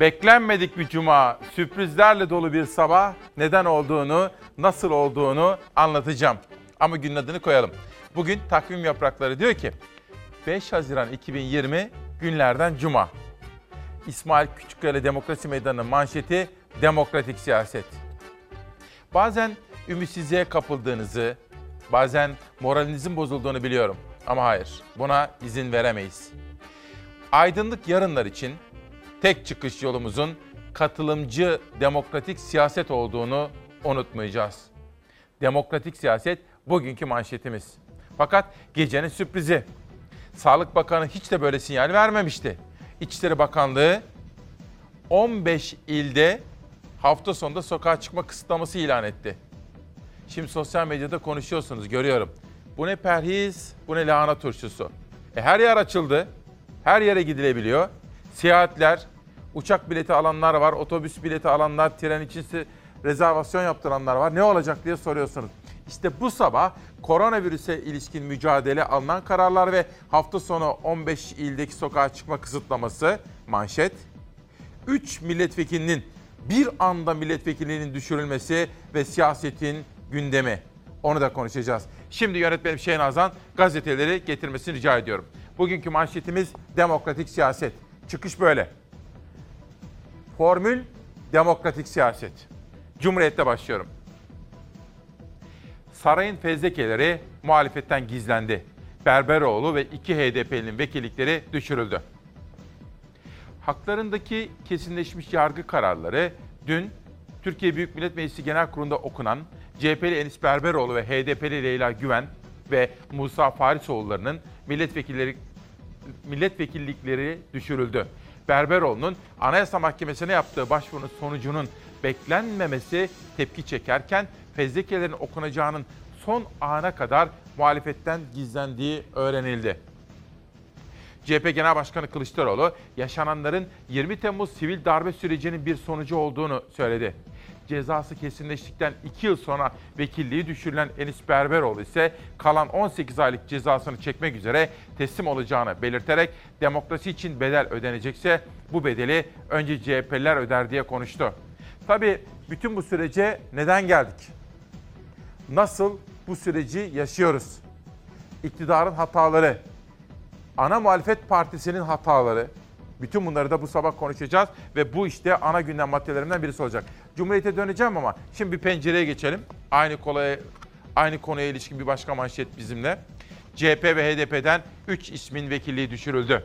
Beklenmedik bir cuma, sürprizlerle dolu bir sabah neden olduğunu, nasıl olduğunu anlatacağım. Ama günün adını koyalım. Bugün takvim yaprakları diyor ki 5 Haziran 2020 günlerden cuma. İsmail Küçükkaya Demokrasi Meydanı'nın manşeti demokratik siyaset. Bazen ümitsizliğe kapıldığınızı, bazen moralinizin bozulduğunu biliyorum. Ama hayır, buna izin veremeyiz. Aydınlık yarınlar için tek çıkış yolumuzun katılımcı demokratik siyaset olduğunu unutmayacağız. Demokratik siyaset bugünkü manşetimiz. Fakat gecenin sürprizi. Sağlık Bakanı hiç de böyle sinyal vermemişti. İçişleri Bakanlığı 15 ilde hafta sonunda sokağa çıkma kısıtlaması ilan etti. Şimdi sosyal medyada konuşuyorsunuz görüyorum. Bu ne perhiz, bu ne lahana turşusu. E her yer açıldı. Her yere gidilebiliyor. Seyahatler, uçak bileti alanlar var, otobüs bileti alanlar, tren için rezervasyon yaptıranlar var. Ne olacak diye soruyorsunuz. İşte bu sabah koronavirüse ilişkin mücadele alınan kararlar ve hafta sonu 15 ildeki sokağa çıkma kısıtlaması manşet. 3 milletvekilinin bir anda milletvekilliğinin düşürülmesi ve siyasetin gündemi. Onu da konuşacağız. Şimdi yönetmenim Şeyin Azan gazeteleri getirmesini rica ediyorum. Bugünkü manşetimiz demokratik siyaset. Çıkış böyle. Formül demokratik siyaset. Cumhuriyet'te başlıyorum. Sarayın fezlekeleri muhalefetten gizlendi. Berberoğlu ve iki HDP'nin vekillikleri düşürüldü. Haklarındaki kesinleşmiş yargı kararları dün Türkiye Büyük Millet Meclisi Genel Kurulu'nda okunan CHP'li Enis Berberoğlu ve HDP'li Leyla Güven ve Musa Farisoğulları'nın milletvekilleri milletvekillikleri düşürüldü. Berberoğlu'nun Anayasa Mahkemesi'ne yaptığı başvurunun sonucunun beklenmemesi tepki çekerken fezlekelerin okunacağının son ana kadar muhalefetten gizlendiği öğrenildi. CHP Genel Başkanı Kılıçdaroğlu yaşananların 20 Temmuz sivil darbe sürecinin bir sonucu olduğunu söyledi. Cezası kesinleştikten 2 yıl sonra vekilliği düşürülen Enis Berberoğlu ise kalan 18 aylık cezasını çekmek üzere teslim olacağını belirterek demokrasi için bedel ödenecekse bu bedeli önce CHP'liler öder diye konuştu. Tabii bütün bu sürece neden geldik? Nasıl bu süreci yaşıyoruz? İktidarın hataları, ana muhalefet partisinin hataları, bütün bunları da bu sabah konuşacağız ve bu işte ana gündem maddelerinden birisi olacak. Cumhuriyete döneceğim ama şimdi bir pencereye geçelim. Aynı kolaya, aynı konuya ilişkin bir başka manşet bizimle. CHP ve HDP'den 3 ismin vekilliği düşürüldü.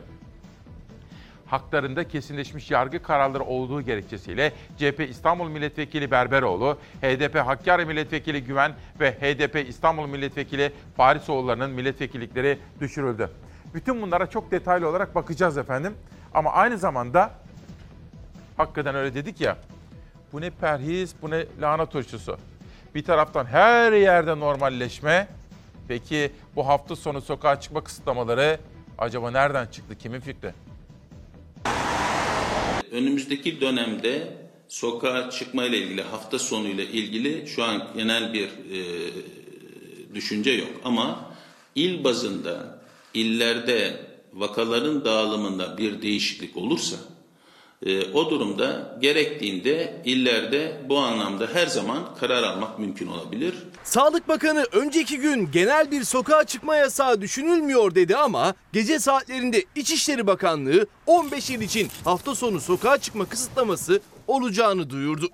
Haklarında kesinleşmiş yargı kararları olduğu gerekçesiyle CHP İstanbul Milletvekili Berberoğlu, HDP Hakkari Milletvekili Güven ve HDP İstanbul Milletvekili Farisoğulları'nın milletvekillikleri düşürüldü. Bütün bunlara çok detaylı olarak bakacağız efendim. Ama aynı zamanda hakikaten öyle dedik ya. Bu ne perhiz, bu ne lahana turşusu. Bir taraftan her yerde normalleşme. Peki bu hafta sonu sokağa çıkma kısıtlamaları acaba nereden çıktı? Kimin fikri? Önümüzdeki dönemde sokağa çıkma ile ilgili hafta sonu ile ilgili şu an genel bir e, düşünce yok ama il bazında illerde vakaların dağılımında bir değişiklik olursa e, o durumda gerektiğinde illerde bu anlamda her zaman karar almak mümkün olabilir. Sağlık Bakanı önceki gün genel bir sokağa çıkma yasağı düşünülmüyor dedi ama gece saatlerinde İçişleri Bakanlığı 15 il için hafta sonu sokağa çıkma kısıtlaması olacağını duyurdu.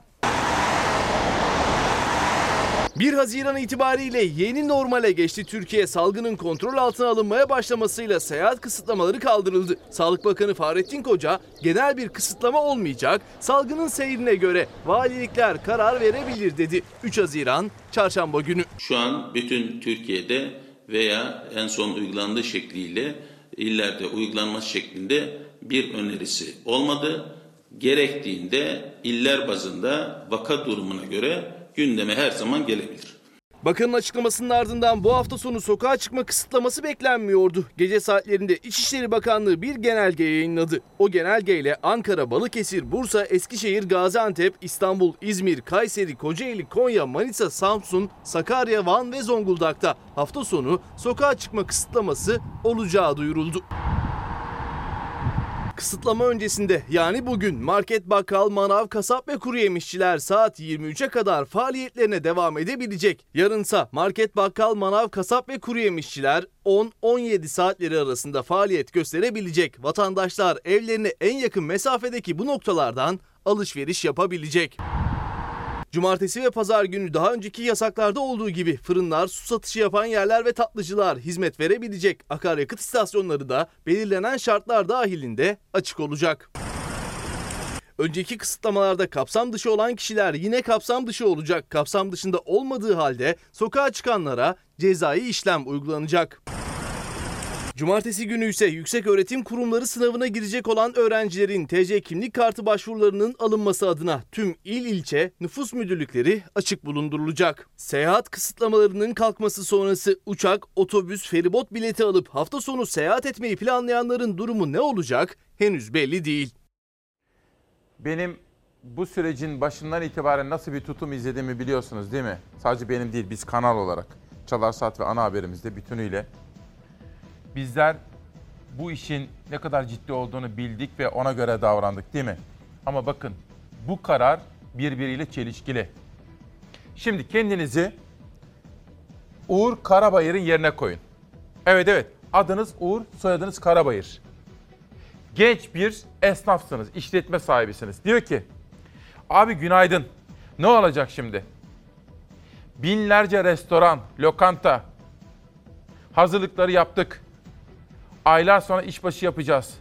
1 Haziran itibariyle yeni normale geçti Türkiye. Salgının kontrol altına alınmaya başlamasıyla seyahat kısıtlamaları kaldırıldı. Sağlık Bakanı Fahrettin Koca genel bir kısıtlama olmayacak, salgının seyrine göre valilikler karar verebilir dedi. 3 Haziran çarşamba günü. Şu an bütün Türkiye'de veya en son uygulandığı şekliyle illerde uygulanması şeklinde bir önerisi olmadı. Gerektiğinde iller bazında vaka durumuna göre gündeme her zaman gelebilir. Bakanın açıklamasının ardından bu hafta sonu sokağa çıkma kısıtlaması beklenmiyordu. Gece saatlerinde İçişleri Bakanlığı bir genelge yayınladı. O genelgeyle Ankara, Balıkesir, Bursa, Eskişehir, Gaziantep, İstanbul, İzmir, Kayseri, Kocaeli, Konya, Manisa, Samsun, Sakarya, Van ve Zonguldak'ta hafta sonu sokağa çıkma kısıtlaması olacağı duyuruldu. Kısıtlama öncesinde yani bugün market, bakkal, manav, kasap ve kuru yemişçiler saat 23'e kadar faaliyetlerine devam edebilecek. Yarınsa market, bakkal, manav, kasap ve kuru yemişçiler 10-17 saatleri arasında faaliyet gösterebilecek. Vatandaşlar evlerine en yakın mesafedeki bu noktalardan alışveriş yapabilecek. Cumartesi ve pazar günü daha önceki yasaklarda olduğu gibi fırınlar, su satışı yapan yerler ve tatlıcılar hizmet verebilecek. Akaryakıt istasyonları da belirlenen şartlar dahilinde açık olacak. Önceki kısıtlamalarda kapsam dışı olan kişiler yine kapsam dışı olacak. Kapsam dışında olmadığı halde sokağa çıkanlara cezai işlem uygulanacak. Cumartesi günü ise yüksek öğretim kurumları sınavına girecek olan öğrencilerin TC kimlik kartı başvurularının alınması adına tüm il ilçe nüfus müdürlükleri açık bulundurulacak. Seyahat kısıtlamalarının kalkması sonrası uçak, otobüs, feribot bileti alıp hafta sonu seyahat etmeyi planlayanların durumu ne olacak henüz belli değil. Benim bu sürecin başından itibaren nasıl bir tutum izlediğimi biliyorsunuz değil mi? Sadece benim değil, biz kanal olarak. Çalar Saat ve ana haberimizde bütünüyle. Bizler bu işin ne kadar ciddi olduğunu bildik ve ona göre davrandık değil mi? Ama bakın bu karar birbiriyle çelişkili. Şimdi kendinizi Uğur Karabayır'ın yerine koyun. Evet evet adınız Uğur, soyadınız Karabayır genç bir esnafsınız, işletme sahibisiniz. Diyor ki, abi günaydın, ne olacak şimdi? Binlerce restoran, lokanta, hazırlıkları yaptık. Aylar sonra işbaşı yapacağız.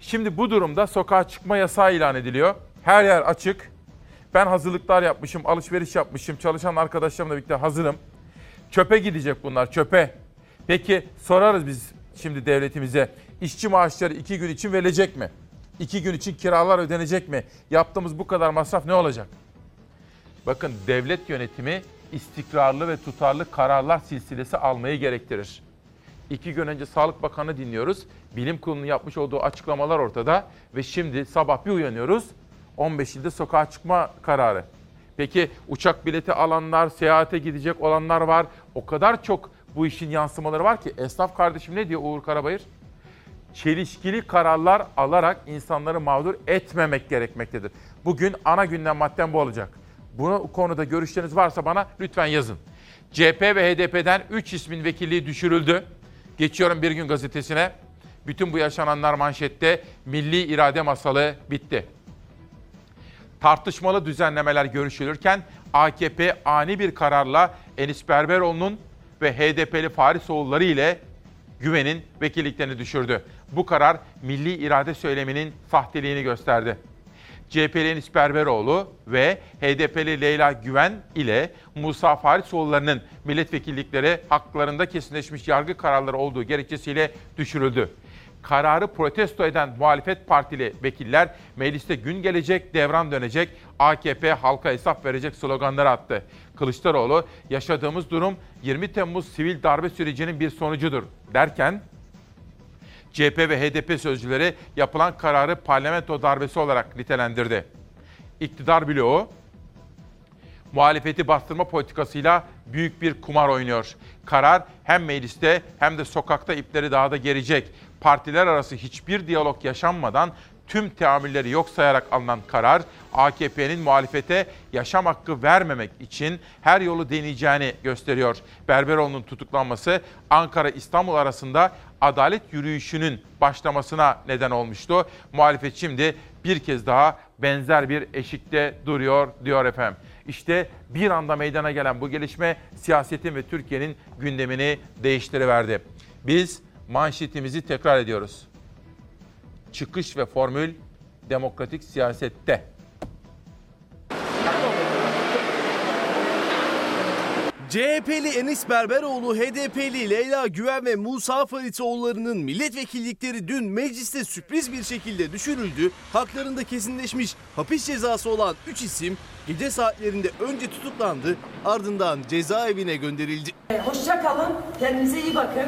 Şimdi bu durumda sokağa çıkma yasağı ilan ediliyor. Her yer açık. Ben hazırlıklar yapmışım, alışveriş yapmışım, çalışan arkadaşlarımla birlikte hazırım. Çöpe gidecek bunlar, çöpe. Peki sorarız biz şimdi devletimize. İşçi maaşları iki gün için verilecek mi? İki gün için kiralar ödenecek mi? Yaptığımız bu kadar masraf ne olacak? Bakın devlet yönetimi istikrarlı ve tutarlı kararlar silsilesi almayı gerektirir. İki gün önce Sağlık Bakanı dinliyoruz. Bilim kurulunun yapmış olduğu açıklamalar ortada. Ve şimdi sabah bir uyanıyoruz. 15 ilde sokağa çıkma kararı. Peki uçak bileti alanlar, seyahate gidecek olanlar var. O kadar çok bu işin yansımaları var ki. Esnaf kardeşim ne diyor Uğur Karabayır? Çelişkili kararlar alarak insanları mağdur etmemek gerekmektedir. Bugün ana gündem maddem bu olacak. Bu konuda görüşleriniz varsa bana lütfen yazın. CHP ve HDP'den 3 ismin vekilliği düşürüldü. Geçiyorum Bir Gün Gazetesi'ne. Bütün bu yaşananlar manşette milli irade masalı bitti. Tartışmalı düzenlemeler görüşülürken AKP ani bir kararla Enis Berberoğlu'nun ve HDP'li Farisoğulları ile Güven'in vekilliklerini düşürdü. Bu karar milli irade söyleminin sahteliğini gösterdi. CHP'li Enis Berberoğlu ve HDP'li Leyla Güven ile Musa Farisoğulları'nın milletvekillikleri haklarında kesinleşmiş yargı kararları olduğu gerekçesiyle düşürüldü. Kararı protesto eden muhalefet partili vekiller mecliste gün gelecek, devran dönecek, AKP halka hesap verecek sloganları attı. Kılıçdaroğlu yaşadığımız durum 20 Temmuz sivil darbe sürecinin bir sonucudur derken CHP ve HDP sözcüleri yapılan kararı parlamento darbesi olarak nitelendirdi. İktidar bloğu muhalefeti bastırma politikasıyla büyük bir kumar oynuyor. Karar hem mecliste hem de sokakta ipleri daha da gerecek. Partiler arası hiçbir diyalog yaşanmadan tüm teamülleri yok sayarak alınan karar AKP'nin muhalefete yaşam hakkı vermemek için her yolu deneyeceğini gösteriyor. Berberoğlu'nun tutuklanması Ankara-İstanbul arasında adalet yürüyüşünün başlamasına neden olmuştu. Muhalefet şimdi bir kez daha benzer bir eşikte duruyor diyor efendim. İşte bir anda meydana gelen bu gelişme siyasetin ve Türkiye'nin gündemini değiştiriverdi. Biz manşetimizi tekrar ediyoruz. Çıkış ve formül demokratik siyasette. CHP'li Enis Berberoğlu, HDP'li Leyla Güven ve Musa Faritoğulları'nın milletvekillikleri dün mecliste sürpriz bir şekilde düşürüldü. Haklarında kesinleşmiş hapis cezası olan 3 isim gece saatlerinde önce tutuklandı, ardından cezaevine gönderildi. Hoşça kalın, kendinize iyi bakın.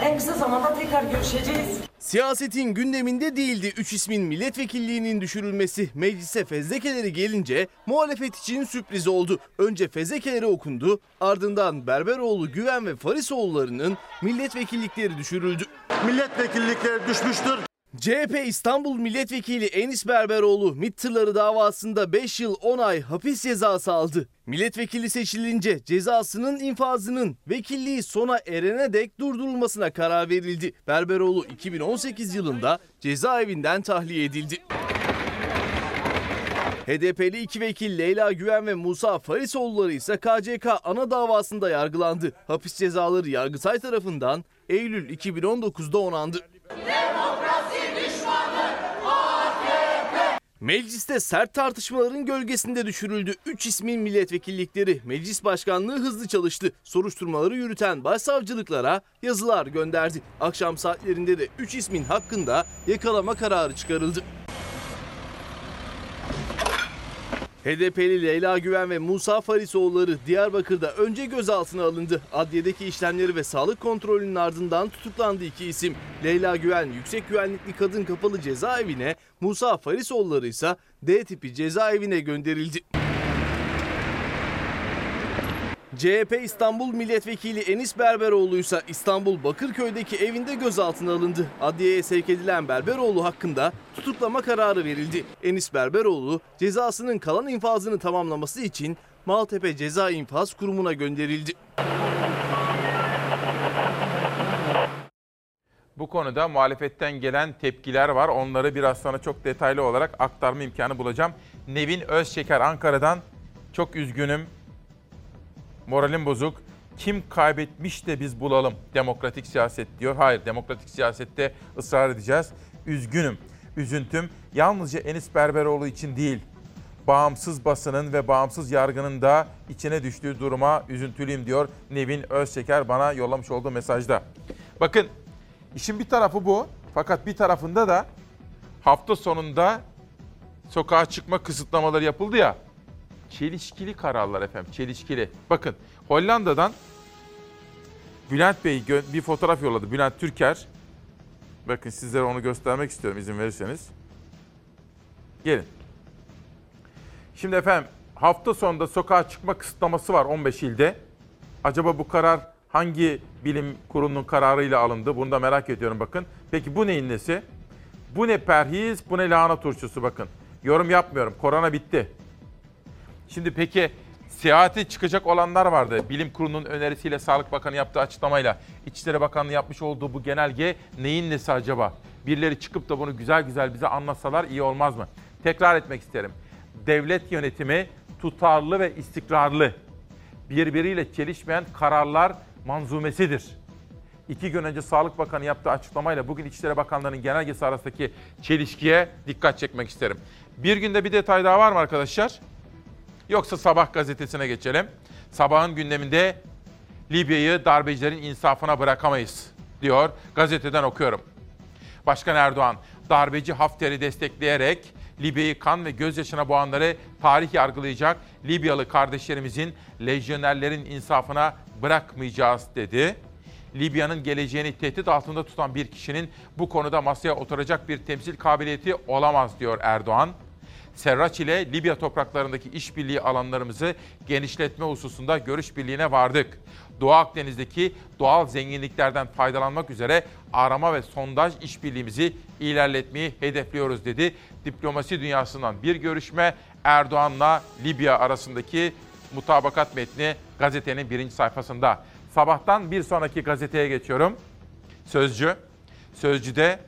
En kısa zamanda tekrar görüşeceğiz. Siyasetin gündeminde değildi 3 ismin milletvekilliğinin düşürülmesi. Meclise fezlekeleri gelince muhalefet için sürpriz oldu. Önce fezlekeleri okundu, ardından Berberoğlu, Güven ve Farisoğulları'nın milletvekillikleri düşürüldü. milletvekillikleri düşmüştür. CHP İstanbul Milletvekili Enis Berberoğlu MİT tırları davasında 5 yıl 10 ay hapis cezası aldı. Milletvekili seçilince cezasının infazının vekilliği sona erene dek durdurulmasına karar verildi. Berberoğlu 2018 yılında cezaevinden tahliye edildi. HDP'li iki vekil Leyla Güven ve Musa Farisoğulları ise KCK ana davasında yargılandı. Hapis cezaları Yargıtay tarafından Eylül 2019'da onandı. Mecliste sert tartışmaların gölgesinde düşürüldü. 3 ismin milletvekillikleri meclis başkanlığı hızlı çalıştı. Soruşturmaları yürüten başsavcılıklara yazılar gönderdi. Akşam saatlerinde de 3 ismin hakkında yakalama kararı çıkarıldı. HDP'li Leyla Güven ve Musa Farisoğulları Diyarbakır'da önce gözaltına alındı. Adliyedeki işlemleri ve sağlık kontrolünün ardından tutuklandı iki isim. Leyla Güven yüksek güvenlikli kadın kapalı cezaevine, Musa Farisoğulları ise D tipi cezaevine gönderildi. CHP İstanbul Milletvekili Enis Berberoğlu ise İstanbul Bakırköy'deki evinde gözaltına alındı. Adliyeye sevk edilen Berberoğlu hakkında tutuklama kararı verildi. Enis Berberoğlu cezasının kalan infazını tamamlaması için Maltepe Ceza İnfaz Kurumu'na gönderildi. Bu konuda muhalefetten gelen tepkiler var. Onları biraz sonra çok detaylı olarak aktarma imkanı bulacağım. Nevin Özşeker Ankara'dan çok üzgünüm. Moralim bozuk. Kim kaybetmiş de biz bulalım demokratik siyaset diyor. Hayır demokratik siyasette ısrar edeceğiz. Üzgünüm. Üzüntüm yalnızca Enis Berberoğlu için değil. Bağımsız basının ve bağımsız yargının da içine düştüğü duruma üzüntülüyüm diyor Nevin Özşeker bana yollamış olduğu mesajda. Bakın işin bir tarafı bu. Fakat bir tarafında da hafta sonunda sokağa çıkma kısıtlamaları yapıldı ya. Çelişkili kararlar efendim, çelişkili. Bakın Hollanda'dan Bülent Bey bir fotoğraf yolladı. Bülent Türker. Bakın sizlere onu göstermek istiyorum izin verirseniz. Gelin. Şimdi efendim hafta sonunda sokağa çıkma kısıtlaması var 15 ilde. Acaba bu karar hangi bilim kurulunun kararıyla alındı? Bunu da merak ediyorum bakın. Peki bu neyin nesi? Bu ne perhiz, bu ne lahana turşusu bakın. Yorum yapmıyorum. Korona bitti. Şimdi peki seyahate çıkacak olanlar vardı. Bilim Kurulu'nun önerisiyle Sağlık Bakanı yaptığı açıklamayla İçişleri Bakanlığı yapmış olduğu bu genelge neyin nesi acaba? Birileri çıkıp da bunu güzel güzel bize anlatsalar iyi olmaz mı? Tekrar etmek isterim. Devlet yönetimi tutarlı ve istikrarlı. Birbiriyle çelişmeyen kararlar manzumesidir. İki gün önce Sağlık Bakanı yaptığı açıklamayla bugün İçişleri Bakanlığı'nın genelgesi arasındaki çelişkiye dikkat çekmek isterim. Bir günde bir detay daha var mı arkadaşlar? Yoksa Sabah gazetesine geçelim. Sabahın gündeminde Libya'yı darbecilerin insafına bırakamayız diyor. Gazeteden okuyorum. Başkan Erdoğan darbeci Hafter'i destekleyerek Libya'yı kan ve gözyaşına boğanları tarih yargılayacak Libyalı kardeşlerimizin lejyonerlerin insafına bırakmayacağız dedi. Libya'nın geleceğini tehdit altında tutan bir kişinin bu konuda masaya oturacak bir temsil kabiliyeti olamaz diyor Erdoğan. Serraç ile Libya topraklarındaki işbirliği alanlarımızı genişletme hususunda görüş birliğine vardık. Doğu Akdeniz'deki doğal zenginliklerden faydalanmak üzere arama ve sondaj işbirliğimizi ilerletmeyi hedefliyoruz dedi. Diplomasi dünyasından bir görüşme Erdoğan'la Libya arasındaki mutabakat metni gazetenin birinci sayfasında. Sabahtan bir sonraki gazeteye geçiyorum. Sözcü. Sözcüde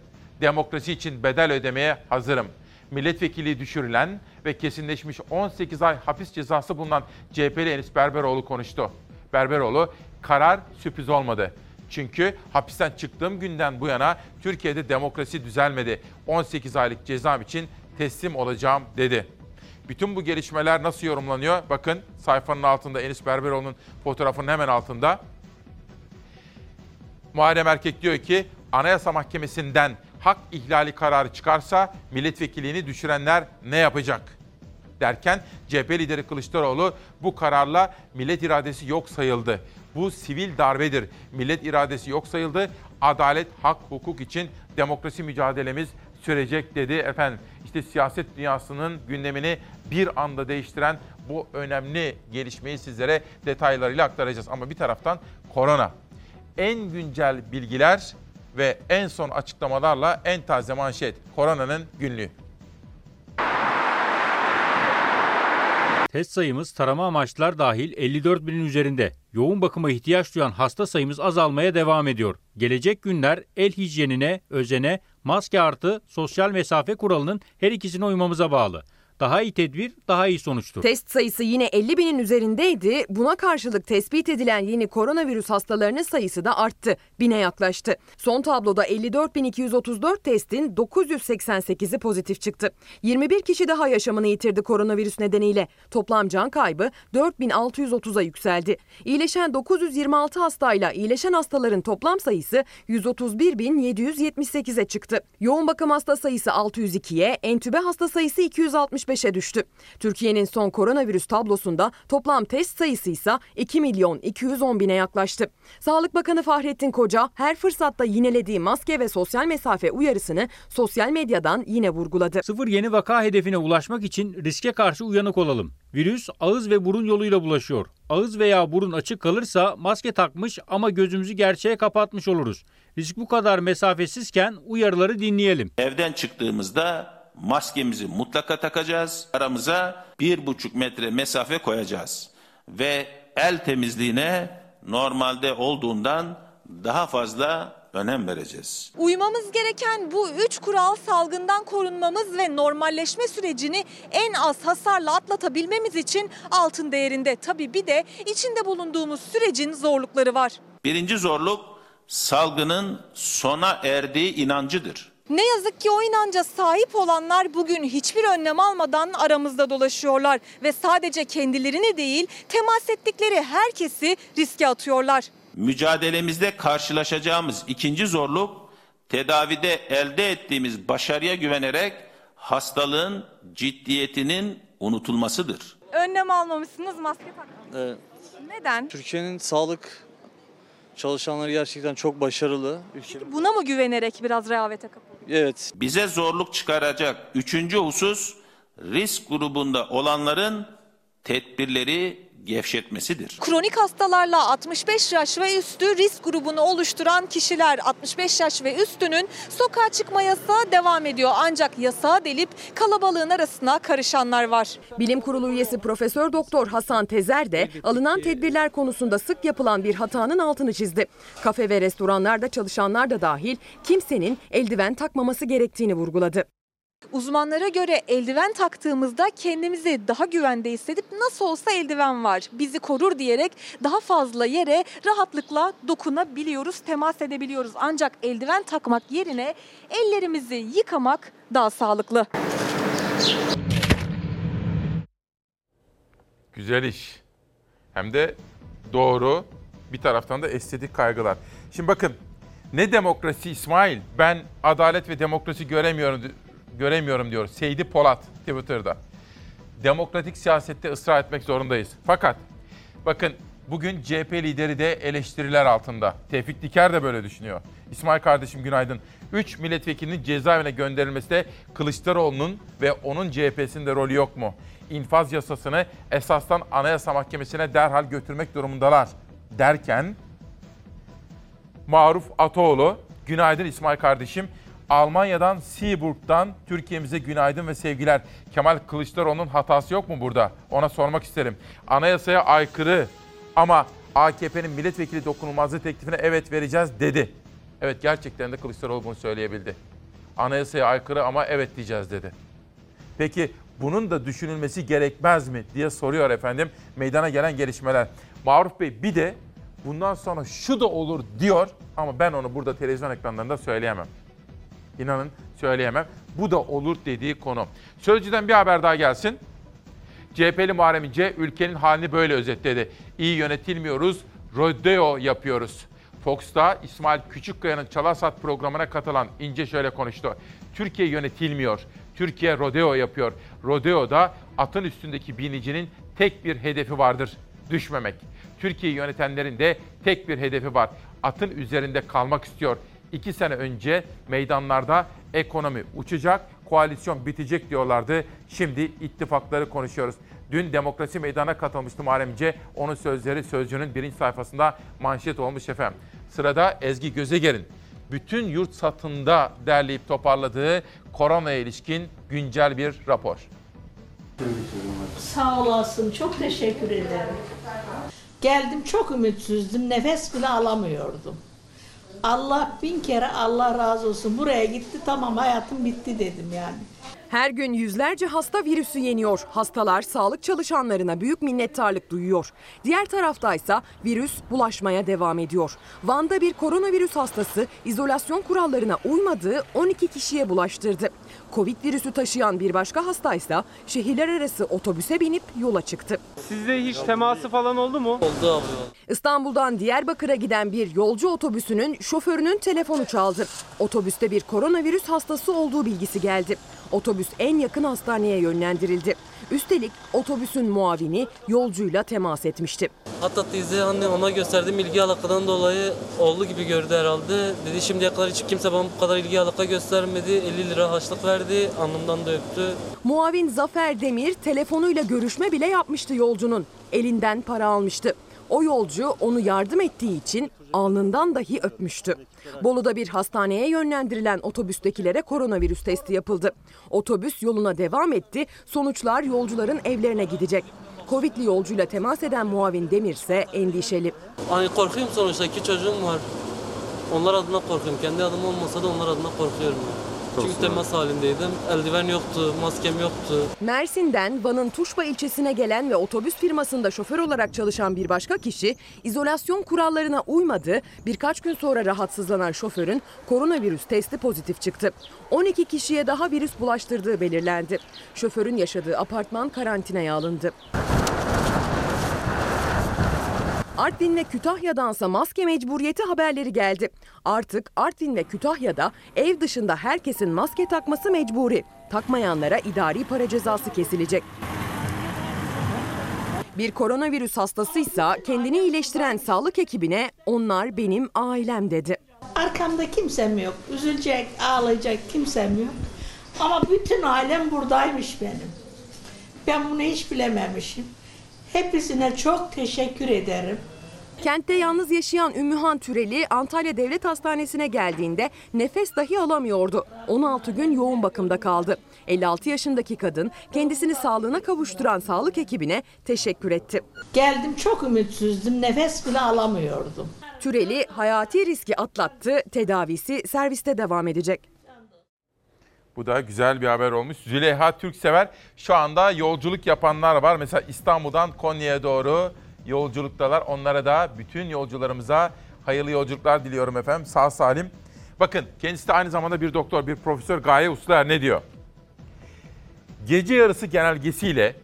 demokrasi için bedel ödemeye hazırım milletvekili düşürülen ve kesinleşmiş 18 ay hapis cezası bulunan CHP'li Enis Berberoğlu konuştu. Berberoğlu karar sürpriz olmadı. Çünkü hapisten çıktığım günden bu yana Türkiye'de demokrasi düzelmedi. 18 aylık cezam için teslim olacağım dedi. Bütün bu gelişmeler nasıl yorumlanıyor? Bakın sayfanın altında Enis Berberoğlu'nun fotoğrafının hemen altında. Muharrem Erkek diyor ki Anayasa Mahkemesi'nden hak ihlali kararı çıkarsa milletvekilliğini düşürenler ne yapacak? Derken CHP lideri Kılıçdaroğlu bu kararla millet iradesi yok sayıldı. Bu sivil darbedir. Millet iradesi yok sayıldı. Adalet, hak, hukuk için demokrasi mücadelemiz sürecek dedi efendim. İşte siyaset dünyasının gündemini bir anda değiştiren bu önemli gelişmeyi sizlere detaylarıyla aktaracağız. Ama bir taraftan korona. En güncel bilgiler ve en son açıklamalarla en taze manşet koronanın günlüğü. Test sayımız tarama amaçlar dahil 54 binin üzerinde. Yoğun bakıma ihtiyaç duyan hasta sayımız azalmaya devam ediyor. Gelecek günler el hijyenine, özene, maske artı sosyal mesafe kuralının her ikisine uymamıza bağlı. Daha iyi tedbir, daha iyi sonuçtur. Test sayısı yine 50 binin üzerindeydi. Buna karşılık tespit edilen yeni koronavirüs hastalarının sayısı da arttı. Bine yaklaştı. Son tabloda 54.234 testin 988'i pozitif çıktı. 21 kişi daha yaşamını yitirdi koronavirüs nedeniyle. Toplam can kaybı 4630'a yükseldi. İyileşen 926 hastayla iyileşen hastaların toplam sayısı 131.778'e çıktı. Yoğun bakım hasta sayısı 602'ye, entübe hasta sayısı 265'e düştü. Türkiye'nin son koronavirüs tablosunda toplam test sayısı ise 2 milyon 210 bine yaklaştı. Sağlık Bakanı Fahrettin Koca her fırsatta yinelediği maske ve sosyal mesafe uyarısını sosyal medyadan yine vurguladı. Sıfır yeni vaka hedefine ulaşmak için riske karşı uyanık olalım. Virüs ağız ve burun yoluyla bulaşıyor. Ağız veya burun açık kalırsa maske takmış ama gözümüzü gerçeğe kapatmış oluruz. Risk bu kadar mesafesizken uyarıları dinleyelim. Evden çıktığımızda maskemizi mutlaka takacağız. Aramıza bir buçuk metre mesafe koyacağız. Ve el temizliğine normalde olduğundan daha fazla önem vereceğiz. Uymamız gereken bu üç kural salgından korunmamız ve normalleşme sürecini en az hasarla atlatabilmemiz için altın değerinde. Tabii bir de içinde bulunduğumuz sürecin zorlukları var. Birinci zorluk salgının sona erdiği inancıdır. Ne yazık ki o inanca sahip olanlar bugün hiçbir önlem almadan aramızda dolaşıyorlar ve sadece kendilerini değil temas ettikleri herkesi riske atıyorlar. Mücadelemizde karşılaşacağımız ikinci zorluk tedavide elde ettiğimiz başarıya güvenerek hastalığın ciddiyetinin unutulmasıdır. Önlem almamışsınız maske takmamışsınız. Evet. Neden? Türkiye'nin sağlık çalışanları gerçekten çok başarılı. Ülke... Buna mı güvenerek biraz rehavete kapıldı? Evet. Bize zorluk çıkaracak üçüncü husus risk grubunda olanların tedbirleri gevşetmesidir. Kronik hastalarla 65 yaş ve üstü risk grubunu oluşturan kişiler 65 yaş ve üstünün sokağa çıkma yasağı devam ediyor. Ancak yasağı delip kalabalığın arasına karışanlar var. Bilim Kurulu üyesi Profesör Doktor Hasan Tezer de alınan tedbirler konusunda sık yapılan bir hatanın altını çizdi. Kafe ve restoranlarda çalışanlar da dahil kimsenin eldiven takmaması gerektiğini vurguladı. Uzmanlara göre eldiven taktığımızda kendimizi daha güvende hissedip nasıl olsa eldiven var, bizi korur diyerek daha fazla yere rahatlıkla dokunabiliyoruz, temas edebiliyoruz. Ancak eldiven takmak yerine ellerimizi yıkamak daha sağlıklı. Güzel iş. Hem de doğru. Bir taraftan da estetik kaygılar. Şimdi bakın ne demokrasi İsmail? Ben adalet ve demokrasi göremiyorum göremiyorum diyor Seydi Polat Twitter'da. Demokratik siyasette ısrar etmek zorundayız. Fakat bakın bugün CHP lideri de eleştiriler altında. Tevfik Diker de böyle düşünüyor. İsmail kardeşim günaydın. 3 milletvekilinin cezaevine gönderilmesi de Kılıçdaroğlu'nun ve onun CHP'sinde rolü yok mu? İnfaz yasasını esasdan Anayasa Mahkemesi'ne derhal götürmek durumundalar derken Maruf Ataoğlu, günaydın İsmail kardeşim. Almanya'dan Seaburg'dan Türkiye'mize günaydın ve sevgiler. Kemal Kılıçdaroğlu'nun hatası yok mu burada? Ona sormak isterim. Anayasaya aykırı ama AKP'nin milletvekili dokunulmazlığı teklifine evet vereceğiz dedi. Evet gerçekten de Kılıçdaroğlu bunu söyleyebildi. Anayasaya aykırı ama evet diyeceğiz dedi. Peki bunun da düşünülmesi gerekmez mi diye soruyor efendim meydana gelen gelişmeler. Maruf Bey bir de bundan sonra şu da olur diyor ama ben onu burada televizyon ekranlarında söyleyemem. İnanın söyleyemem. Bu da olur dediği konu. Sözcüden bir haber daha gelsin. CHP'li Muharrem İnce ülkenin halini böyle özetledi. İyi yönetilmiyoruz, rodeo yapıyoruz. Fox'ta İsmail Küçükkaya'nın Çalasat programına katılan İnce şöyle konuştu. Türkiye yönetilmiyor. Türkiye rodeo yapıyor. Rodeo'da atın üstündeki binicinin tek bir hedefi vardır. Düşmemek. Türkiye'yi yönetenlerin de tek bir hedefi var. Atın üzerinde kalmak istiyor. İki sene önce meydanlarda ekonomi uçacak, koalisyon bitecek diyorlardı. Şimdi ittifakları konuşuyoruz. Dün demokrasi meydana katılmıştı Muharrem İnce. Onun sözleri Sözcü'nün birinci sayfasında manşet olmuş efendim. Sırada Ezgi Gözeger'in bütün yurt satında derleyip toparladığı korona ilişkin güncel bir rapor. Sağ olasın. Çok teşekkür ederim. Geldim çok ümitsizdim. Nefes bile alamıyordum. Allah bin kere Allah razı olsun. Buraya gitti tamam hayatım bitti dedim yani. Her gün yüzlerce hasta virüsü yeniyor. Hastalar sağlık çalışanlarına büyük minnettarlık duyuyor. Diğer taraftaysa virüs bulaşmaya devam ediyor. Van'da bir koronavirüs hastası izolasyon kurallarına uymadığı 12 kişiye bulaştırdı. Covid virüsü taşıyan bir başka hastaysa şehirler arası otobüse binip yola çıktı. Sizde hiç teması falan oldu mu? Oldu abi. İstanbul'dan Diyarbakır'a giden bir yolcu otobüsünün şoförünün telefonu çaldı. Otobüste bir koronavirüs hastası olduğu bilgisi geldi. Otobüs en yakın hastaneye yönlendirildi. Üstelik otobüsün muavini yolcuyla temas etmişti. Hatta teyze anne ona gösterdiğim ilgi alakadan dolayı oğlu gibi gördü herhalde. Dedi şimdiye kadar hiç kimse bana bu kadar ilgi alaka göstermedi. 50 lira harçlık verdi. Alnımdan da öptü. Muavin Zafer Demir telefonuyla görüşme bile yapmıştı yolcunun. Elinden para almıştı. O yolcu onu yardım ettiği için alnından dahi öpmüştü. Bolu'da bir hastaneye yönlendirilen otobüstekilere koronavirüs testi yapıldı. Otobüs yoluna devam etti. Sonuçlar yolcuların evlerine gidecek. Covid'li yolcuyla temas eden muavin Demir ise endişeli. Hani korkuyorum sonuçta iki çocuğum var. Onlar adına korkuyorum. Kendi adım olmasa da onlar adına korkuyorum. yani. Çünkü temas halindeydim. Eldiven yoktu, maskem yoktu. Mersin'den Van'ın Tuşba ilçesine gelen ve otobüs firmasında şoför olarak çalışan bir başka kişi izolasyon kurallarına uymadı. Birkaç gün sonra rahatsızlanan şoförün koronavirüs testi pozitif çıktı. 12 kişiye daha virüs bulaştırdığı belirlendi. Şoförün yaşadığı apartman karantinaya alındı. Artvin ve Kütahya'dansa maske mecburiyeti haberleri geldi. Artık Artvin ve Kütahya'da ev dışında herkesin maske takması mecburi. Takmayanlara idari para cezası kesilecek. Bir koronavirüs hastasıysa kendini iyileştiren sağlık ekibine onlar benim ailem dedi. Arkamda kimsem yok. Üzülecek, ağlayacak kimsem yok. Ama bütün ailem buradaymış benim. Ben bunu hiç bilememişim. Hepsine çok teşekkür ederim. Kentte yalnız yaşayan Ümmühan Türeli Antalya Devlet Hastanesi'ne geldiğinde nefes dahi alamıyordu. 16 gün yoğun bakımda kaldı. 56 yaşındaki kadın kendisini sağlığına kavuşturan sağlık ekibine teşekkür etti. Geldim çok ümitsizdim. Nefes bile alamıyordum. Türeli hayati riski atlattı. Tedavisi serviste devam edecek. Bu da güzel bir haber olmuş. Züleyha Türksever şu anda yolculuk yapanlar var. Mesela İstanbul'dan Konya'ya doğru yolculuktalar. Onlara da bütün yolcularımıza hayırlı yolculuklar diliyorum efendim. Sağ salim. Bakın kendisi de aynı zamanda bir doktor, bir profesör Gaye Usluer ne diyor? Gece yarısı genelgesiyle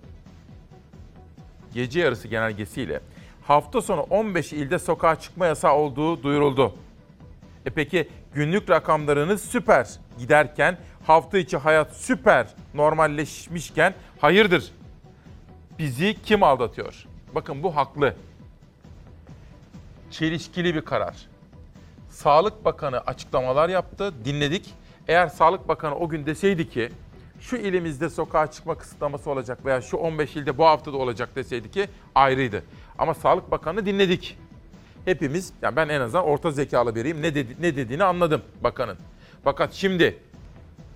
gece yarısı genelgesiyle hafta sonu 15 ilde sokağa çıkma yasağı olduğu duyuruldu. E peki günlük rakamlarınız süper giderken hafta içi hayat süper normalleşmişken hayırdır? Bizi kim aldatıyor? Bakın bu haklı. Çelişkili bir karar. Sağlık Bakanı açıklamalar yaptı, dinledik. Eğer Sağlık Bakanı o gün deseydi ki şu ilimizde sokağa çıkma kısıtlaması olacak veya şu 15 ilde bu haftada olacak deseydi ki ayrıydı. Ama Sağlık Bakanı dinledik. Hepimiz, yani ben en azından orta zekalı biriyim. Ne, dedi, ne dediğini anladım bakanın. Fakat şimdi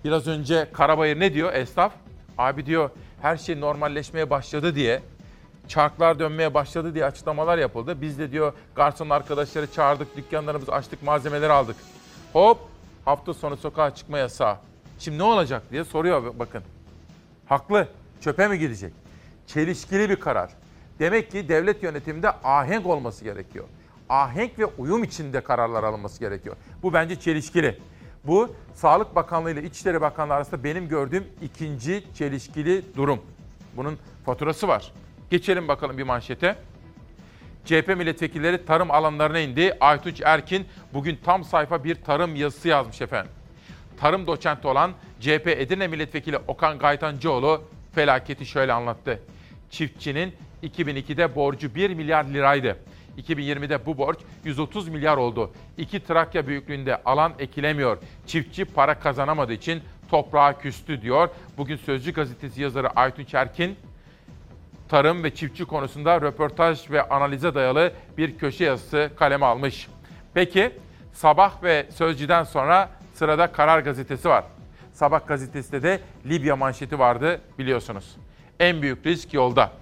biraz önce Karabayır ne diyor esnaf? Abi diyor her şey normalleşmeye başladı diye çarklar dönmeye başladı diye açıklamalar yapıldı. Biz de diyor garson arkadaşları çağırdık, dükkanlarımızı açtık, malzemeleri aldık. Hop hafta sonu sokağa çıkma yasağı. Şimdi ne olacak diye soruyor bakın. Haklı. Çöpe mi gidecek? Çelişkili bir karar. Demek ki devlet yönetiminde ahenk olması gerekiyor. Ahenk ve uyum içinde kararlar alınması gerekiyor. Bu bence çelişkili. Bu Sağlık Bakanlığı ile İçişleri Bakanlığı arasında benim gördüğüm ikinci çelişkili durum. Bunun faturası var. Geçelim bakalım bir manşete. CHP milletvekilleri tarım alanlarına indi. Aytunç Erkin bugün tam sayfa bir tarım yazısı yazmış efendim. Tarım doçenti olan CHP Edirne milletvekili Okan Gaytancıoğlu felaketi şöyle anlattı. Çiftçinin 2002'de borcu 1 milyar liraydı. 2020'de bu borç 130 milyar oldu. İki Trakya büyüklüğünde alan ekilemiyor. Çiftçi para kazanamadığı için toprağa küstü diyor. Bugün Sözcü gazetesi yazarı Aytunç Erkin tarım ve çiftçi konusunda röportaj ve analize dayalı bir köşe yazısı kaleme almış. Peki Sabah ve Sözcü'den sonra sırada Karar Gazetesi var. Sabah gazetesinde de Libya manşeti vardı biliyorsunuz. En büyük risk yolda.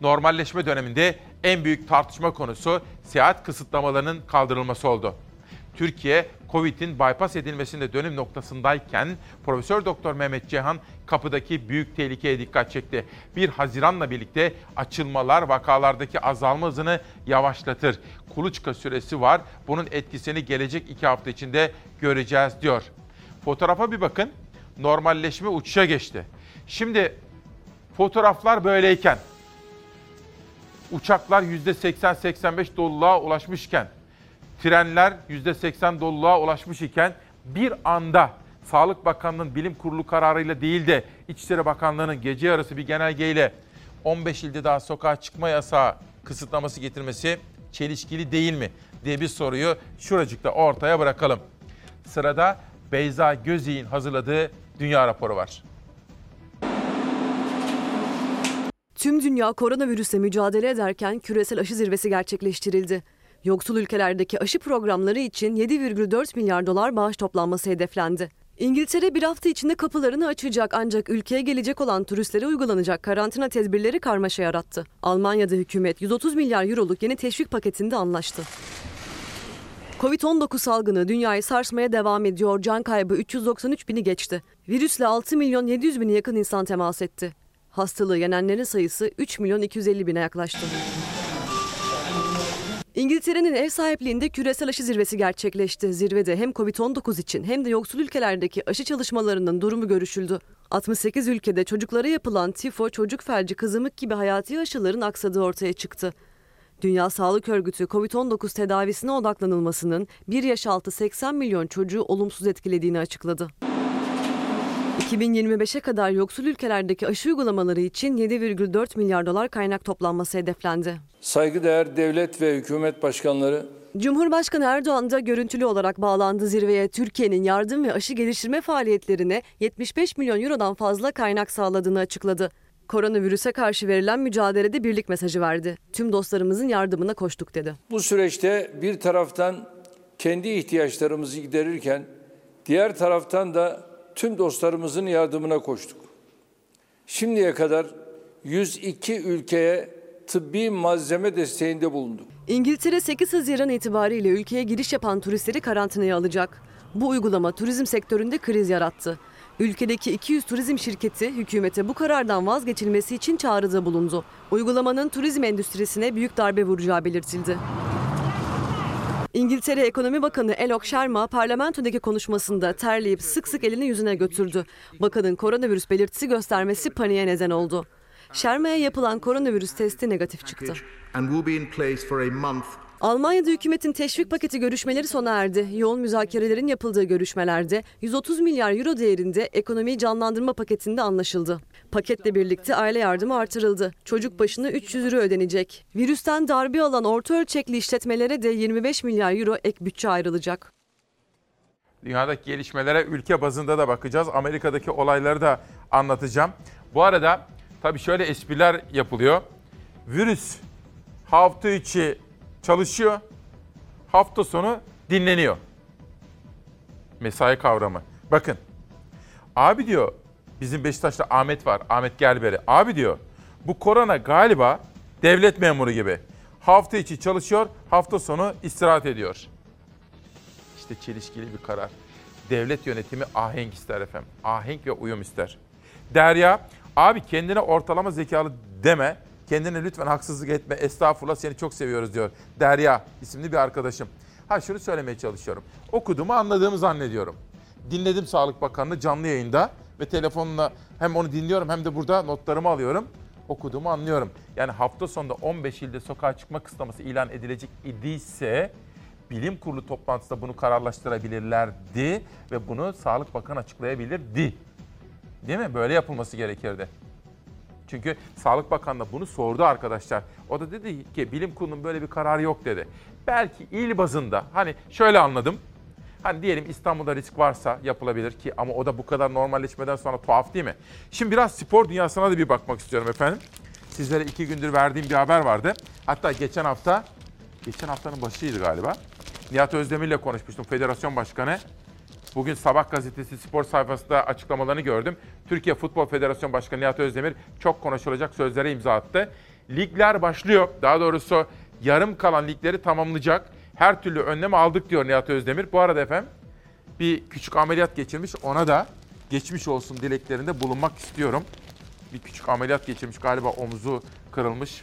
Normalleşme döneminde en büyük tartışma konusu seyahat kısıtlamalarının kaldırılması oldu. Türkiye, Covid'in bypass edilmesinde dönüm noktasındayken Profesör Doktor Mehmet Cehan kapıdaki büyük tehlikeye dikkat çekti. 1 Haziran'la birlikte açılmalar vakalardaki azalma hızını yavaşlatır. Kuluçka süresi var. Bunun etkisini gelecek iki hafta içinde göreceğiz diyor. Fotoğrafa bir bakın. Normalleşme uçuşa geçti. Şimdi fotoğraflar böyleyken uçaklar %80-85 doluluğa ulaşmışken, trenler %80 doluluğa ulaşmış iken bir anda Sağlık Bakanlığı'nın bilim kurulu kararıyla değil de İçişleri Bakanlığı'nın gece yarısı bir genelgeyle 15 ilde daha sokağa çıkma yasağı kısıtlaması getirmesi çelişkili değil mi diye bir soruyu şuracıkta ortaya bırakalım. Sırada Beyza Gözey'in hazırladığı dünya raporu var. Tüm dünya koronavirüsle mücadele ederken küresel aşı zirvesi gerçekleştirildi. Yoksul ülkelerdeki aşı programları için 7,4 milyar dolar bağış toplanması hedeflendi. İngiltere bir hafta içinde kapılarını açacak ancak ülkeye gelecek olan turistlere uygulanacak karantina tedbirleri karmaşa yarattı. Almanya'da hükümet 130 milyar euroluk yeni teşvik paketinde anlaştı. Covid-19 salgını dünyayı sarsmaya devam ediyor. Can kaybı 393 bini geçti. Virüsle 6 milyon 700 bini yakın insan temas etti. Hastalığı yenenlerin sayısı 3 milyon 250 bine yaklaştı. İngiltere'nin ev sahipliğinde küresel aşı zirvesi gerçekleşti. Zirvede hem Covid-19 için hem de yoksul ülkelerdeki aşı çalışmalarının durumu görüşüldü. 68 ülkede çocuklara yapılan tifo, çocuk felci, kızamık gibi hayati aşıların aksadığı ortaya çıktı. Dünya Sağlık Örgütü COVID-19 tedavisine odaklanılmasının 1 yaş altı 80 milyon çocuğu olumsuz etkilediğini açıkladı. 2025'e kadar yoksul ülkelerdeki aşı uygulamaları için 7,4 milyar dolar kaynak toplanması hedeflendi. Saygıdeğer devlet ve hükümet başkanları, Cumhurbaşkanı Erdoğan da görüntülü olarak bağlandı zirveye. Türkiye'nin yardım ve aşı geliştirme faaliyetlerine 75 milyon eurodan fazla kaynak sağladığını açıkladı. Koronavirüse karşı verilen mücadelede birlik mesajı verdi. Tüm dostlarımızın yardımına koştuk dedi. bu süreçte bir taraftan kendi ihtiyaçlarımızı giderirken diğer taraftan da tüm dostlarımızın yardımına koştuk. Şimdiye kadar 102 ülkeye tıbbi malzeme desteğinde bulunduk. İngiltere 8 Haziran itibariyle ülkeye giriş yapan turistleri karantinaya alacak. Bu uygulama turizm sektöründe kriz yarattı. Ülkedeki 200 turizm şirketi hükümete bu karardan vazgeçilmesi için çağrıda bulundu. Uygulamanın turizm endüstrisine büyük darbe vuracağı belirtildi. İngiltere Ekonomi Bakanı Elok Sharma parlamentodaki konuşmasında terleyip sık sık elini yüzüne götürdü. Bakanın koronavirüs belirtisi göstermesi paniğe neden oldu. Sharma'ya yapılan koronavirüs testi negatif çıktı. Almanya'da hükümetin teşvik paketi görüşmeleri sona erdi. Yoğun müzakerelerin yapıldığı görüşmelerde 130 milyar euro değerinde ekonomiyi canlandırma paketinde anlaşıldı. Paketle birlikte aile yardımı artırıldı. Çocuk başına 300 euro ödenecek. Virüsten darbe alan orta ölçekli işletmelere de 25 milyar euro ek bütçe ayrılacak. Dünyadaki gelişmelere ülke bazında da bakacağız. Amerika'daki olayları da anlatacağım. Bu arada tabii şöyle espriler yapılıyor. Virüs hafta içi çalışıyor, hafta sonu dinleniyor. Mesai kavramı. Bakın. Abi diyor, bizim Beşiktaş'ta Ahmet var, Ahmet Gelberi. Abi diyor, bu korona galiba devlet memuru gibi. Hafta içi çalışıyor, hafta sonu istirahat ediyor. İşte çelişkili bir karar. Devlet yönetimi ahenk ister efendim. Ahenk ve uyum ister. Derya, abi kendine ortalama zekalı deme. Kendine lütfen haksızlık etme. Estağfurullah seni çok seviyoruz diyor. Derya isimli bir arkadaşım. Ha şunu söylemeye çalışıyorum. Okuduğumu anladığımı zannediyorum. Dinledim Sağlık Bakanlığı canlı yayında ve telefonla hem onu dinliyorum hem de burada notlarımı alıyorum. Okuduğumu anlıyorum. Yani hafta sonunda 15 ilde sokağa çıkma kısıtlaması ilan edilecek idiyse bilim kurulu toplantısında bunu kararlaştırabilirlerdi ve bunu Sağlık Bakanı açıklayabilirdi. Değil mi? Böyle yapılması gerekirdi. Çünkü Sağlık Bakanı da bunu sordu arkadaşlar. O da dedi ki bilim kurulunun böyle bir kararı yok dedi. Belki il bazında hani şöyle anladım. Hani diyelim İstanbul'da risk varsa yapılabilir ki ama o da bu kadar normalleşmeden sonra tuhaf değil mi? Şimdi biraz spor dünyasına da bir bakmak istiyorum efendim. Sizlere iki gündür verdiğim bir haber vardı. Hatta geçen hafta, geçen haftanın başıydı galiba. Nihat Özdemir'le konuşmuştum, federasyon başkanı. Bugün Sabah gazetesi spor sayfasında açıklamalarını gördüm. Türkiye Futbol Federasyonu Başkanı Nihat Özdemir çok konuşulacak sözlere imza attı. Ligler başlıyor. Daha doğrusu yarım kalan ligleri tamamlayacak. Her türlü önlemi aldık diyor Nihat Özdemir. Bu arada efendim bir küçük ameliyat geçirmiş. Ona da geçmiş olsun dileklerinde bulunmak istiyorum. Bir küçük ameliyat geçirmiş galiba omuzu kırılmış.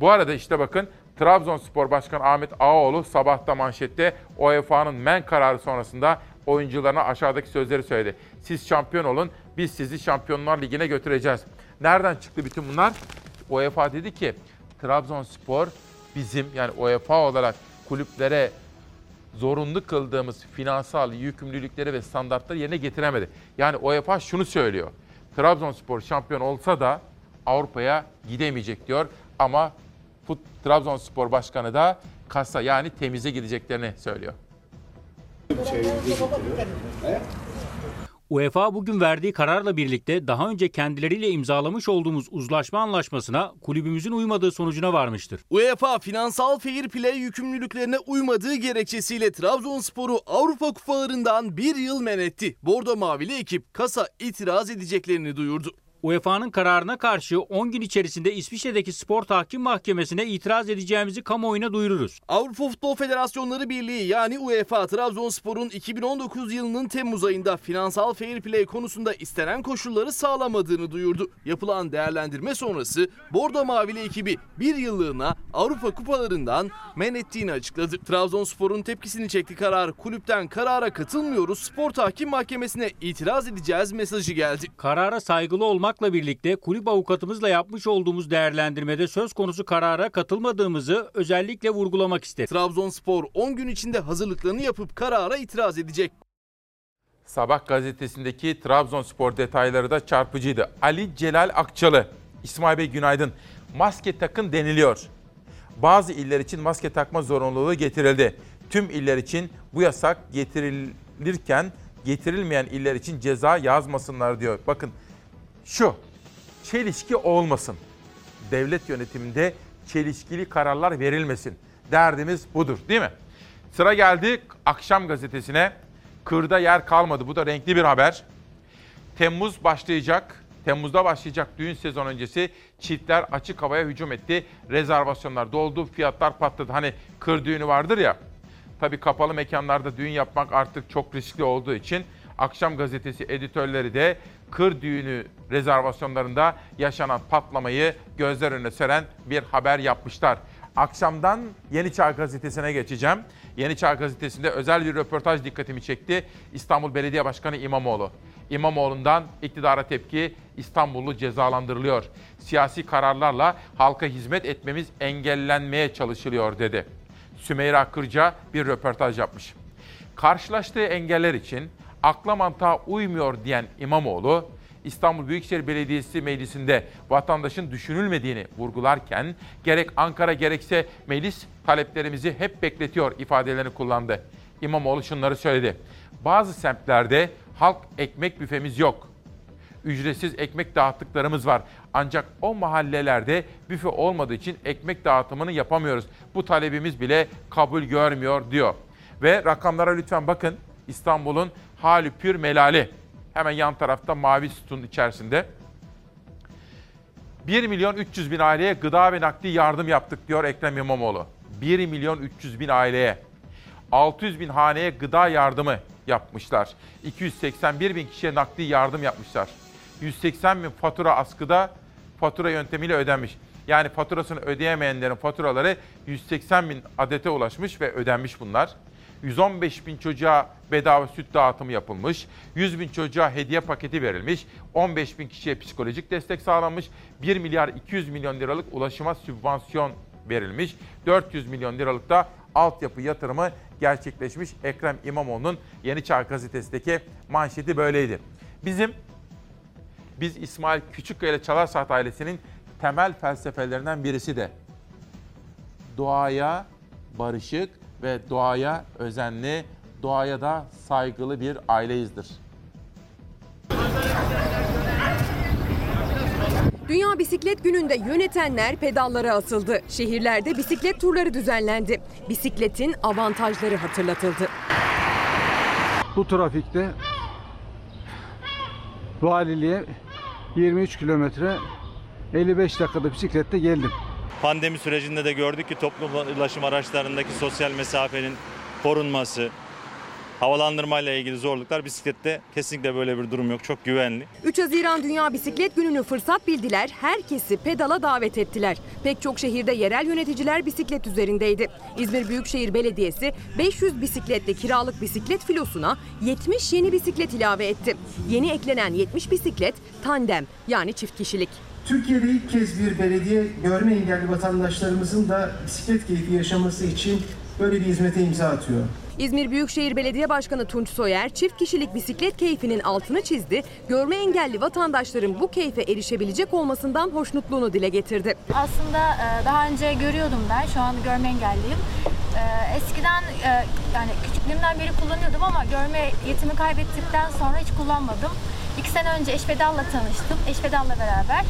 Bu arada işte bakın Trabzonspor Başkanı Ahmet Ağaoğlu sabahta manşette UEFA'nın men kararı sonrasında oyuncularına aşağıdaki sözleri söyledi. Siz şampiyon olun, biz sizi Şampiyonlar Ligi'ne götüreceğiz. Nereden çıktı bütün bunlar? UEFA dedi ki Trabzonspor bizim yani UEFA olarak kulüplere zorunlu kıldığımız finansal yükümlülükleri ve standartları yerine getiremedi. Yani UEFA şunu söylüyor. Trabzonspor şampiyon olsa da Avrupa'ya gidemeyecek diyor. Ama Trabzonspor Başkanı da kasa yani temize gideceklerini söylüyor. UEFA bugün verdiği kararla birlikte daha önce kendileriyle imzalamış olduğumuz uzlaşma anlaşmasına kulübümüzün uymadığı sonucuna varmıştır. UEFA finansal fair play yükümlülüklerine uymadığı gerekçesiyle Trabzonspor'u Avrupa kupalarından bir yıl men etti. Bordo Mavili ekip kasa itiraz edeceklerini duyurdu. UEFA'nın kararına karşı 10 gün içerisinde İsviçre'deki Spor Tahkim Mahkemesi'ne itiraz edeceğimizi kamuoyuna duyururuz. Avrupa Futbol Federasyonları Birliği yani UEFA Trabzonspor'un 2019 yılının Temmuz ayında finansal fair play konusunda istenen koşulları sağlamadığını duyurdu. Yapılan değerlendirme sonrası Bordo Mavili ekibi bir yıllığına Avrupa kupalarından men ettiğini açıkladı. Trabzonspor'un tepkisini çekti karar. Kulüpten karara katılmıyoruz. Spor Tahkim Mahkemesi'ne itiraz edeceğiz mesajı geldi. Karara saygılı olmakla birlikte kulüp avukatımızla yapmış olduğumuz değerlendirmede söz konusu karara katılmadığımızı özellikle vurgulamak istedim. Trabzonspor 10 gün içinde hazırlıklarını yapıp karara itiraz edecek. Sabah gazetesindeki Trabzonspor detayları da çarpıcıydı. Ali Celal Akçalı, İsmail Bey günaydın. Maske takın deniliyor. Bazı iller için maske takma zorunluluğu getirildi. Tüm iller için bu yasak getirilirken getirilmeyen iller için ceza yazmasınlar diyor. Bakın şu, çelişki olmasın. Devlet yönetiminde çelişkili kararlar verilmesin. Derdimiz budur değil mi? Sıra geldi akşam gazetesine. Kırda yer kalmadı. Bu da renkli bir haber. Temmuz başlayacak. Temmuz'da başlayacak düğün sezon öncesi çiftler açık havaya hücum etti. Rezervasyonlar doldu, fiyatlar patladı. Hani kır düğünü vardır ya. Tabii kapalı mekanlarda düğün yapmak artık çok riskli olduğu için Akşam gazetesi editörleri de kır düğünü rezervasyonlarında yaşanan patlamayı gözler önüne seren bir haber yapmışlar. Akşamdan Yeni Çağ Gazetesi'ne geçeceğim. Yeni Çağ Gazetesi'nde özel bir röportaj dikkatimi çekti. İstanbul Belediye Başkanı İmamoğlu. İmamoğlu'ndan iktidara tepki İstanbullu cezalandırılıyor. Siyasi kararlarla halka hizmet etmemiz engellenmeye çalışılıyor dedi. Sümeyra Kırca bir röportaj yapmış. Karşılaştığı engeller için akla mantığa uymuyor diyen İmamoğlu, İstanbul Büyükşehir Belediyesi Meclisi'nde vatandaşın düşünülmediğini vurgularken gerek Ankara gerekse meclis taleplerimizi hep bekletiyor ifadelerini kullandı. İmamoğlu şunları söyledi. Bazı semtlerde halk ekmek büfemiz yok. Ücretsiz ekmek dağıttıklarımız var. Ancak o mahallelerde büfe olmadığı için ekmek dağıtımını yapamıyoruz. Bu talebimiz bile kabul görmüyor diyor. Ve rakamlara lütfen bakın. İstanbul'un hali pür melali. Hemen yan tarafta mavi sütun içerisinde. 1 milyon 300 bin aileye gıda ve nakdi yardım yaptık diyor Ekrem İmamoğlu. 1 milyon 300 bin aileye. 600 bin haneye gıda yardımı yapmışlar. 281 bin kişiye nakdi yardım yapmışlar. 180 bin fatura askıda fatura yöntemiyle ödenmiş. Yani faturasını ödeyemeyenlerin faturaları 180 bin adete ulaşmış ve ödenmiş bunlar. 115 bin çocuğa bedava süt dağıtımı yapılmış, 100 bin çocuğa hediye paketi verilmiş, 15 bin kişiye psikolojik destek sağlanmış, 1 milyar 200 milyon liralık ulaşıma sübvansiyon verilmiş, 400 milyon liralık da altyapı yatırımı gerçekleşmiş. Ekrem İmamoğlu'nun Yeni Çağ gazetesindeki manşeti böyleydi. Bizim, biz İsmail Küçükkaya ile Çalar Saat ailesinin temel felsefelerinden birisi de doğaya barışık, ve doğaya özenli, doğaya da saygılı bir aileyizdir. Dünya Bisiklet Günü'nde yönetenler pedallara asıldı. Şehirlerde bisiklet turları düzenlendi. Bisikletin avantajları hatırlatıldı. Bu trafikte valiliğe 23 kilometre 55 dakikada bisikletle geldim. Pandemi sürecinde de gördük ki toplu ulaşım araçlarındaki sosyal mesafenin korunması, havalandırmayla ilgili zorluklar bisiklette kesinlikle böyle bir durum yok. Çok güvenli. 3 Haziran Dünya Bisiklet Günü'nü fırsat bildiler, herkesi pedala davet ettiler. Pek çok şehirde yerel yöneticiler bisiklet üzerindeydi. İzmir Büyükşehir Belediyesi 500 bisikletle kiralık bisiklet filosuna 70 yeni bisiklet ilave etti. Yeni eklenen 70 bisiklet tandem yani çift kişilik. Türkiye'de ilk kez bir belediye görme engelli vatandaşlarımızın da bisiklet keyfi yaşaması için böyle bir hizmete imza atıyor. İzmir Büyükşehir Belediye Başkanı Tunç Soyer çift kişilik bisiklet keyfinin altını çizdi. Görme engelli vatandaşların bu keyfe erişebilecek olmasından hoşnutluğunu dile getirdi. Aslında e, daha önce görüyordum ben. Şu an görme engelliyim. E, Eskiden e, yani küçüklüğümden beri kullanıyordum ama görme yetimi kaybettikten sonra hiç kullanmadım. İki sene önce Eşpedal'la tanıştım. Eşpedal'la beraber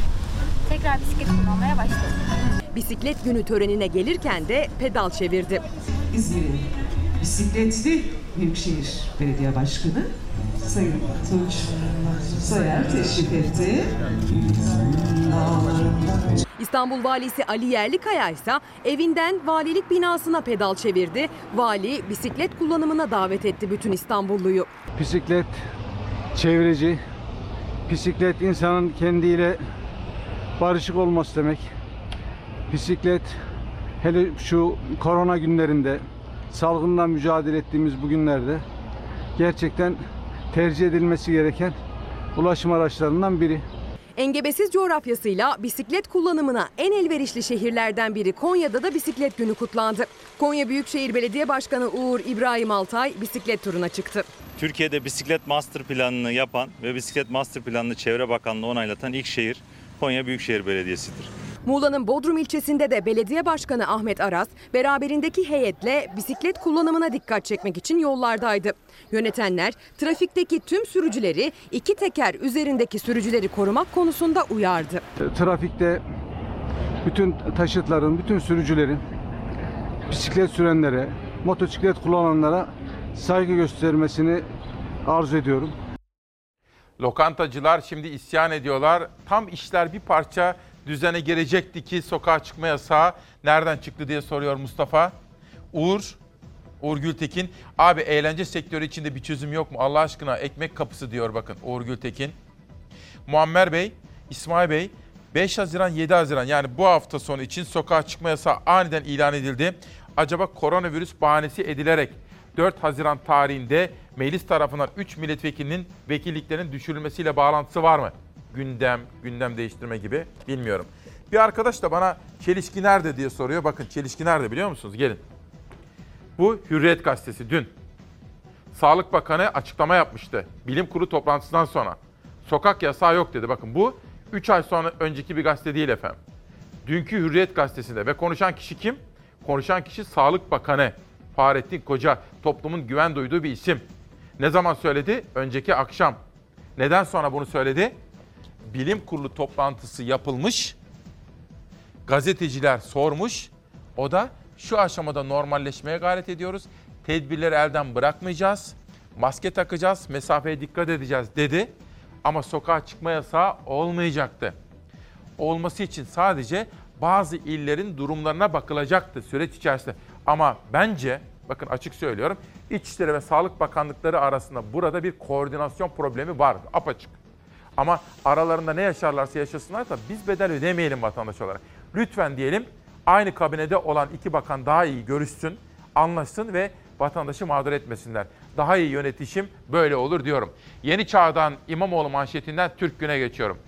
tekrar bisiklet kullanmaya başladım. Bisiklet günü törenine gelirken de pedal çevirdi. İzmir'in bisikletli Büyükşehir Belediye Başkanı Sayın Tunç Soyer teşrif etti. İstanbul Valisi Ali Yerlikaya ise evinden valilik binasına pedal çevirdi. Vali bisiklet kullanımına davet etti bütün İstanbulluyu. Bisiklet çevreci, bisiklet insanın kendiyle barışık olması demek. Bisiklet hele şu korona günlerinde salgınla mücadele ettiğimiz bu günlerde gerçekten tercih edilmesi gereken ulaşım araçlarından biri. Engebesiz coğrafyasıyla bisiklet kullanımına en elverişli şehirlerden biri Konya'da da bisiklet günü kutlandı. Konya Büyükşehir Belediye Başkanı Uğur İbrahim Altay bisiklet turuna çıktı. Türkiye'de bisiklet master planını yapan ve bisiklet master planını Çevre Bakanlığı onaylatan ilk şehir Konya Büyükşehir Belediyesi'dir. Muğla'nın Bodrum ilçesinde de belediye başkanı Ahmet Aras beraberindeki heyetle bisiklet kullanımına dikkat çekmek için yollardaydı. Yönetenler trafikteki tüm sürücüleri iki teker üzerindeki sürücüleri korumak konusunda uyardı. Trafikte bütün taşıtların, bütün sürücülerin bisiklet sürenlere, motosiklet kullananlara saygı göstermesini arzu ediyorum. Lokantacılar şimdi isyan ediyorlar. Tam işler bir parça düzene girecekti ki sokağa çıkma yasağı nereden çıktı diye soruyor Mustafa. Uğur, Uğur Gültekin. Abi eğlence sektörü içinde bir çözüm yok mu? Allah aşkına ekmek kapısı diyor bakın Uğur Gültekin. Muammer Bey, İsmail Bey 5 Haziran 7 Haziran yani bu hafta sonu için sokağa çıkma yasağı aniden ilan edildi. Acaba koronavirüs bahanesi edilerek 4 Haziran tarihinde meclis tarafından 3 milletvekilinin vekilliklerinin düşürülmesiyle bağlantısı var mı? Gündem, gündem değiştirme gibi bilmiyorum. Bir arkadaş da bana çelişki nerede diye soruyor. Bakın çelişki nerede biliyor musunuz? Gelin. Bu Hürriyet gazetesi dün. Sağlık Bakanı açıklama yapmıştı. Bilim kurulu toplantısından sonra. Sokak yasağı yok dedi. Bakın bu 3 ay sonra önceki bir gazete değil efendim. Dünkü Hürriyet gazetesinde ve konuşan kişi kim? Konuşan kişi Sağlık Bakanı Fahrettin Koca. Toplumun güven duyduğu bir isim. Ne zaman söyledi? Önceki akşam. Neden sonra bunu söyledi? Bilim kurulu toplantısı yapılmış. Gazeteciler sormuş. O da şu aşamada normalleşmeye gayret ediyoruz. Tedbirleri elden bırakmayacağız. Maske takacağız, mesafeye dikkat edeceğiz dedi. Ama sokağa çıkma yasağı olmayacaktı. Olması için sadece bazı illerin durumlarına bakılacaktı süreç içerisinde. Ama bence, bakın açık söylüyorum, İçişleri ve Sağlık Bakanlıkları arasında burada bir koordinasyon problemi var, apaçık. Ama aralarında ne yaşarlarsa yaşasınlar da biz bedel ödemeyelim vatandaş olarak. Lütfen diyelim aynı kabinede olan iki bakan daha iyi görüşsün, anlaşsın ve vatandaşı mağdur etmesinler. Daha iyi yönetişim böyle olur diyorum. Yeni Çağ'dan İmamoğlu manşetinden Türk Gün'e geçiyorum.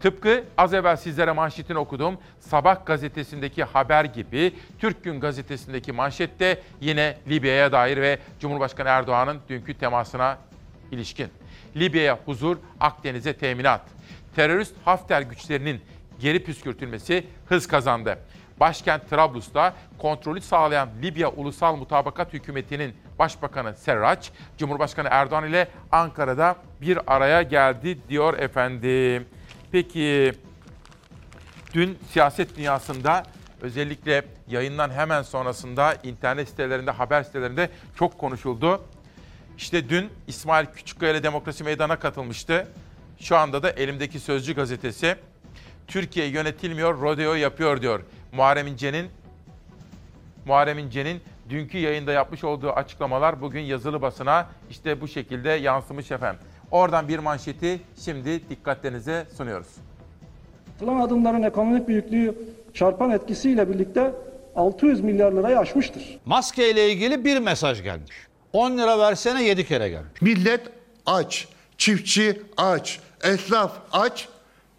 Tıpkı az evvel sizlere manşetini okuduğum Sabah gazetesindeki haber gibi Türk Gün gazetesindeki manşette yine Libya'ya dair ve Cumhurbaşkanı Erdoğan'ın dünkü temasına ilişkin. Libya'ya huzur, Akdeniz'e teminat. Terörist Hafter güçlerinin geri püskürtülmesi hız kazandı. Başkent Trablus'ta kontrolü sağlayan Libya Ulusal Mutabakat Hükümeti'nin Başbakanı Serraç, Cumhurbaşkanı Erdoğan ile Ankara'da bir araya geldi diyor efendim. Peki Dün siyaset dünyasında özellikle yayından hemen sonrasında internet sitelerinde, haber sitelerinde çok konuşuldu. İşte dün İsmail Küçükkaya ile Demokrasi Meydanı'na katılmıştı. Şu anda da elimdeki Sözcü gazetesi Türkiye yönetilmiyor, rodeo yapıyor diyor. Muharrem İnce'nin Muharrem İnce'nin dünkü yayında yapmış olduğu açıklamalar bugün yazılı basına işte bu şekilde yansımış efendim. Oradan bir manşeti şimdi dikkatlerinize sunuyoruz. Atılan adımların ekonomik büyüklüğü çarpan etkisiyle birlikte 600 milyar lirayı aşmıştır. Maske ile ilgili bir mesaj gelmiş. 10 lira versene 7 kere gelmiş. Millet aç, çiftçi aç, esnaf aç,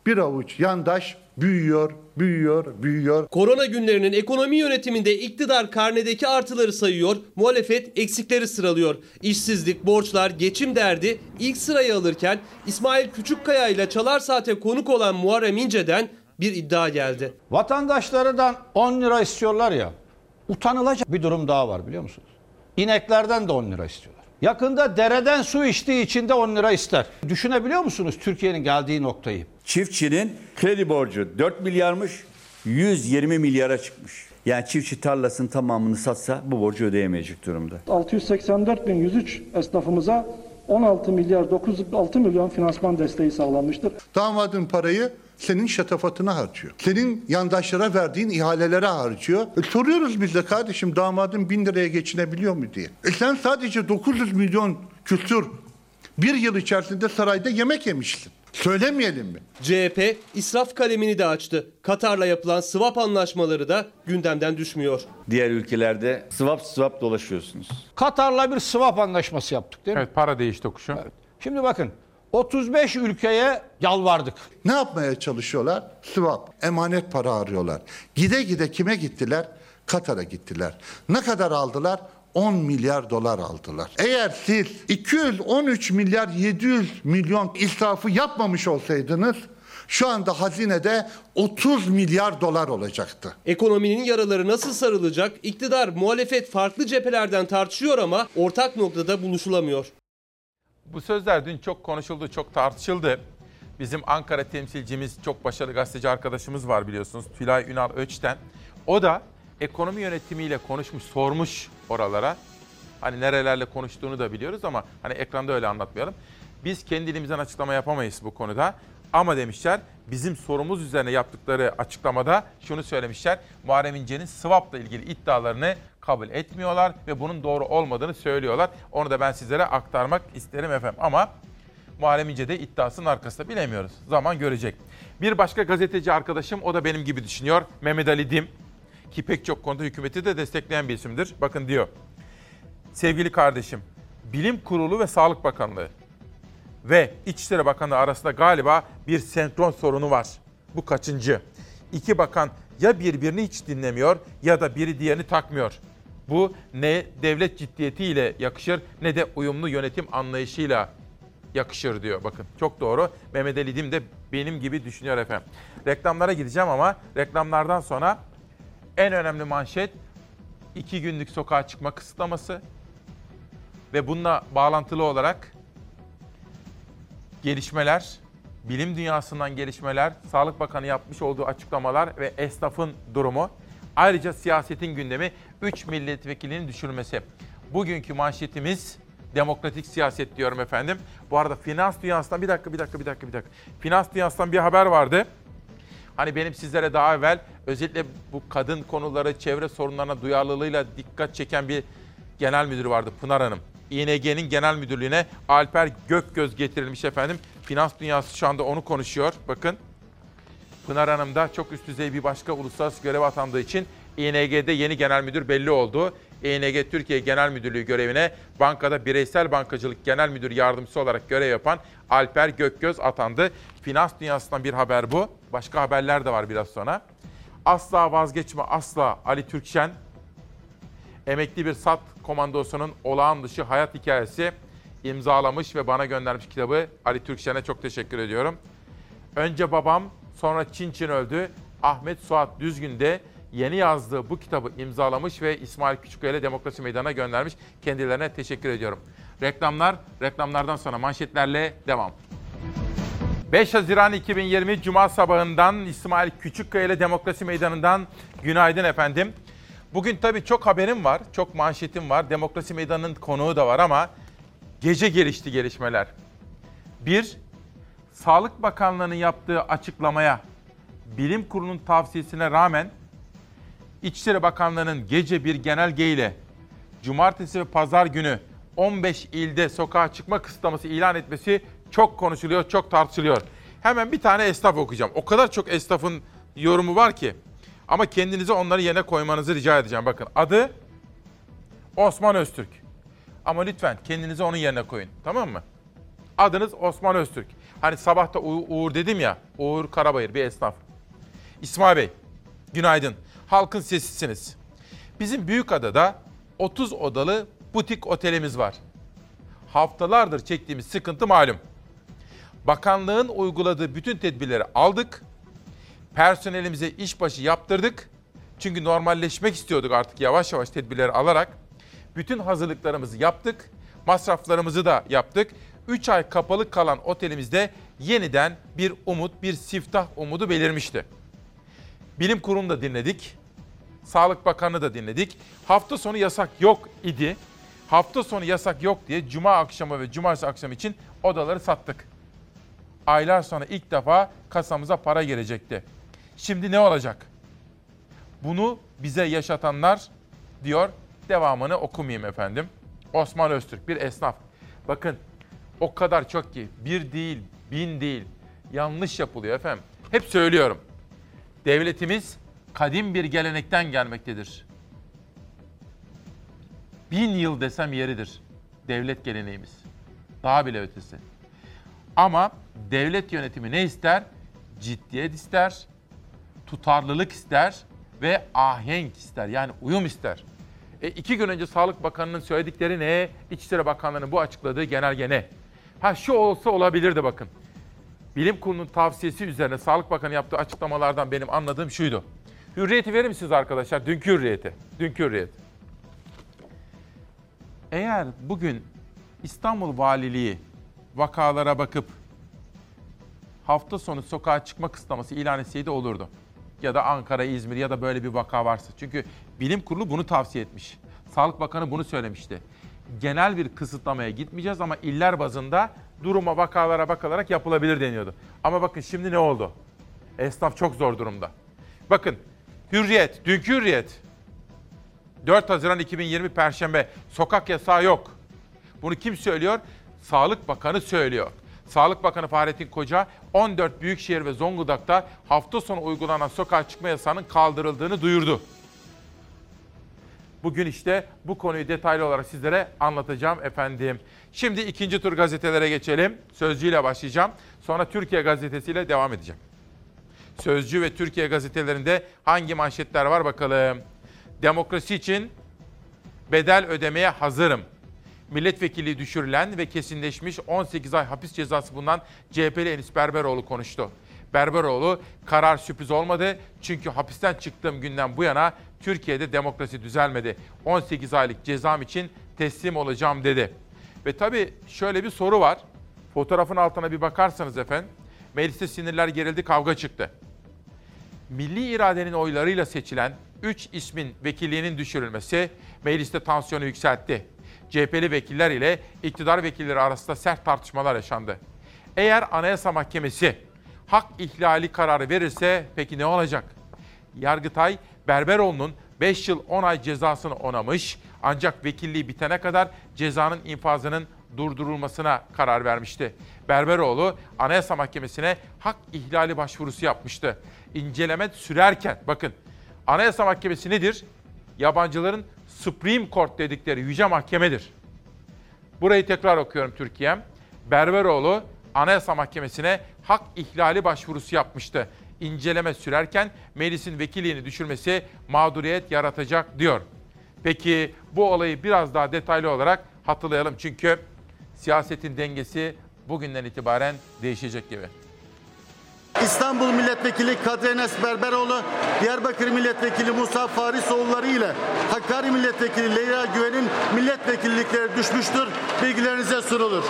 bir avuç yandaş büyüyor, büyüyor, büyüyor. Korona günlerinin ekonomi yönetiminde iktidar karnedeki artıları sayıyor, muhalefet eksikleri sıralıyor. İşsizlik, borçlar, geçim derdi ilk sırayı alırken İsmail Küçükkaya ile Çalar Saat'e konuk olan Muharrem İnce'den bir iddia geldi. Vatandaşlardan 10 lira istiyorlar ya. Utanılacak bir durum daha var biliyor musunuz? İneklerden de 10 lira istiyorlar. Yakında dereden su içtiği için de 10 lira ister. Düşünebiliyor musunuz Türkiye'nin geldiği noktayı? Çiftçinin kredi borcu 4 milyarmış, 120 milyara çıkmış. Yani çiftçi tarlasının tamamını satsa bu borcu ödeyemeyecek durumda. 684.103 esnafımıza 16 milyar 906 milyon finansman desteği sağlanmıştır. Damadın parayı senin şatafatına harcıyor. Senin yandaşlara verdiğin ihalelere harcıyor. E, soruyoruz biz de kardeşim damadın bin liraya geçinebiliyor mu diye. E sen sadece 900 milyon küsür bir yıl içerisinde sarayda yemek yemişsin. Söylemeyelim mi? CHP israf kalemini de açtı. Katar'la yapılan swap anlaşmaları da gündemden düşmüyor. Diğer ülkelerde swap swap dolaşıyorsunuz. Katar'la bir swap anlaşması yaptık değil mi? Evet para değiş tokuşu. Evet. Şimdi bakın 35 ülkeye yalvardık. Ne yapmaya çalışıyorlar? Swap, emanet para arıyorlar. Gide gide kime gittiler? Katar'a gittiler. Ne kadar aldılar? 10 milyar dolar aldılar. Eğer siz 213 milyar 700 milyon israfı yapmamış olsaydınız şu anda hazinede 30 milyar dolar olacaktı. Ekonominin yaraları nasıl sarılacak? İktidar, muhalefet farklı cephelerden tartışıyor ama ortak noktada buluşulamıyor. Bu sözler dün çok konuşuldu, çok tartışıldı. Bizim Ankara temsilcimiz, çok başarılı gazeteci arkadaşımız var biliyorsunuz. Tülay Ünal Öç'ten. O da ekonomi yönetimiyle konuşmuş, sormuş oralara. Hani nerelerle konuştuğunu da biliyoruz ama hani ekranda öyle anlatmayalım. Biz kendiliğimizden açıklama yapamayız bu konuda. Ama demişler bizim sorumuz üzerine yaptıkları açıklamada şunu söylemişler. Muharrem İnce'nin swap'la ilgili iddialarını kabul etmiyorlar ve bunun doğru olmadığını söylüyorlar. Onu da ben sizlere aktarmak isterim efendim. Ama Muharrem İnce de iddiasının arkasında bilemiyoruz. Zaman görecek. Bir başka gazeteci arkadaşım o da benim gibi düşünüyor. Mehmet Ali Dim ki pek çok konuda hükümeti de destekleyen bir isimdir. Bakın diyor. Sevgili kardeşim, Bilim Kurulu ve Sağlık Bakanlığı ve İçişleri Bakanlığı arasında galiba bir senkron sorunu var. Bu kaçıncı? İki bakan ya birbirini hiç dinlemiyor ya da biri diğerini takmıyor. Bu ne devlet ciddiyetiyle yakışır ne de uyumlu yönetim anlayışıyla yakışır diyor. Bakın çok doğru. Mehmet Ali Dim de benim gibi düşünüyor efendim. Reklamlara gideceğim ama reklamlardan sonra en önemli manşet iki günlük sokağa çıkma kısıtlaması ve bununla bağlantılı olarak gelişmeler, bilim dünyasından gelişmeler, Sağlık Bakanı yapmış olduğu açıklamalar ve esnafın durumu. Ayrıca siyasetin gündemi 3 milletvekilinin düşürülmesi. Bugünkü manşetimiz demokratik siyaset diyorum efendim. Bu arada finans dünyasından bir dakika bir dakika bir dakika bir dakika. Finans dünyasından bir haber vardı. Hani benim sizlere daha evvel özellikle bu kadın konuları, çevre sorunlarına duyarlılığıyla dikkat çeken bir genel müdür vardı Pınar Hanım. İNG'nin genel müdürlüğüne Alper Gökgöz getirilmiş efendim. Finans dünyası şu anda onu konuşuyor. Bakın Pınar Hanım da çok üst düzey bir başka uluslararası görev atandığı için İNG'de yeni genel müdür belli oldu. İNG Türkiye Genel Müdürlüğü görevine bankada bireysel bankacılık genel müdür yardımcısı olarak görev yapan Alper Gökgöz atandı. Finans dünyasından bir haber bu. Başka haberler de var biraz sonra. Asla vazgeçme asla Ali Türkşen. Emekli bir SAT komandosunun olağan dışı hayat hikayesi imzalamış ve bana göndermiş kitabı Ali Türkşen'e çok teşekkür ediyorum. Önce babam sonra Çin Çin öldü. Ahmet Suat Düzgün de yeni yazdığı bu kitabı imzalamış ve İsmail Küçükkaya Demokrasi Meydanı'na göndermiş. Kendilerine teşekkür ediyorum. Reklamlar, reklamlardan sonra manşetlerle devam. 5 Haziran 2020 Cuma sabahından İsmail Küçükkaya ile Demokrasi Meydanı'ndan günaydın efendim. Bugün tabii çok haberim var, çok manşetim var. Demokrasi Meydanı'nın konuğu da var ama gece gelişti gelişmeler. Bir, Sağlık Bakanlığı'nın yaptığı açıklamaya, bilim kurulunun tavsiyesine rağmen İçişleri Bakanlığı'nın gece bir genelgeyle cumartesi ve pazar günü 15 ilde sokağa çıkma kısıtlaması ilan etmesi çok konuşuluyor, çok tartışılıyor. Hemen bir tane esnaf okuyacağım. O kadar çok esnafın yorumu var ki. Ama kendinize onları yerine koymanızı rica edeceğim. Bakın adı Osman Öztürk. Ama lütfen kendinizi onun yerine koyun. Tamam mı? Adınız Osman Öztürk. Hani sabah da U- Uğur dedim ya. Uğur Karabayır bir esnaf. İsmail Bey, günaydın. Halkın sesisiniz. Bizim Büyükada'da 30 odalı butik otelimiz var. Haftalardır çektiğimiz sıkıntı malum. Bakanlığın uyguladığı bütün tedbirleri aldık. Personelimize işbaşı yaptırdık. Çünkü normalleşmek istiyorduk artık yavaş yavaş tedbirleri alarak. Bütün hazırlıklarımızı yaptık. Masraflarımızı da yaptık. 3 ay kapalı kalan otelimizde yeniden bir umut, bir siftah umudu belirmişti. Bilim kurulunu da dinledik. Sağlık Bakanı da dinledik. Hafta sonu yasak yok idi. Hafta sonu yasak yok diye cuma akşamı ve cumartesi akşamı için odaları sattık. Aylar sonra ilk defa kasamıza para gelecekti. Şimdi ne olacak? Bunu bize yaşatanlar diyor. Devamını okumayayım efendim. Osman Öztürk bir esnaf. Bakın o kadar çok ki bir değil, bin değil. Yanlış yapılıyor efendim. Hep söylüyorum. Devletimiz kadim bir gelenekten gelmektedir. Bin yıl desem yeridir devlet geleneğimiz. Daha bile ötesi. Ama devlet yönetimi ne ister? Ciddiyet ister, tutarlılık ister ve ahenk ister. Yani uyum ister. E iki gün önce Sağlık Bakanı'nın söyledikleri ne? İçişleri Bakanlığı'nın bu açıkladığı genelge ne? Ha şu olsa olabilirdi bakın. Bilim Kurulu'nun tavsiyesi üzerine Sağlık Bakanı yaptığı açıklamalardan benim anladığım şuydu. Hürriyeti verir misiniz arkadaşlar? Dünkü hürriyeti. Dünkü hürriyet. Eğer bugün İstanbul Valiliği vakalara bakıp hafta sonu sokağa çıkma kısıtlaması ilan etseydi olurdu. Ya da Ankara, İzmir ya da böyle bir vaka varsa. Çünkü bilim kurulu bunu tavsiye etmiş. Sağlık Bakanı bunu söylemişti. Genel bir kısıtlamaya gitmeyeceğiz ama iller bazında duruma vakalara bakılarak yapılabilir deniyordu. Ama bakın şimdi ne oldu? Esnaf çok zor durumda. Bakın Hürriyet, dünkü Hürriyet. 4 Haziran 2020 Perşembe sokak yasağı yok. Bunu kim söylüyor? Sağlık Bakanı söylüyor. Sağlık Bakanı Fahrettin Koca 14 büyükşehir ve Zonguldak'ta hafta sonu uygulanan sokağa çıkma yasağının kaldırıldığını duyurdu. Bugün işte bu konuyu detaylı olarak sizlere anlatacağım efendim. Şimdi ikinci tur gazetelere geçelim. Sözcü ile başlayacağım. Sonra Türkiye gazetesiyle devam edeceğim. Sözcü ve Türkiye gazetelerinde hangi manşetler var bakalım. Demokrasi için bedel ödemeye hazırım. Milletvekili düşürülen ve kesinleşmiş 18 ay hapis cezası bulunan CHP'li Enis Berberoğlu konuştu. Berberoğlu karar sürpriz olmadı çünkü hapisten çıktığım günden bu yana Türkiye'de demokrasi düzelmedi. 18 aylık cezam için teslim olacağım dedi. Ve tabii şöyle bir soru var. Fotoğrafın altına bir bakarsanız efendim. Mecliste sinirler gerildi, kavga çıktı. Milli iradenin oylarıyla seçilen 3 ismin vekilliğinin düşürülmesi mecliste tansiyonu yükseltti. CHP'li vekiller ile iktidar vekilleri arasında sert tartışmalar yaşandı. Eğer Anayasa Mahkemesi hak ihlali kararı verirse peki ne olacak? Yargıtay Berberoğlu'nun 5 yıl 10 ay cezasını onamış ancak vekilliği bitene kadar cezanın infazının durdurulmasına karar vermişti. Berberoğlu Anayasa Mahkemesi'ne hak ihlali başvurusu yapmıştı. İnceleme sürerken bakın Anayasa Mahkemesi nedir? Yabancıların Supreme Court dedikleri yüce mahkemedir. Burayı tekrar okuyorum Türkiye'm. Berberoğlu Anayasa Mahkemesi'ne hak ihlali başvurusu yapmıştı. İnceleme sürerken meclisin vekilliğini düşürmesi mağduriyet yaratacak diyor. Peki bu olayı biraz daha detaylı olarak hatırlayalım çünkü siyasetin dengesi bugünden itibaren değişecek gibi. İstanbul Milletvekili Kadri Enes Berberoğlu, Diyarbakır Milletvekili Musa Farisoğulları ile Hakkari Milletvekili Leyla Güven'in milletvekillikleri düşmüştür. Bilgilerinize sunulur.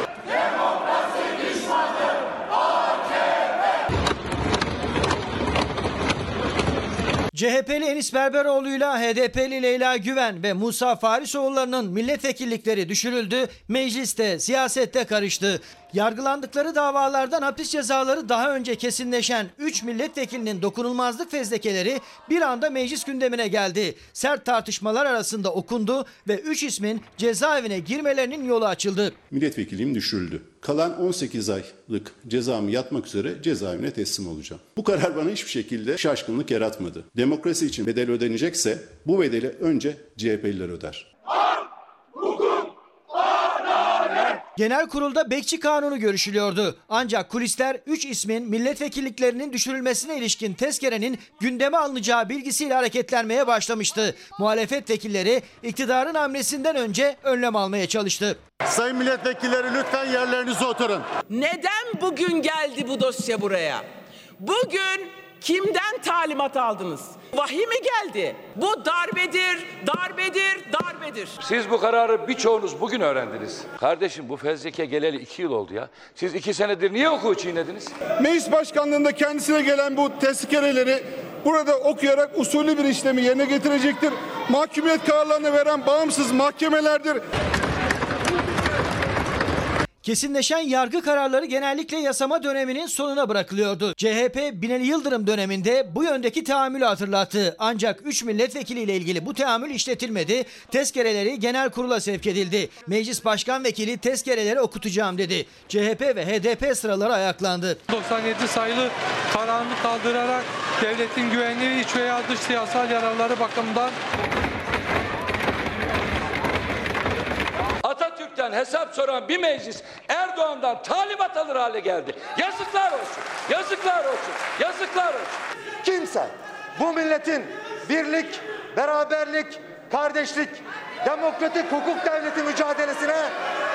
CHP'li Enis Berberoğlu'yla HDP'li Leyla Güven ve Musa Farisoğulları'nın milletvekillikleri düşürüldü, mecliste, siyasette karıştı. Yargılandıkları davalardan hapis cezaları daha önce kesinleşen 3 milletvekilinin dokunulmazlık fezlekeleri bir anda meclis gündemine geldi. Sert tartışmalar arasında okundu ve 3 ismin cezaevine girmelerinin yolu açıldı. Milletvekilliğim düşürüldü. Kalan 18 aylık cezamı yatmak üzere cezaevine teslim olacağım. Bu karar bana hiçbir şekilde şaşkınlık yaratmadı. Demokrasi için bedel ödenecekse bu bedeli önce CHP'liler öder. Genel kurulda bekçi kanunu görüşülüyordu. Ancak kulisler 3 ismin milletvekilliklerinin düşürülmesine ilişkin tezkerenin gündeme alınacağı bilgisiyle hareketlenmeye başlamıştı. Muhalefet vekilleri iktidarın hamlesinden önce önlem almaya çalıştı. Sayın milletvekilleri lütfen yerlerinize oturun. Neden bugün geldi bu dosya buraya? Bugün kimden talimat aldınız? Vahiy mi geldi? Bu darbedir, darbedir, darbedir. Siz bu kararı birçoğunuz bugün öğrendiniz. Kardeşim bu fezleke geleli iki yıl oldu ya. Siz iki senedir niye hukuku çiğnediniz? Meclis başkanlığında kendisine gelen bu tezkereleri burada okuyarak usulü bir işlemi yerine getirecektir. Mahkumiyet kararlarını veren bağımsız mahkemelerdir. Kesinleşen yargı kararları genellikle yasama döneminin sonuna bırakılıyordu. CHP Binali Yıldırım döneminde bu yöndeki tahammülü hatırlattı. Ancak 3 milletvekiliyle ilgili bu tahammül işletilmedi. Tezkereleri genel kurula sevk edildi. Meclis Başkan Vekili tezkereleri okutacağım dedi. CHP ve HDP sıraları ayaklandı. 97 sayılı kararını kaldırarak devletin güvenliği iç veya dış siyasal yararları bakımından Atatürk'ten hesap soran bir meclis Erdoğan'dan talimat alır hale geldi. Yazıklar olsun. Yazıklar olsun. Yazıklar olsun. Kimse bu milletin birlik, beraberlik, kardeşlik, demokratik hukuk devleti mücadelesine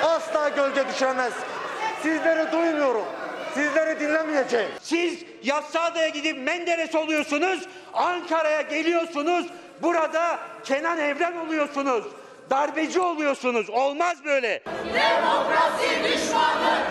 asla gölge düşüremez. Sizleri duymuyorum. Sizleri dinlemeyeceğim. Siz Yassıada'ya gidip Menderes oluyorsunuz, Ankara'ya geliyorsunuz, burada Kenan Evren oluyorsunuz. Darbeci oluyorsunuz. Olmaz böyle. Demokrasi düşmanı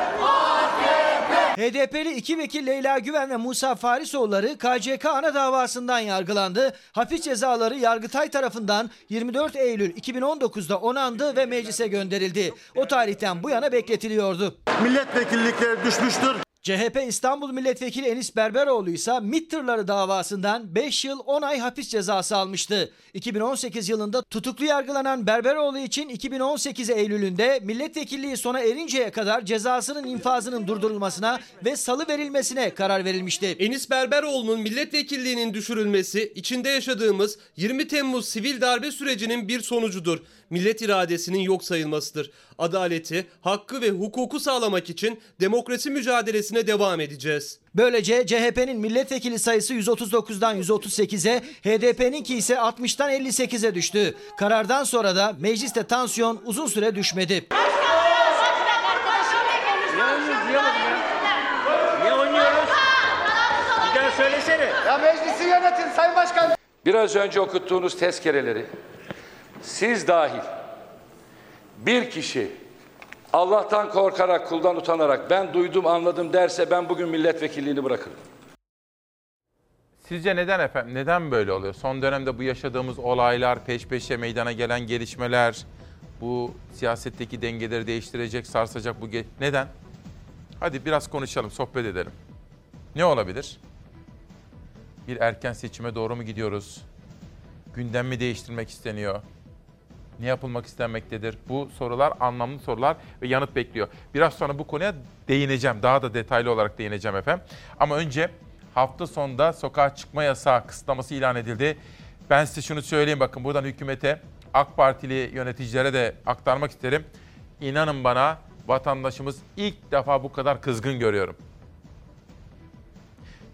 HDP'li iki vekil Leyla Güven ve Musa Farisoğulları KCK ana davasından yargılandı. Hapis cezaları Yargıtay tarafından 24 Eylül 2019'da onandı ve meclise gönderildi. O tarihten bu yana bekletiliyordu. Milletvekillikleri düşmüştür. CHP İstanbul Milletvekili Enis Berberoğlu ise MİT davasından 5 yıl 10 ay hapis cezası almıştı. 2018 yılında tutuklu yargılanan Berberoğlu için 2018 Eylül'ünde milletvekilliği sona erinceye kadar cezasının infazının durdurulmasına ve salı verilmesine karar verilmişti. Enis Berberoğlu'nun milletvekilliğinin düşürülmesi içinde yaşadığımız 20 Temmuz sivil darbe sürecinin bir sonucudur. Millet iradesinin yok sayılmasıdır. Adaleti, hakkı ve hukuku sağlamak için demokrasi mücadelesine devam edeceğiz. Böylece CHP'nin milletvekili sayısı 139'dan 138'e, HDP'ninki ise 60'tan 58'e düştü. Karardan sonra da mecliste tansiyon uzun süre düşmedi. Söylesene. Ya meclisi yönetin Sayın Başkan. Biraz önce okuttuğunuz tezkereleri siz dahil bir kişi Allah'tan korkarak, kuldan utanarak ben duydum, anladım derse ben bugün milletvekilliğini bırakırım. Sizce neden efendim? Neden böyle oluyor? Son dönemde bu yaşadığımız olaylar, peş peşe meydana gelen gelişmeler, bu siyasetteki dengeleri değiştirecek, sarsacak bu ge- neden? Hadi biraz konuşalım, sohbet edelim. Ne olabilir? Bir erken seçime doğru mu gidiyoruz? Gündem mi değiştirmek isteniyor? Ne yapılmak istenmektedir? Bu sorular anlamlı sorular ve yanıt bekliyor. Biraz sonra bu konuya değineceğim. Daha da detaylı olarak değineceğim efendim. Ama önce hafta sonunda sokağa çıkma yasağı kısıtlaması ilan edildi. Ben size şunu söyleyeyim bakın buradan hükümete, AK Partili yöneticilere de aktarmak isterim. İnanın bana vatandaşımız ilk defa bu kadar kızgın görüyorum.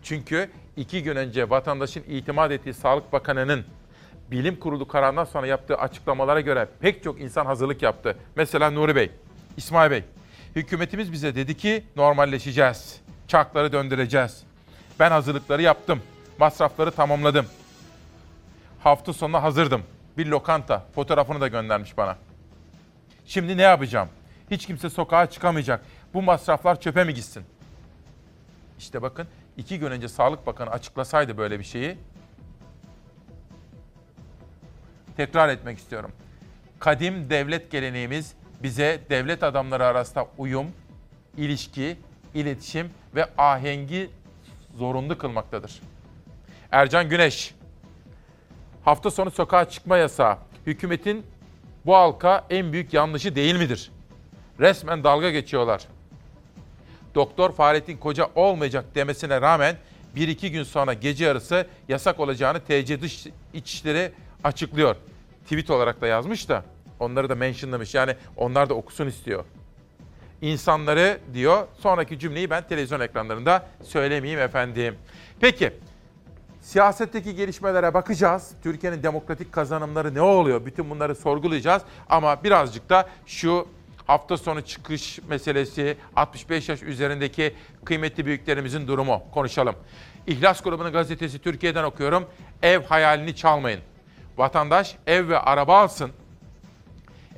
Çünkü iki gün önce vatandaşın itimat ettiği Sağlık Bakanı'nın bilim kurulu kararından sonra yaptığı açıklamalara göre pek çok insan hazırlık yaptı. Mesela Nuri Bey, İsmail Bey, hükümetimiz bize dedi ki normalleşeceğiz, çarkları döndüreceğiz. Ben hazırlıkları yaptım, masrafları tamamladım. Hafta sonuna hazırdım. Bir lokanta fotoğrafını da göndermiş bana. Şimdi ne yapacağım? Hiç kimse sokağa çıkamayacak. Bu masraflar çöpe mi gitsin? İşte bakın iki gün önce Sağlık Bakanı açıklasaydı böyle bir şeyi tekrar etmek istiyorum. Kadim devlet geleneğimiz bize devlet adamları arasında uyum, ilişki, iletişim ve ahengi zorunlu kılmaktadır. Ercan Güneş, hafta sonu sokağa çıkma yasağı hükümetin bu halka en büyük yanlışı değil midir? Resmen dalga geçiyorlar. Doktor Fahrettin Koca olmayacak demesine rağmen bir iki gün sonra gece yarısı yasak olacağını TC Dış İçişleri açıklıyor. Tweet olarak da yazmış da onları da mentionlamış. Yani onlar da okusun istiyor. İnsanları diyor. Sonraki cümleyi ben televizyon ekranlarında söylemeyeyim efendim. Peki Siyasetteki gelişmelere bakacağız. Türkiye'nin demokratik kazanımları ne oluyor? Bütün bunları sorgulayacağız. Ama birazcık da şu hafta sonu çıkış meselesi, 65 yaş üzerindeki kıymetli büyüklerimizin durumu konuşalım. İhlas grubunun gazetesi Türkiye'den okuyorum. Ev hayalini çalmayın. Vatandaş ev ve araba alsın.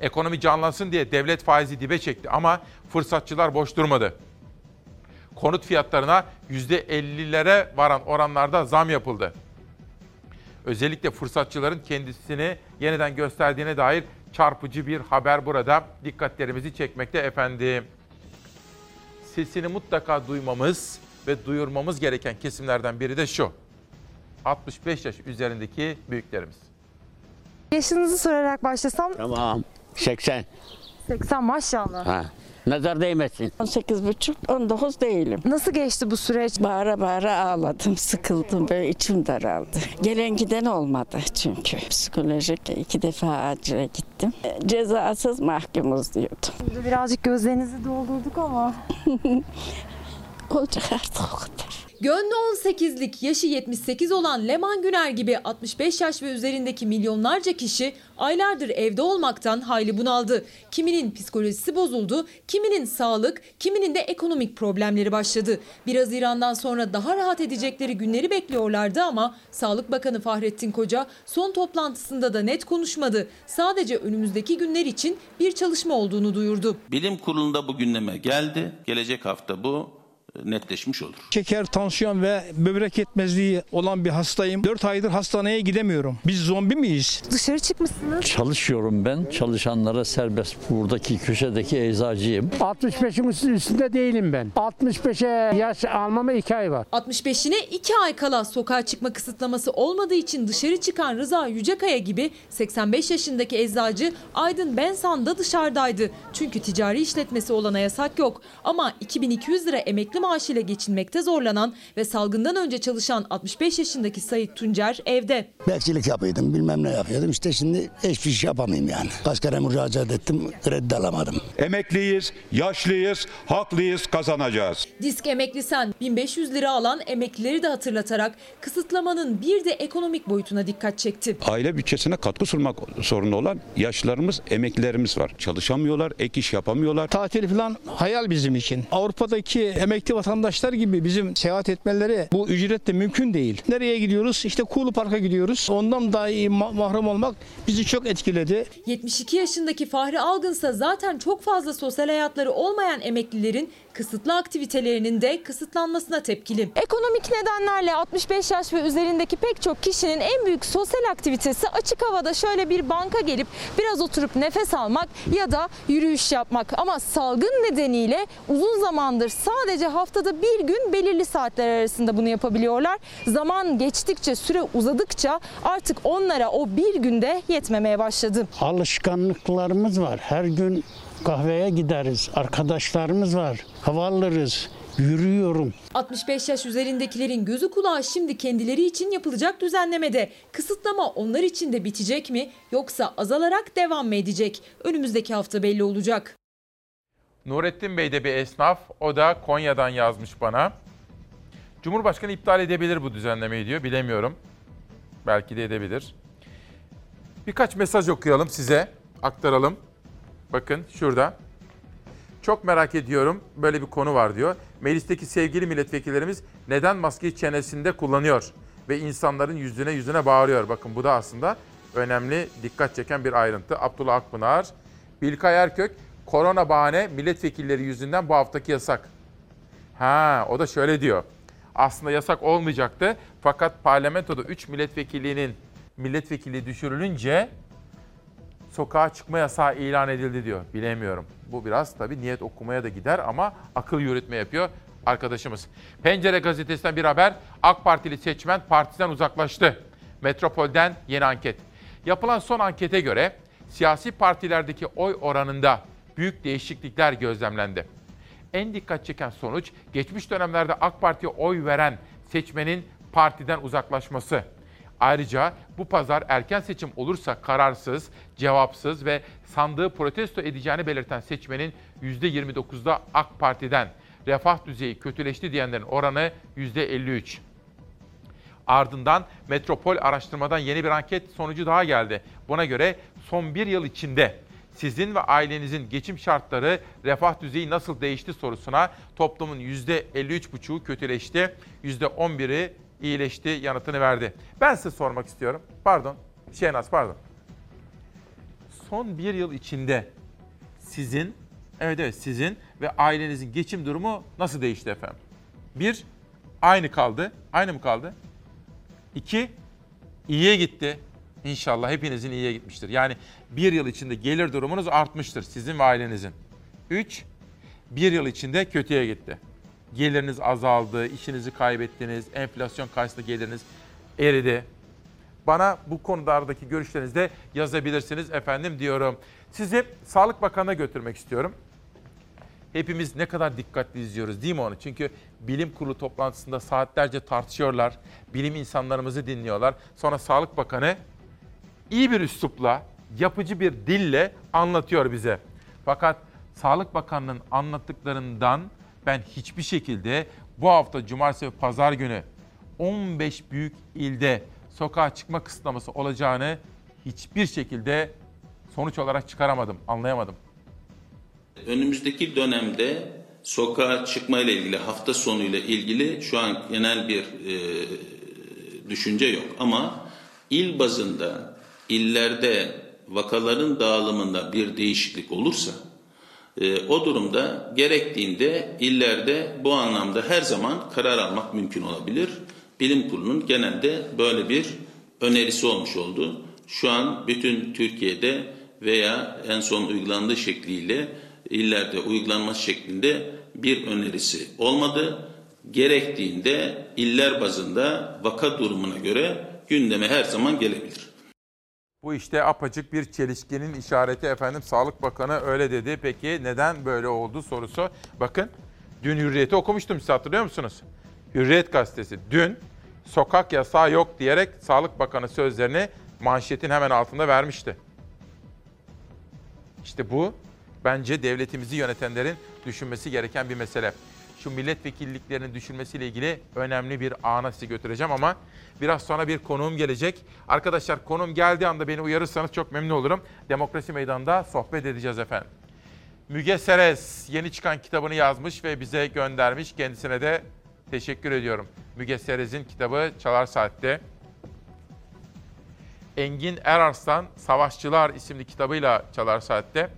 Ekonomi canlansın diye devlet faizi dibe çekti ama fırsatçılar boş durmadı konut fiyatlarına %50'lere varan oranlarda zam yapıldı. Özellikle fırsatçıların kendisini yeniden gösterdiğine dair çarpıcı bir haber burada dikkatlerimizi çekmekte efendim. Sesini mutlaka duymamız ve duyurmamız gereken kesimlerden biri de şu. 65 yaş üzerindeki büyüklerimiz. Yaşınızı sorarak başlasam Tamam. 80. 80 maşallah. Ha. Nazar değmesin. 18 buçuk 19 değilim. Nasıl geçti bu süreç? Bağıra bağıra ağladım, sıkıldım, böyle içim daraldı. Gelen giden olmadı çünkü. Psikolojik iki defa acile gittim. Cezasız mahkumuz diyordum. Şimdi birazcık gözlerinizi doldurduk ama. Olacak artık o kadar. Gönlü 18'lik, yaşı 78 olan Leman Güner gibi 65 yaş ve üzerindeki milyonlarca kişi aylardır evde olmaktan hayli bunaldı. Kiminin psikolojisi bozuldu, kiminin sağlık, kiminin de ekonomik problemleri başladı. Biraz İran'dan sonra daha rahat edecekleri günleri bekliyorlardı ama Sağlık Bakanı Fahrettin Koca son toplantısında da net konuşmadı. Sadece önümüzdeki günler için bir çalışma olduğunu duyurdu. Bilim kurulunda bu gündeme geldi. Gelecek hafta bu netleşmiş olur. Şeker, tansiyon ve böbrek yetmezliği olan bir hastayım. 4 aydır hastaneye gidemiyorum. Biz zombi miyiz? Dışarı çıkmışsınız. Çalışıyorum ben. Çalışanlara serbest buradaki köşedeki eczacıyım. 65'in üstünde değilim ben. 65'e yaş almama 2 ay var. 65'ine 2 ay kala sokağa çıkma kısıtlaması olmadığı için dışarı çıkan Rıza Yücekaya gibi 85 yaşındaki eczacı Aydın Bensan'da dışarıdaydı. Çünkü ticari işletmesi olana yasak yok. Ama 2200 lira emekli maaşıyla geçinmekte zorlanan ve salgından önce çalışan 65 yaşındaki Sayit Tuncer evde. Bekçilik yapıyordum bilmem ne yapıyordum işte şimdi hiçbir şey yapamayayım yani. Kaç kere müracaat ettim kredi alamadım. Emekliyiz, yaşlıyız, haklıyız, kazanacağız. Disk emeklisen 1500 lira alan emeklileri de hatırlatarak kısıtlamanın bir de ekonomik boyutuna dikkat çekti. Aile bütçesine katkı sunmak zorunda olan yaşlılarımız, emeklilerimiz var. Çalışamıyorlar, ek iş yapamıyorlar. Tatil falan hayal bizim için. Avrupa'daki emekli vatandaşlar gibi bizim seyahat etmeleri bu ücretle mümkün değil. Nereye gidiyoruz? İşte Kuğulu Park'a gidiyoruz. Ondan dahi ma- mahrum olmak bizi çok etkiledi. 72 yaşındaki Fahri Algınsa zaten çok fazla sosyal hayatları olmayan emeklilerin kısıtlı aktivitelerinin de kısıtlanmasına tepkili. Ekonomik nedenlerle 65 yaş ve üzerindeki pek çok kişinin en büyük sosyal aktivitesi açık havada şöyle bir banka gelip biraz oturup nefes almak ya da yürüyüş yapmak. Ama salgın nedeniyle uzun zamandır sadece haftada bir gün belirli saatler arasında bunu yapabiliyorlar. Zaman geçtikçe, süre uzadıkça artık onlara o bir günde yetmemeye başladı. Alışkanlıklarımız var. Her gün kahveye gideriz. Arkadaşlarımız var. Hava alırız. Yürüyorum. 65 yaş üzerindekilerin gözü kulağı şimdi kendileri için yapılacak düzenlemede. Kısıtlama onlar için de bitecek mi yoksa azalarak devam mı edecek? Önümüzdeki hafta belli olacak. Nurettin Bey de bir esnaf. O da Konya'dan yazmış bana. Cumhurbaşkanı iptal edebilir bu düzenlemeyi diyor. Bilemiyorum. Belki de edebilir. Birkaç mesaj okuyalım size. Aktaralım. Bakın şurada. Çok merak ediyorum. Böyle bir konu var diyor. Meclisteki sevgili milletvekillerimiz neden maskeyi çenesinde kullanıyor? Ve insanların yüzüne yüzüne bağırıyor. Bakın bu da aslında önemli, dikkat çeken bir ayrıntı. Abdullah Akpınar, Bilkay Erkök, korona bahane milletvekilleri yüzünden bu haftaki yasak. Ha, o da şöyle diyor. aslında yasak olmayacaktı. Fakat parlamentoda 3 milletvekilliğinin milletvekili düşürülünce sokağa çıkma yasağı ilan edildi diyor. Bilemiyorum. Bu biraz tabii niyet okumaya da gider ama akıl yürütme yapıyor arkadaşımız. Pencere gazetesinden bir haber. AK Partili seçmen partiden uzaklaştı. Metropol'den yeni anket. Yapılan son ankete göre siyasi partilerdeki oy oranında büyük değişiklikler gözlemlendi. En dikkat çeken sonuç geçmiş dönemlerde AK Parti'ye oy veren seçmenin partiden uzaklaşması. Ayrıca bu pazar erken seçim olursa kararsız, cevapsız ve sandığı protesto edeceğini belirten seçmenin %29'da AK Parti'den, refah düzeyi kötüleşti diyenlerin oranı %53. Ardından Metropol araştırmadan yeni bir anket sonucu daha geldi. Buna göre son bir yıl içinde sizin ve ailenizin geçim şartları, refah düzeyi nasıl değişti sorusuna toplumun %53,5'u kötüleşti, %11'i iyileşti yanıtını verdi. Ben size sormak istiyorum. Pardon, Şehnaz pardon. Son bir yıl içinde sizin, evet evet sizin ve ailenizin geçim durumu nasıl değişti efendim? Bir, aynı kaldı. Aynı mı kaldı? İki, iyiye gitti. İnşallah hepinizin iyiye gitmiştir. Yani bir yıl içinde gelir durumunuz artmıştır sizin ve ailenizin. Üç, bir yıl içinde kötüye gitti. Geliriniz azaldı, işinizi kaybettiniz, enflasyon karşısında geliriniz eridi. Bana bu konulardaki görüşlerinizi de yazabilirsiniz efendim diyorum. Sizi Sağlık Bakanı'na götürmek istiyorum. Hepimiz ne kadar dikkatli izliyoruz değil mi onu? Çünkü bilim kurulu toplantısında saatlerce tartışıyorlar. Bilim insanlarımızı dinliyorlar. Sonra Sağlık Bakanı iyi bir üslupla, yapıcı bir dille anlatıyor bize. Fakat Sağlık Bakanı'nın anlattıklarından ben hiçbir şekilde bu hafta cumartesi ve pazar günü 15 büyük ilde sokağa çıkma kısıtlaması olacağını hiçbir şekilde sonuç olarak çıkaramadım, anlayamadım. Önümüzdeki dönemde sokağa çıkma ile ilgili hafta sonu ile ilgili şu an genel bir e, düşünce yok ama il bazında illerde vakaların dağılımında bir değişiklik olursa e, o durumda gerektiğinde illerde bu anlamda her zaman karar almak mümkün olabilir. Bilim kurulunun genelde böyle bir önerisi olmuş oldu. Şu an bütün Türkiye'de veya en son uygulandığı şekliyle illerde uygulanması şeklinde bir önerisi olmadı. Gerektiğinde iller bazında vaka durumuna göre gündeme her zaman gelebilir. Bu işte apacık bir çelişkinin işareti efendim. Sağlık Bakanı öyle dedi. Peki neden böyle oldu sorusu. Bakın dün Hürriyet'i okumuştum size hatırlıyor musunuz? Hürriyet gazetesi dün sokak yasağı yok diyerek Sağlık Bakanı sözlerini manşetin hemen altında vermişti. İşte bu bence devletimizi yönetenlerin düşünmesi gereken bir mesele. Şu milletvekilliklerinin düşürmesiyle ilgili önemli bir ana sizi götüreceğim ama biraz sonra bir konuğum gelecek. Arkadaşlar konuğum geldiği anda beni uyarırsanız çok memnun olurum. Demokrasi Meydanı'nda sohbet edeceğiz efendim. Müge Seres yeni çıkan kitabını yazmış ve bize göndermiş. Kendisine de teşekkür ediyorum. Müge Seres'in kitabı Çalar Saat'te. Engin Erarslan Savaşçılar isimli kitabıyla Çalar Saat'te.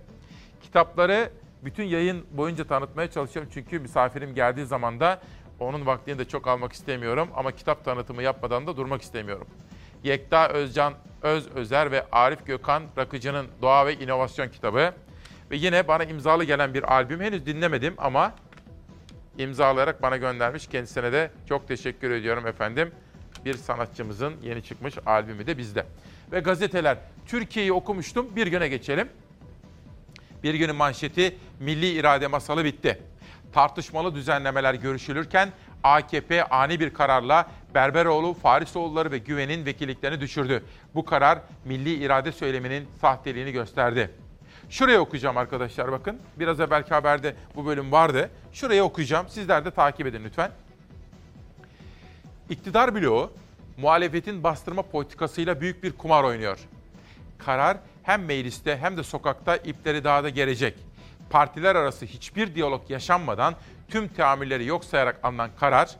Kitapları bütün yayın boyunca tanıtmaya çalışıyorum. Çünkü misafirim geldiği zaman da onun vaktini de çok almak istemiyorum. Ama kitap tanıtımı yapmadan da durmak istemiyorum. Yekta Özcan Öz Özer ve Arif Gökhan Rakıcı'nın Doğa ve İnovasyon kitabı. Ve yine bana imzalı gelen bir albüm. Henüz dinlemedim ama imzalayarak bana göndermiş. Kendisine de çok teşekkür ediyorum efendim. Bir sanatçımızın yeni çıkmış albümü de bizde. Ve gazeteler. Türkiye'yi okumuştum. Bir güne geçelim. Bir günün manşeti milli irade masalı bitti. Tartışmalı düzenlemeler görüşülürken AKP ani bir kararla Berberoğlu, Farisoğulları ve Güven'in vekilliklerini düşürdü. Bu karar milli irade söyleminin sahteliğini gösterdi. Şuraya okuyacağım arkadaşlar bakın. Biraz evvelki haberde bu bölüm vardı. Şuraya okuyacağım. Sizler de takip edin lütfen. İktidar bloğu muhalefetin bastırma politikasıyla büyük bir kumar oynuyor. Karar hem mecliste hem de sokakta ipleri daha da gelecek. Partiler arası hiçbir diyalog yaşanmadan tüm teamülleri yok sayarak alınan karar,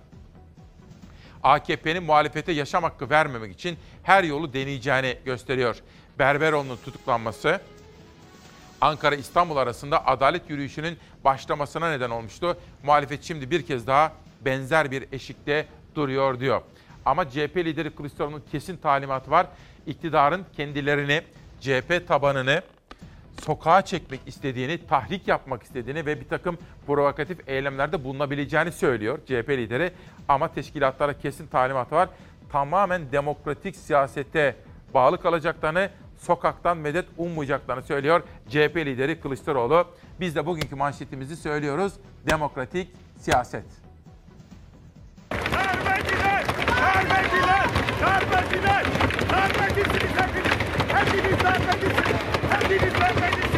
AKP'nin muhalefete yaşam hakkı vermemek için her yolu deneyeceğini gösteriyor. Berberoğlu'nun tutuklanması, Ankara-İstanbul arasında adalet yürüyüşünün başlamasına neden olmuştu. Muhalefet şimdi bir kez daha benzer bir eşikte duruyor diyor. Ama CHP lideri Kılıçdaroğlu'nun kesin talimatı var. İktidarın kendilerini, CHP tabanını sokağa çekmek istediğini, tahrik yapmak istediğini ve bir takım provokatif eylemlerde bulunabileceğini söylüyor CHP lideri. Ama teşkilatlara kesin talimatı var. Tamamen demokratik siyasete bağlı kalacaklarını, sokaktan medet ummayacaklarını söylüyor CHP lideri Kılıçdaroğlu. Biz de bugünkü manşetimizi söylüyoruz. Demokratik siyaset. Darbeciler! Darbeciler! Darbeciler! Darbecisiniz hepiniz! Hepiniz darbecisiniz! Hepiniz darbecisiniz! Hepiniz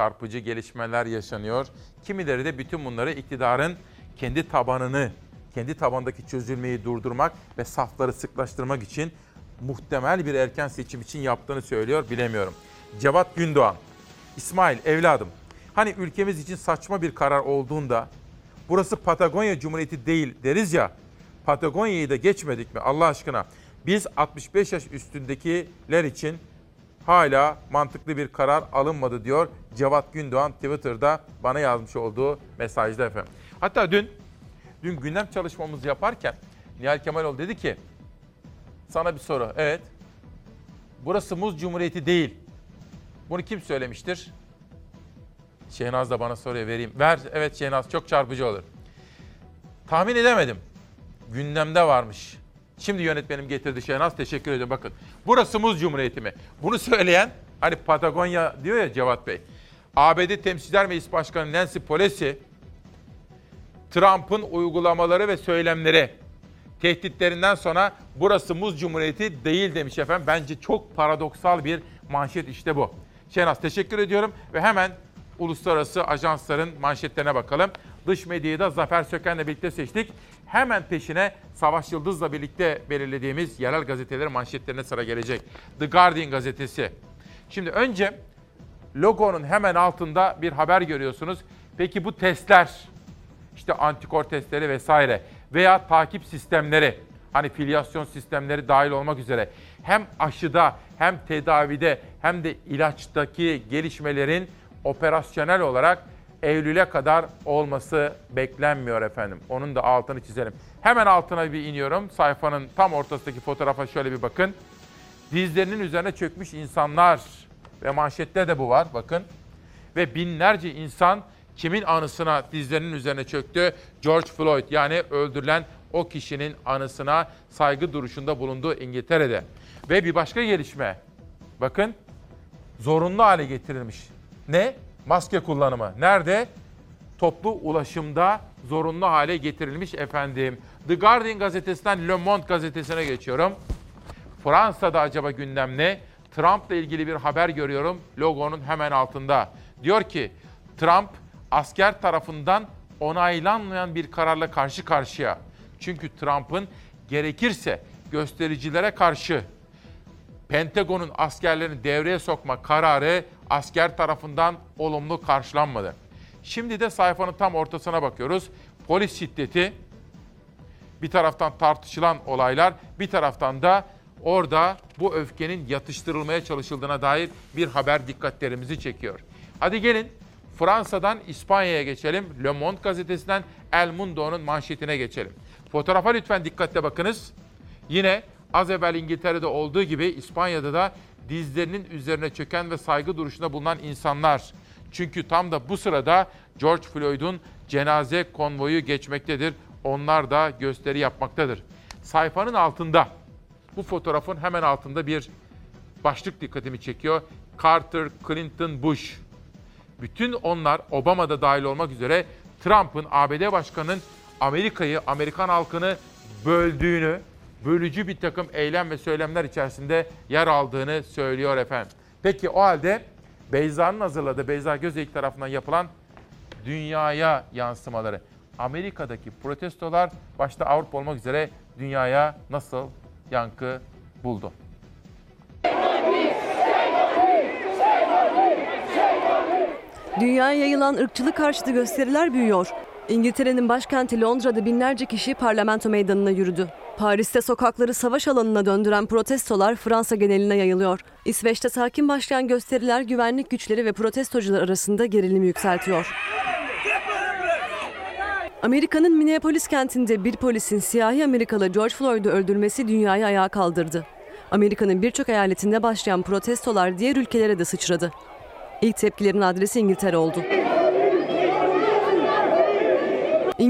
çarpıcı gelişmeler yaşanıyor. Kimileri de bütün bunları iktidarın kendi tabanını, kendi tabandaki çözülmeyi durdurmak ve safları sıklaştırmak için muhtemel bir erken seçim için yaptığını söylüyor bilemiyorum. Cevat Gündoğan, İsmail evladım hani ülkemiz için saçma bir karar olduğunda burası Patagonya Cumhuriyeti değil deriz ya Patagonya'yı da geçmedik mi Allah aşkına? Biz 65 yaş üstündekiler için hala mantıklı bir karar alınmadı diyor Cevat Gündoğan Twitter'da bana yazmış olduğu mesajda efendim. Hatta dün dün gündem çalışmamızı yaparken Nihal Kemaloğlu dedi ki sana bir soru. Evet. Burası Muz Cumhuriyeti değil. Bunu kim söylemiştir? Şehnaz da bana soruya vereyim. Ver. Evet Şehnaz çok çarpıcı olur. Tahmin edemedim. Gündemde varmış. Şimdi yönetmenim getirdi Şehnaz. Teşekkür ederim. Bakın. Burası Muz Cumhuriyeti mi? Bunu söyleyen hani Patagonya diyor ya Cevat Bey. ABD Temsilciler Meclisi Başkanı Nancy Pelosi Trump'ın uygulamaları ve söylemleri tehditlerinden sonra burası Muz Cumhuriyeti değil demiş efendim. Bence çok paradoksal bir manşet işte bu. Şenaz teşekkür ediyorum ve hemen uluslararası ajansların manşetlerine bakalım. Dış medyayı da Zafer Söken'le birlikte seçtik. Hemen peşine Savaş Yıldız'la birlikte belirlediğimiz yerel gazetelerin manşetlerine sıra gelecek. The Guardian gazetesi. Şimdi önce logonun hemen altında bir haber görüyorsunuz. Peki bu testler, işte antikor testleri vesaire veya takip sistemleri, hani filyasyon sistemleri dahil olmak üzere hem aşıda hem tedavide hem de ilaçtaki gelişmelerin operasyonel olarak Eylül'e kadar olması beklenmiyor efendim. Onun da altını çizelim. Hemen altına bir iniyorum. Sayfanın tam ortasındaki fotoğrafa şöyle bir bakın. Dizlerinin üzerine çökmüş insanlar ve manşette de bu var bakın. Ve binlerce insan kimin anısına dizlerinin üzerine çöktü? George Floyd yani öldürülen o kişinin anısına saygı duruşunda bulunduğu İngiltere'de. Ve bir başka gelişme. Bakın zorunlu hale getirilmiş. Ne? Maske kullanımı. Nerede? Toplu ulaşımda zorunlu hale getirilmiş efendim. The Guardian gazetesinden Le Monde gazetesine geçiyorum. Fransa'da acaba gündem ne? Trump'la ilgili bir haber görüyorum logonun hemen altında. Diyor ki Trump asker tarafından onaylanmayan bir kararla karşı karşıya. Çünkü Trump'ın gerekirse göstericilere karşı Pentagon'un askerlerini devreye sokma kararı asker tarafından olumlu karşılanmadı. Şimdi de sayfanın tam ortasına bakıyoruz. Polis şiddeti, bir taraftan tartışılan olaylar, bir taraftan da orada bu öfkenin yatıştırılmaya çalışıldığına dair bir haber dikkatlerimizi çekiyor. Hadi gelin Fransa'dan İspanya'ya geçelim. Le Monde gazetesinden El Mundo'nun manşetine geçelim. Fotoğrafa lütfen dikkatle bakınız. Yine az evvel İngiltere'de olduğu gibi İspanya'da da dizlerinin üzerine çöken ve saygı duruşunda bulunan insanlar. Çünkü tam da bu sırada George Floyd'un cenaze konvoyu geçmektedir. Onlar da gösteri yapmaktadır. Sayfanın altında, bu fotoğrafın hemen altında bir başlık dikkatimi çekiyor. Carter, Clinton, Bush. Bütün onlar Obama'da dahil olmak üzere Trump'ın ABD Başkanı'nın Amerika'yı, Amerikan halkını böldüğünü, bölücü bir takım eylem ve söylemler içerisinde yer aldığını söylüyor efendim. Peki o halde Beyza'nın hazırladığı Beyza Gözeyik tarafından yapılan dünyaya yansımaları. Amerika'daki protestolar başta Avrupa olmak üzere dünyaya nasıl yankı buldu? Dünyaya yayılan ırkçılık karşıtı gösteriler büyüyor. İngiltere'nin başkenti Londra'da binlerce kişi parlamento meydanına yürüdü. Paris'te sokakları savaş alanına döndüren protestolar Fransa geneline yayılıyor. İsveç'te sakin başlayan gösteriler güvenlik güçleri ve protestocular arasında gerilimi yükseltiyor. Amerika'nın Minneapolis kentinde bir polisin siyahi Amerikalı George Floyd'u öldürmesi dünyayı ayağa kaldırdı. Amerika'nın birçok eyaletinde başlayan protestolar diğer ülkelere de sıçradı. İlk tepkilerin adresi İngiltere oldu.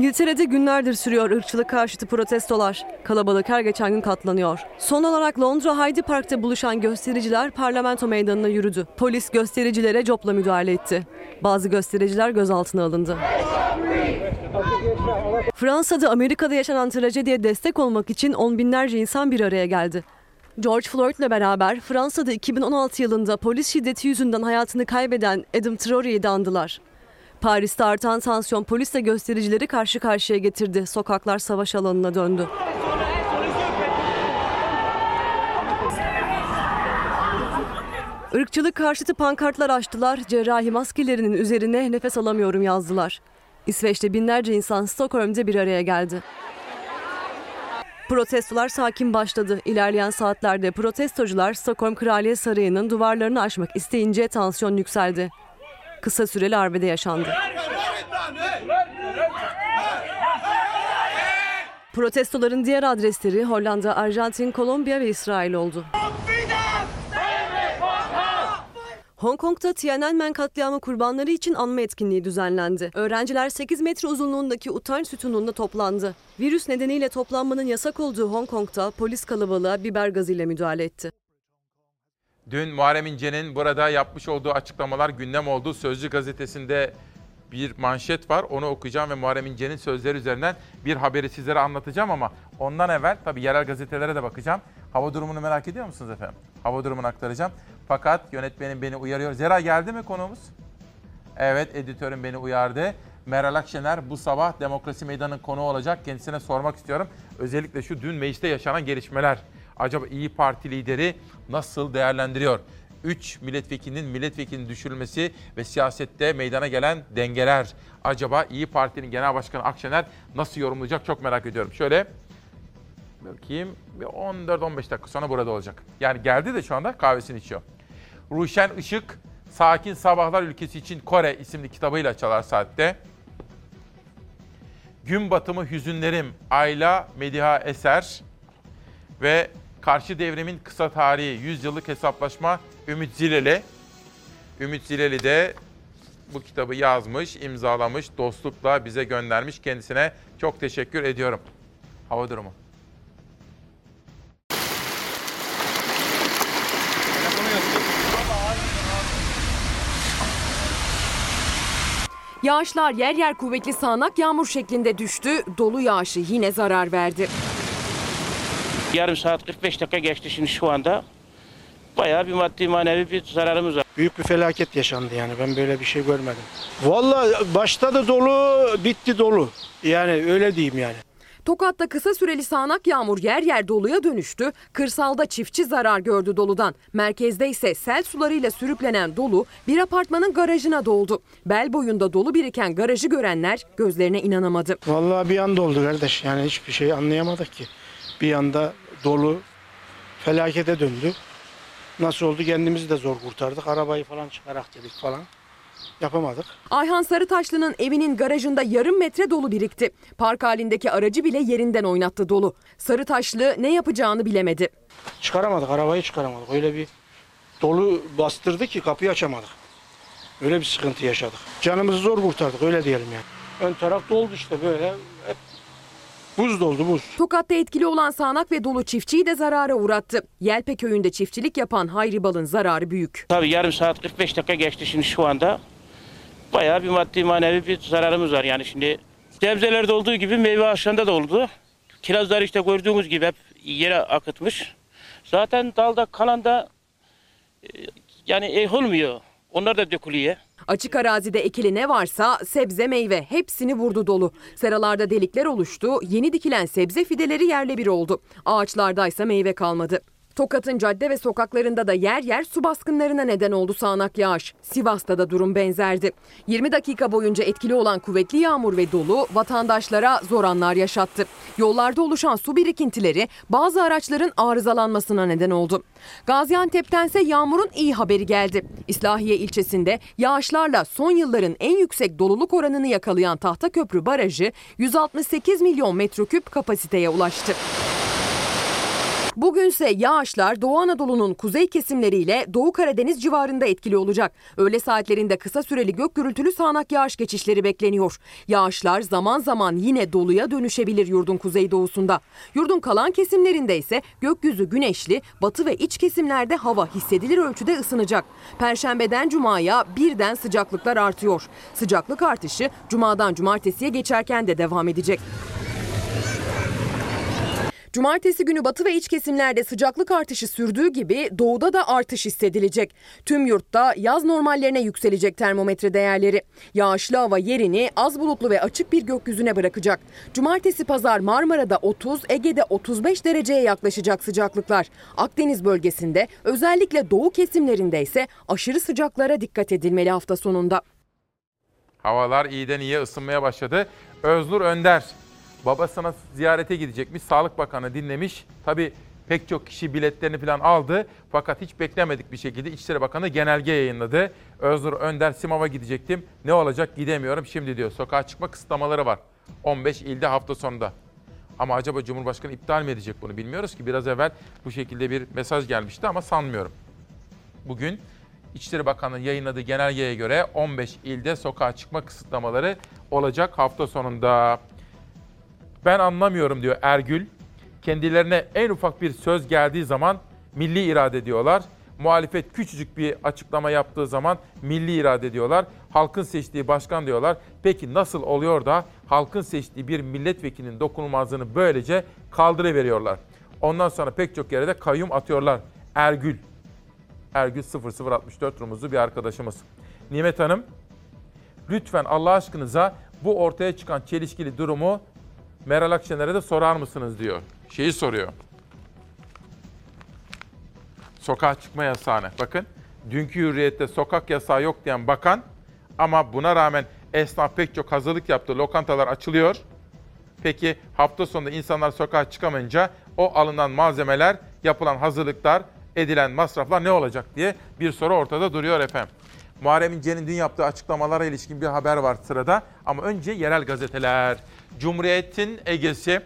İngiltere'de günlerdir sürüyor ırkçılık karşıtı protestolar. Kalabalık her geçen gün katlanıyor. Son olarak Londra Hyde Park'ta buluşan göstericiler parlamento meydanına yürüdü. Polis göstericilere copla müdahale etti. Bazı göstericiler gözaltına alındı. Fransa'da Amerika'da yaşanan trajediye destek olmak için on binlerce insan bir araya geldi. George Floyd'la beraber Fransa'da 2016 yılında polis şiddeti yüzünden hayatını kaybeden Adam Traore'yi de andılar. Paris'te artan tansiyon polisle göstericileri karşı karşıya getirdi. Sokaklar savaş alanına döndü. Irkçılık karşıtı pankartlar açtılar. Cerrahi maskelerinin üzerine nefes alamıyorum yazdılar. İsveç'te binlerce insan Stockholm'de bir araya geldi. Protestolar sakin başladı. İlerleyen saatlerde protestocular Stockholm Kraliyet Sarayı'nın duvarlarını aşmak isteyince tansiyon yükseldi. Kısa süreli arbede yaşandı. Protestoların diğer adresleri Hollanda, Arjantin, Kolombiya ve İsrail oldu. Hong Kong'da Tiananmen katliamı kurbanları için anma etkinliği düzenlendi. Öğrenciler 8 metre uzunluğundaki utanç sütununda toplandı. Virüs nedeniyle toplanmanın yasak olduğu Hong Kong'da polis kalabalığa biber gazıyla müdahale etti. Dün Muharrem İnce'nin burada yapmış olduğu açıklamalar gündem oldu. Sözcü gazetesinde bir manşet var. Onu okuyacağım ve Muharrem İnce'nin sözleri üzerinden bir haberi sizlere anlatacağım ama ondan evvel tabii yerel gazetelere de bakacağım. Hava durumunu merak ediyor musunuz efendim? Hava durumunu aktaracağım. Fakat yönetmenim beni uyarıyor. Zera geldi mi konuğumuz? Evet editörüm beni uyardı. Meral Akşener bu sabah Demokrasi Meydanı'nın konuğu olacak. Kendisine sormak istiyorum. Özellikle şu dün mecliste yaşanan gelişmeler. Acaba İyi Parti lideri nasıl değerlendiriyor? 3 milletvekilinin milletvekilinin düşürülmesi ve siyasette meydana gelen dengeler. Acaba İyi Parti'nin Genel Başkanı Akşener nasıl yorumlayacak çok merak ediyorum. Şöyle bakayım bir 14-15 dakika sonra burada olacak. Yani geldi de şu anda kahvesini içiyor. Ruşen Işık Sakin Sabahlar Ülkesi için Kore isimli kitabıyla çalar saatte. Gün batımı hüzünlerim Ayla Mediha Eser ve Karşı devrimin kısa tarihi 100 yıllık hesaplaşma Ümit Zileli. Ümit Zileli de bu kitabı yazmış, imzalamış, dostlukla bize göndermiş. Kendisine çok teşekkür ediyorum. Hava durumu. Yağışlar yer yer kuvvetli sağanak yağmur şeklinde düştü. Dolu yağışı yine zarar verdi. Yarım saat 45 dakika geçti şimdi şu anda. Bayağı bir maddi manevi bir zararımız var. Büyük bir felaket yaşandı yani ben böyle bir şey görmedim. Vallahi başta da dolu bitti dolu. Yani öyle diyeyim yani. Tokat'ta kısa süreli sağanak yağmur yer yer doluya dönüştü. Kırsalda çiftçi zarar gördü doludan. Merkezde ise sel sularıyla sürüklenen dolu bir apartmanın garajına doldu. Bel boyunda dolu biriken garajı görenler gözlerine inanamadı. Vallahi bir anda oldu kardeş yani hiçbir şey anlayamadık ki. Bir anda dolu felakete döndü. Nasıl oldu kendimizi de zor kurtardık. Arabayı falan çıkarak dedik falan. Yapamadık. Ayhan Sarıtaşlı'nın evinin garajında yarım metre dolu birikti. Park halindeki aracı bile yerinden oynattı dolu. Sarıtaşlı ne yapacağını bilemedi. Çıkaramadık arabayı çıkaramadık. Öyle bir dolu bastırdı ki kapıyı açamadık. Öyle bir sıkıntı yaşadık. Canımızı zor kurtardık öyle diyelim yani. Ön taraf doldu işte böyle buz doldu buz. Tokat'ta etkili olan sağanak ve dolu çiftçiyi de zarara uğrattı. Yelpe köyünde çiftçilik yapan Hayri Bal'ın zararı büyük. Tabii yarım saat 45 dakika geçti şimdi şu anda. Bayağı bir maddi manevi bir zararımız var yani şimdi. Sebzelerde olduğu gibi meyve ağaçlarında da oldu. Kirazlar işte gördüğünüz gibi hep yere akıtmış. Zaten dalda kalan da e, yani ev olmuyor. Onlar da dökülüyor. Açık arazide ekili ne varsa sebze meyve hepsini vurdu dolu. Seralarda delikler oluştu, yeni dikilen sebze fideleri yerle bir oldu. Ağaçlardaysa meyve kalmadı. Tokat'ın cadde ve sokaklarında da yer yer su baskınlarına neden oldu sağanak yağış. Sivas'ta da durum benzerdi. 20 dakika boyunca etkili olan kuvvetli yağmur ve dolu vatandaşlara zor anlar yaşattı. Yollarda oluşan su birikintileri bazı araçların arızalanmasına neden oldu. Gaziantep'tense yağmurun iyi haberi geldi. İslahiye ilçesinde yağışlarla son yılların en yüksek doluluk oranını yakalayan Tahtaköprü Barajı 168 milyon metreküp kapasiteye ulaştı. Bugünse yağışlar Doğu Anadolu'nun kuzey kesimleriyle Doğu Karadeniz civarında etkili olacak. Öğle saatlerinde kısa süreli gök gürültülü sağanak yağış geçişleri bekleniyor. Yağışlar zaman zaman yine doluya dönüşebilir yurdun kuzeydoğusunda. Yurdun kalan kesimlerinde ise gökyüzü güneşli, batı ve iç kesimlerde hava hissedilir ölçüde ısınacak. Perşembeden cumaya birden sıcaklıklar artıyor. Sıcaklık artışı cumadan cumartesiye geçerken de devam edecek. Cumartesi günü batı ve iç kesimlerde sıcaklık artışı sürdüğü gibi doğuda da artış hissedilecek. Tüm yurtta yaz normallerine yükselecek termometre değerleri. Yağışlı hava yerini az bulutlu ve açık bir gökyüzüne bırakacak. Cumartesi pazar Marmara'da 30, Ege'de 35 dereceye yaklaşacak sıcaklıklar. Akdeniz bölgesinde özellikle doğu kesimlerinde ise aşırı sıcaklara dikkat edilmeli hafta sonunda. Havalar iyiden iyiye ısınmaya başladı. Öznur Önder babasına ziyarete gidecekmiş. Sağlık Bakanı dinlemiş. Tabii pek çok kişi biletlerini falan aldı. Fakat hiç beklemedik bir şekilde İçişleri Bakanı genelge yayınladı. Öznur Önder Simav'a gidecektim. Ne olacak gidemiyorum şimdi diyor. Sokağa çıkma kısıtlamaları var. 15 ilde hafta sonunda. Ama acaba Cumhurbaşkanı iptal mi edecek bunu bilmiyoruz ki. Biraz evvel bu şekilde bir mesaj gelmişti ama sanmıyorum. Bugün İçişleri Bakanı'nın yayınladığı genelgeye göre 15 ilde sokağa çıkma kısıtlamaları olacak hafta sonunda. Ben anlamıyorum diyor Ergül. Kendilerine en ufak bir söz geldiği zaman milli irade diyorlar. Muhalefet küçücük bir açıklama yaptığı zaman milli irade diyorlar. Halkın seçtiği başkan diyorlar. Peki nasıl oluyor da halkın seçtiği bir milletvekilinin dokunulmazlığını böylece kaldırıveriyorlar? Ondan sonra pek çok yere de kayyum atıyorlar. Ergül. Ergül 0064 rumuzlu bir arkadaşımız. Nimet Hanım, lütfen Allah aşkınıza bu ortaya çıkan çelişkili durumu Meral Akşener'e de sorar mısınız diyor. Şeyi soruyor. Sokağa çıkma yasağını. Bakın dünkü hürriyette sokak yasağı yok diyen bakan ama buna rağmen esnaf pek çok hazırlık yaptı. Lokantalar açılıyor. Peki hafta sonunda insanlar sokağa çıkamayınca o alınan malzemeler, yapılan hazırlıklar, edilen masraflar ne olacak diye bir soru ortada duruyor efendim. Muharrem İnce'nin dün yaptığı açıklamalara ilişkin bir haber var sırada. Ama önce yerel gazeteler. Cumhuriyet'in Ege'si,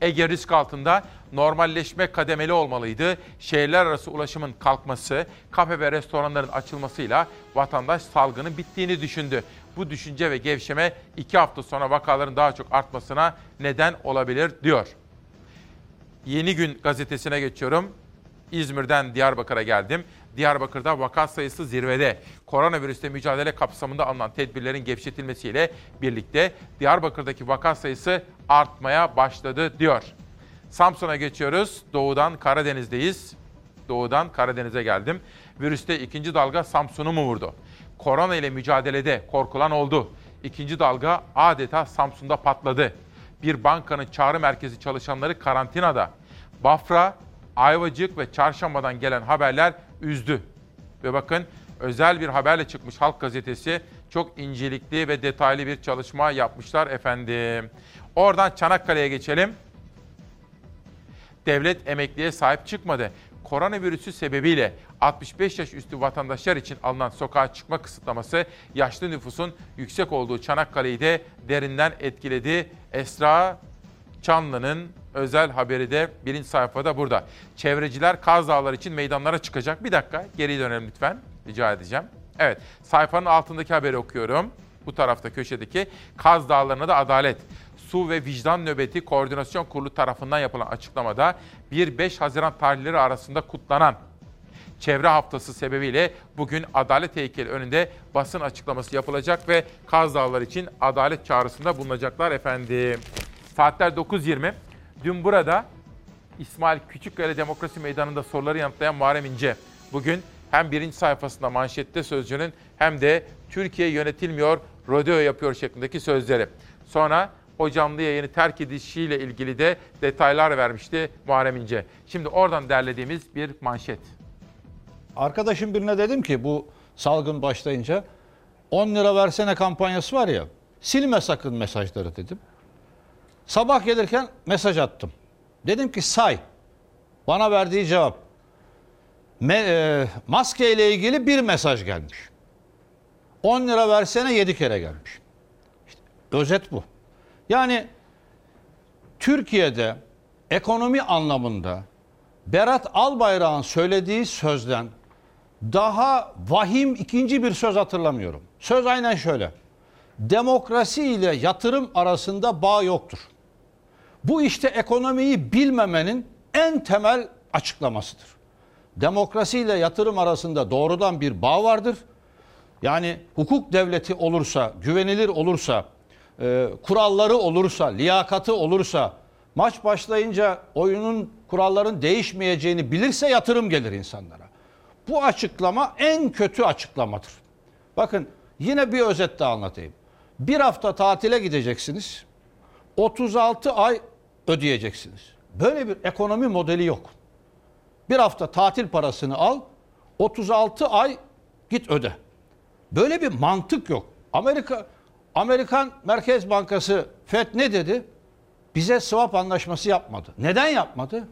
Ege risk altında normalleşme kademeli olmalıydı. Şehirler arası ulaşımın kalkması, kafe ve restoranların açılmasıyla vatandaş salgının bittiğini düşündü. Bu düşünce ve gevşeme iki hafta sonra vakaların daha çok artmasına neden olabilir diyor. Yeni Gün gazetesine geçiyorum. İzmir'den Diyarbakır'a geldim. Diyarbakır'da vaka sayısı zirvede. Koronavirüsle mücadele kapsamında alınan tedbirlerin gevşetilmesiyle birlikte Diyarbakır'daki vaka sayısı artmaya başladı diyor. Samsun'a geçiyoruz. Doğudan Karadeniz'deyiz. Doğudan Karadeniz'e geldim. Virüste ikinci dalga Samsun'u mu vurdu? Korona ile mücadelede korkulan oldu. İkinci dalga adeta Samsun'da patladı. Bir bankanın çağrı merkezi çalışanları karantinada. Bafra, Ayvacık ve Çarşamba'dan gelen haberler üzdü. Ve bakın özel bir haberle çıkmış Halk Gazetesi çok incelikli ve detaylı bir çalışma yapmışlar efendim. Oradan Çanakkale'ye geçelim. Devlet emekliye sahip çıkmadı. Koronavirüsü sebebiyle 65 yaş üstü vatandaşlar için alınan sokağa çıkma kısıtlaması yaşlı nüfusun yüksek olduğu Çanakkale'yi de derinden etkiledi. Esra Çanlı'nın özel haberi de birinci sayfada burada. Çevreciler Kaz Dağları için meydanlara çıkacak. Bir dakika geri dönelim lütfen. Rica edeceğim. Evet sayfanın altındaki haberi okuyorum. Bu tarafta köşedeki Kaz Dağları'na da adalet. Su ve Vicdan Nöbeti Koordinasyon Kurulu tarafından yapılan açıklamada 1-5 Haziran tarihleri arasında kutlanan Çevre Haftası sebebiyle bugün Adalet Heykeli önünde basın açıklaması yapılacak ve Kaz Dağları için adalet çağrısında bulunacaklar efendim. Saatler 9.20. Dün burada İsmail Küçükkaya Demokrasi Meydanı'nda soruları yanıtlayan Muharrem İnce. Bugün hem birinci sayfasında manşette sözcünün hem de Türkiye yönetilmiyor, rodeo yapıyor şeklindeki sözleri. Sonra o canlı yayını terk edişiyle ilgili de detaylar vermişti Muharrem İnce. Şimdi oradan derlediğimiz bir manşet. Arkadaşım birine dedim ki bu salgın başlayınca 10 lira versene kampanyası var ya silme sakın mesajları dedim. Sabah gelirken mesaj attım. Dedim ki say. Bana verdiği cevap. Me, e, maske ile ilgili bir mesaj gelmiş. 10 lira versene 7 kere gelmiş. İşte özet bu. Yani Türkiye'de ekonomi anlamında Berat Albayrak'ın söylediği sözden daha vahim ikinci bir söz hatırlamıyorum. Söz aynen şöyle. Demokrasi ile yatırım arasında bağ yoktur. Bu işte ekonomiyi bilmemenin en temel açıklamasıdır. Demokrasi ile yatırım arasında doğrudan bir bağ vardır. Yani hukuk devleti olursa, güvenilir olursa, e, kuralları olursa, liyakatı olursa, maç başlayınca oyunun kuralların değişmeyeceğini bilirse yatırım gelir insanlara. Bu açıklama en kötü açıklamadır. Bakın yine bir özet daha anlatayım. Bir hafta tatile gideceksiniz. 36 ay ödeyeceksiniz. Böyle bir ekonomi modeli yok. Bir hafta tatil parasını al, 36 ay git öde. Böyle bir mantık yok. Amerika Amerikan Merkez Bankası FED ne dedi? Bize swap anlaşması yapmadı. Neden yapmadı?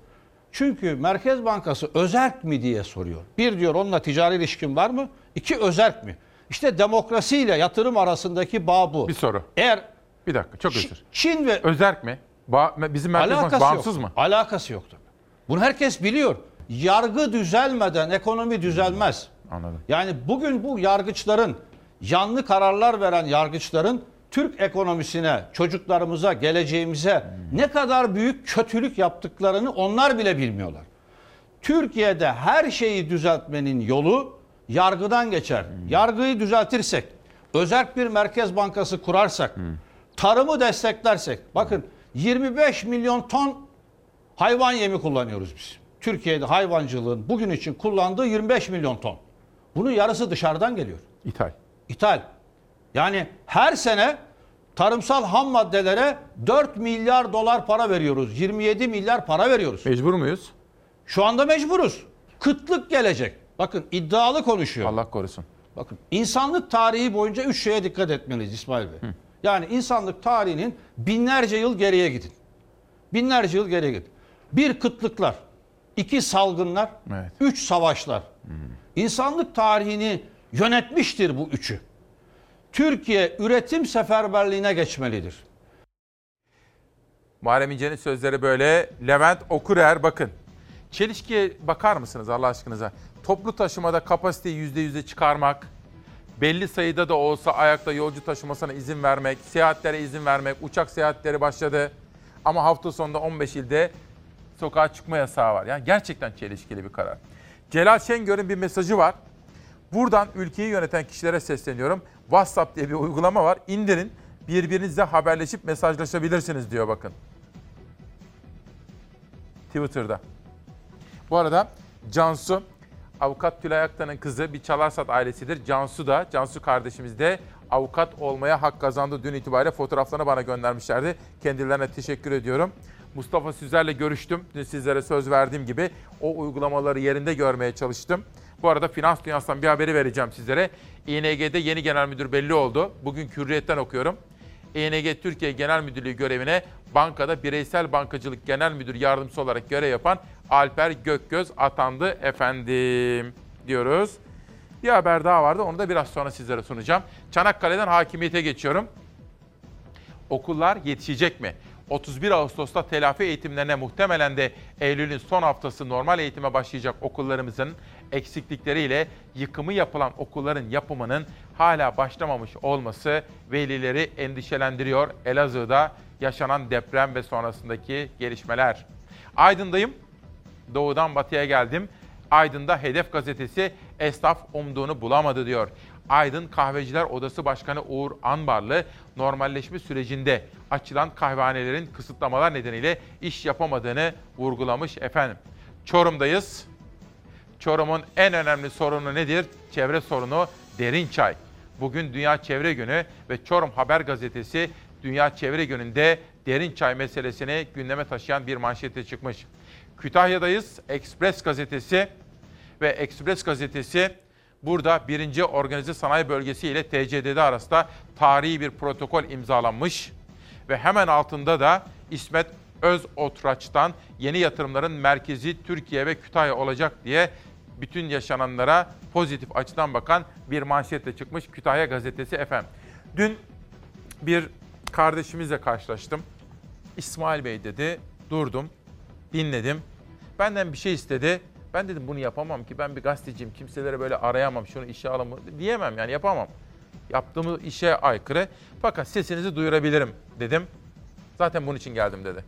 Çünkü Merkez Bankası özerk mi diye soruyor. Bir diyor onunla ticari ilişkin var mı? İki özerk mi? İşte demokrasiyle yatırım arasındaki bağ bu. Bir soru. Eğer Bir dakika çok özür. Çin ve Özerk mi? Ba- bizim Merkez Bankası bağımsız yok. mı? Alakası yok tabii. Bunu herkes biliyor. Yargı düzelmeden ekonomi düzelmez. Anladım. Yani bugün bu yargıçların yanlı kararlar veren yargıçların Türk ekonomisine, çocuklarımıza, geleceğimize ne kadar büyük kötülük yaptıklarını onlar bile bilmiyorlar. Türkiye'de her şeyi düzeltmenin yolu yargıdan geçer. Yargıyı düzeltirsek, özerk bir merkez bankası kurarsak, tarımı desteklersek, bakın 25 milyon ton hayvan yemi kullanıyoruz biz. Türkiye'de hayvancılığın bugün için kullandığı 25 milyon ton. Bunun yarısı dışarıdan geliyor. İthal. İthal. Yani her sene tarımsal ham maddelere 4 milyar dolar para veriyoruz. 27 milyar para veriyoruz. Mecbur muyuz? Şu anda mecburuz. Kıtlık gelecek. Bakın iddialı konuşuyor. Allah korusun. Bakın insanlık tarihi boyunca üç şeye dikkat etmeliyiz İsmail Bey. Yani insanlık tarihinin binlerce yıl geriye gidin. Binlerce yıl geriye gidin. Bir kıtlıklar, iki salgınlar, Evet. üç savaşlar. İnsanlık tarihini yönetmiştir bu üçü. Türkiye üretim seferberliğine geçmelidir. Muharrem İnce'nin sözleri böyle. Levent Okurer bakın. Çelişkiye bakar mısınız Allah aşkınıza? Toplu taşımada kapasiteyi %100'e çıkarmak, belli sayıda da olsa ayakta yolcu taşımasına izin vermek, seyahatlere izin vermek, uçak seyahatleri başladı. Ama hafta sonunda 15 ilde sokağa çıkma yasağı var. Yani gerçekten çelişkili bir karar. Celal Şengör'ün bir mesajı var. Buradan ülkeyi yöneten kişilere sesleniyorum. WhatsApp diye bir uygulama var. İndirin. Birbirinizle haberleşip mesajlaşabilirsiniz diyor bakın. Twitter'da. Bu arada Cansu, avukat Tülay Aktan'ın kızı bir Çalarsat ailesidir. Cansu da, Cansu kardeşimiz de avukat olmaya hak kazandı. Dün itibariyle fotoğraflarını bana göndermişlerdi. Kendilerine teşekkür ediyorum. Mustafa Süzer'le görüştüm. Dün sizlere söz verdiğim gibi o uygulamaları yerinde görmeye çalıştım. Bu arada finans dünyasından bir haberi vereceğim sizlere. İNG'de yeni genel müdür belli oldu. Bugün Hürriyet'ten okuyorum. İNG Türkiye Genel Müdürlüğü görevine bankada bireysel bankacılık genel müdür yardımcısı olarak görev yapan Alper Gökgöz atandı efendim diyoruz. Bir haber daha vardı onu da biraz sonra sizlere sunacağım. Çanakkale'den hakimiyete geçiyorum. Okullar yetişecek mi? 31 Ağustos'ta telafi eğitimlerine muhtemelen de Eylül'ün son haftası normal eğitime başlayacak okullarımızın eksiklikleriyle yıkımı yapılan okulların yapımının hala başlamamış olması velileri endişelendiriyor. Elazığ'da yaşanan deprem ve sonrasındaki gelişmeler. Aydın'dayım. Doğudan batıya geldim. Aydın'da Hedef gazetesi esnaf umduğunu bulamadı diyor. Aydın Kahveciler Odası Başkanı Uğur Anbarlı normalleşme sürecinde açılan kahvehanelerin kısıtlamalar nedeniyle iş yapamadığını vurgulamış efendim. Çorum'dayız. Çorum'un en önemli sorunu nedir? Çevre sorunu derin çay. Bugün Dünya Çevre Günü ve Çorum Haber Gazetesi Dünya Çevre Günü'nde derin çay meselesini gündeme taşıyan bir manşete çıkmış. Kütahya'dayız. Express Gazetesi ve Express Gazetesi burada birinci organize sanayi bölgesi ile TCDD arasında tarihi bir protokol imzalanmış ve hemen altında da İsmet Öz Otraç'tan yeni yatırımların merkezi Türkiye ve Kütahya olacak diye bütün yaşananlara pozitif açıdan bakan bir manşetle çıkmış Kütahya gazetesi efendim. Dün bir kardeşimizle karşılaştım. İsmail Bey dedi. Durdum. Dinledim. Benden bir şey istedi. Ben dedim bunu yapamam ki. Ben bir gazeteciyim. Kimselere böyle arayamam. Şunu işe alamam. Diyemem yani yapamam. Yaptığımız işe aykırı. Fakat sesinizi duyurabilirim dedim. Zaten bunun için geldim dedi.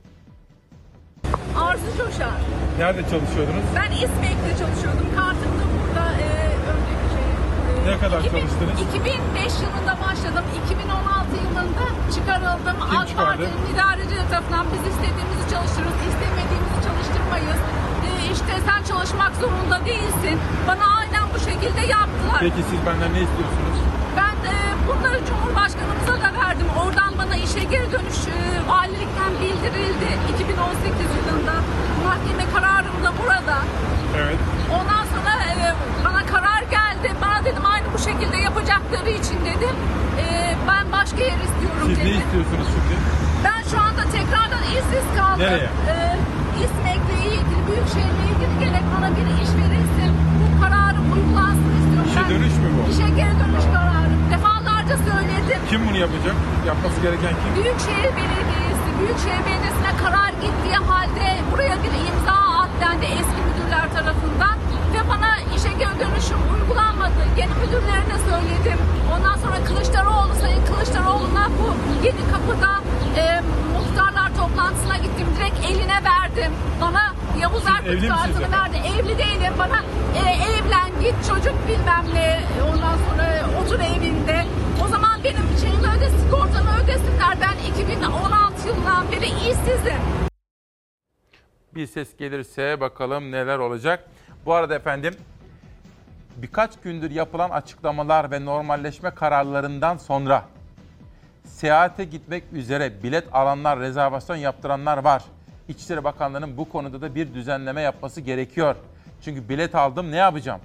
Arzu Coşar. Nerede çalışıyordunuz? Ben İSMEK'te çalışıyordum. Kartım da burada e, önceki şey. e, Ne kadar çalıştınız? 2005 yılında başladım. 2016 yılında çıkarıldım. Kim AK? Parti'nin idarecileri tarafından biz istediğimizi çalıştırırız, istemediğimizi çalıştırmayız. E, işte sen çalışmak zorunda değilsin. Bana aynen bu şekilde yaptılar. Peki siz benden ne istiyorsunuz? Ben e, bunları Cumhurbaşkanımıza da verdim. Oradan bana işe geri dönüş e, valilikten bildirildi 2018 yılında. Mahkeme kararım da burada. Evet. Ondan sonra e, bana karar geldi. Bana dedim aynı bu şekilde yapacakları için dedim. E, ben başka yer istiyorum Siz ne dedim. istiyorsunuz şimdi? Ben şu anda tekrardan işsiz kaldım. Nereye? E, İSMEK'le ilgili, Büyükşehir'le ilgili gerek bana bir iş verilsin. Bu kararım uygulansın istiyorum. İşe Ben- dönüş mü bu? İşe geri dönüş kararı. Defalarca söyledim. Kim bunu yapacak? Yapması gereken kim? Büyükşehir Belediyesi, Büyükşehir Belediyesi'ne karar gittiği halde buraya bir imza at dendi eski müdürler tarafından ve bana işe geri dönüşüm uygulanmadı. Yeni müdürlerine söyledim. Ondan sonra Kılıçdaroğlu, Sayın Kılıçdaroğlu'na bu yeni kapıda e, muhtarlar toplantısına gittim. Direkt eline verdim. Bana Yavuz Erkut efendim? verdi. Evli değilim. Bana e, evlen git çocuk bilmem ne. Ondan sonra otur evinde. O zaman benim şeyimi öde, sigortamı ödesinler. Ben 2016 yılından beri işsizim. Bir ses gelirse bakalım neler olacak. Bu arada efendim birkaç gündür yapılan açıklamalar ve normalleşme kararlarından sonra seyahate gitmek üzere bilet alanlar, rezervasyon yaptıranlar var. İçişleri Bakanlığı'nın bu konuda da bir düzenleme yapması gerekiyor. Çünkü bilet aldım ne yapacağım?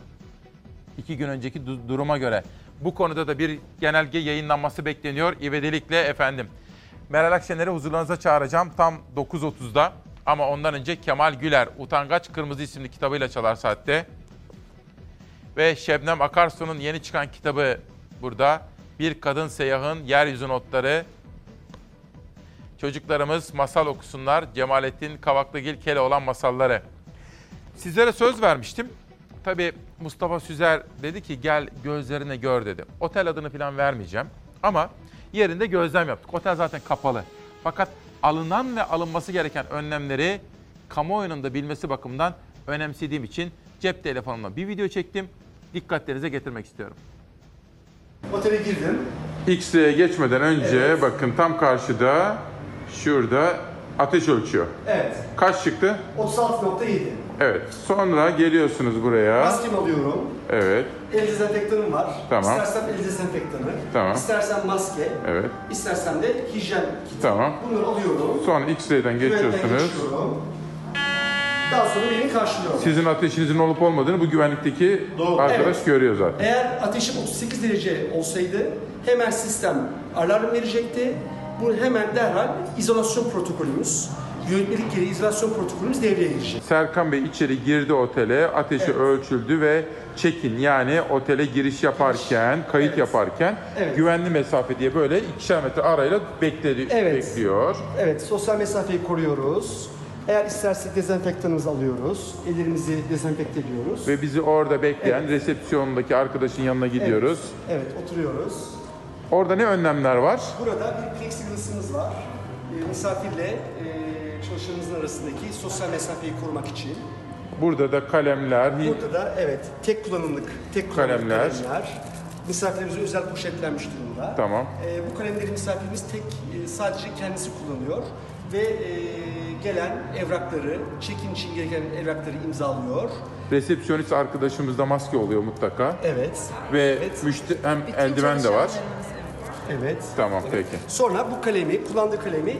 İki gün önceki du- duruma göre. Bu konuda da bir genelge yayınlanması bekleniyor. İvedilikle efendim. Meral Akşener'i huzurlarınıza çağıracağım tam 9.30'da. Ama ondan önce Kemal Güler, Utangaç Kırmızı isimli kitabıyla çalar saatte. Ve Şebnem Akarsu'nun yeni çıkan kitabı burada. Bir Kadın Seyahın Yeryüzü Notları. Çocuklarımız masal okusunlar. Cemalettin Kavaklıgil Keloğlan masalları. Sizlere söz vermiştim. Tabii Mustafa Süzer dedi ki gel gözlerine gör dedi. Otel adını falan vermeyeceğim. Ama yerinde gözlem yaptık. Otel zaten kapalı. Fakat alınan ve alınması gereken önlemleri kamuoyunun da bilmesi bakımından önemsediğim için cep telefonumla bir video çektim. Dikkatlerinize getirmek istiyorum. Otele girdim. X-ray'e geçmeden önce bakın tam karşıda şurada ateş ölçüyor. Evet. Kaç çıktı? 36.7. Evet. Sonra geliyorsunuz buraya. Maskemi alıyorum. Evet. El dezenfektanım var. Tamam. İstersem el dezenfektanı. Tamam. İstersem maske. Evet. İstersem de hijyen kiti. Tamam. Bunları alıyorum. Sonra X-ray'den Güvenlikten geçiyorsunuz. geçiyorum. Daha sonra beni karşılıyorlar. Sizin ateşinizin olup olmadığını bu güvenlikteki arkadaş Evet. görüyor zaten. Eğer ateşim 38 derece olsaydı hemen sistem alarm verecekti. Bu hemen derhal izolasyon protokolümüz, yönetmelik gereği izolasyon protokolümüz devreye girecek. Serkan Bey içeri girdi otele, ateşi ölçüldü ve check-in yani otele giriş yaparken, kayıt yaparken Evet. güvenli mesafe diye böyle ikişer metre arayla bekledi, bekliyor. Evet, sosyal mesafeyi koruyoruz. Eğer istersek dezenfektanımızı alıyoruz. Ellerimizi dezenfekte ediyoruz. Ve bizi orada bekleyen Evet. resepsiyondaki arkadaşın yanına gidiyoruz. Evet, oturuyoruz. Orada ne önlemler var? Burada bir plexiglasımız var. Ee, misafirle e, çalışanımızın arasındaki sosyal mesafeyi korumak için. Burada da kalemler, Burada da evet tek kullanımlık tek kullanımlık Kalemler. kalemler. Misafirlerimize özel poşetlenmiş durumda. Tamam. E, bu kalemleri misafirimiz tek e, sadece kendisi kullanıyor ve e, gelen evrakları, çekim için gereken evrakları imzalıyor. Resepsiyonist arkadaşımızda maske oluyor mutlaka. Evet. Ve müşte hem eldiven de var. Evet. Tamam peki. Sonra bu kalemi, kullandığı kalemi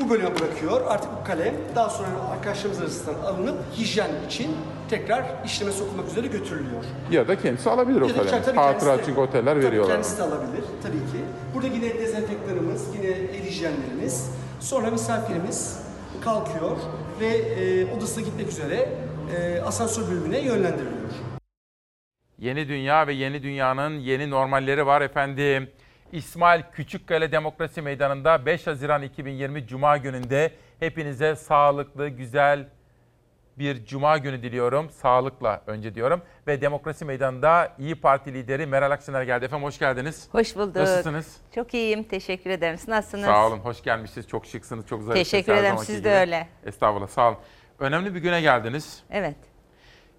bu bölüme bırakıyor. Artık bu kalem daha sonra arkadaşlarımız arasından alınıp hijyen için tekrar işleme sokulmak üzere götürülüyor. Ya da kendisi alabilir o Ya da kalemi. Hatıra çünkü oteller tabii veriyorlar. Kendisi de alabilir tabii ki. Burada yine dezenfektanımız, yine el hijyenlerimiz. Sonra misafirimiz kalkıyor ve e, odasına gitmek üzere e, asansör bölümüne yönlendiriliyor. Yeni dünya ve yeni dünyanın yeni normalleri var efendim. İsmail Küçükkale Demokrasi Meydanı'nda 5 Haziran 2020 Cuma gününde hepinize sağlıklı, güzel bir Cuma günü diliyorum. Sağlıkla önce diyorum. Ve Demokrasi Meydanı'nda İyi Parti lideri Meral Akşener geldi. Efendim hoş geldiniz. Hoş bulduk. Nasılsınız? Çok iyiyim. Teşekkür ederim. Siz nasılsınız? Sağ olun, hoş gelmişsiniz. Çok şıksınız, çok zarifsiniz. Teşekkür ederim, siz de gibi. öyle. Estağfurullah, sağ olun. Önemli bir güne geldiniz. Evet.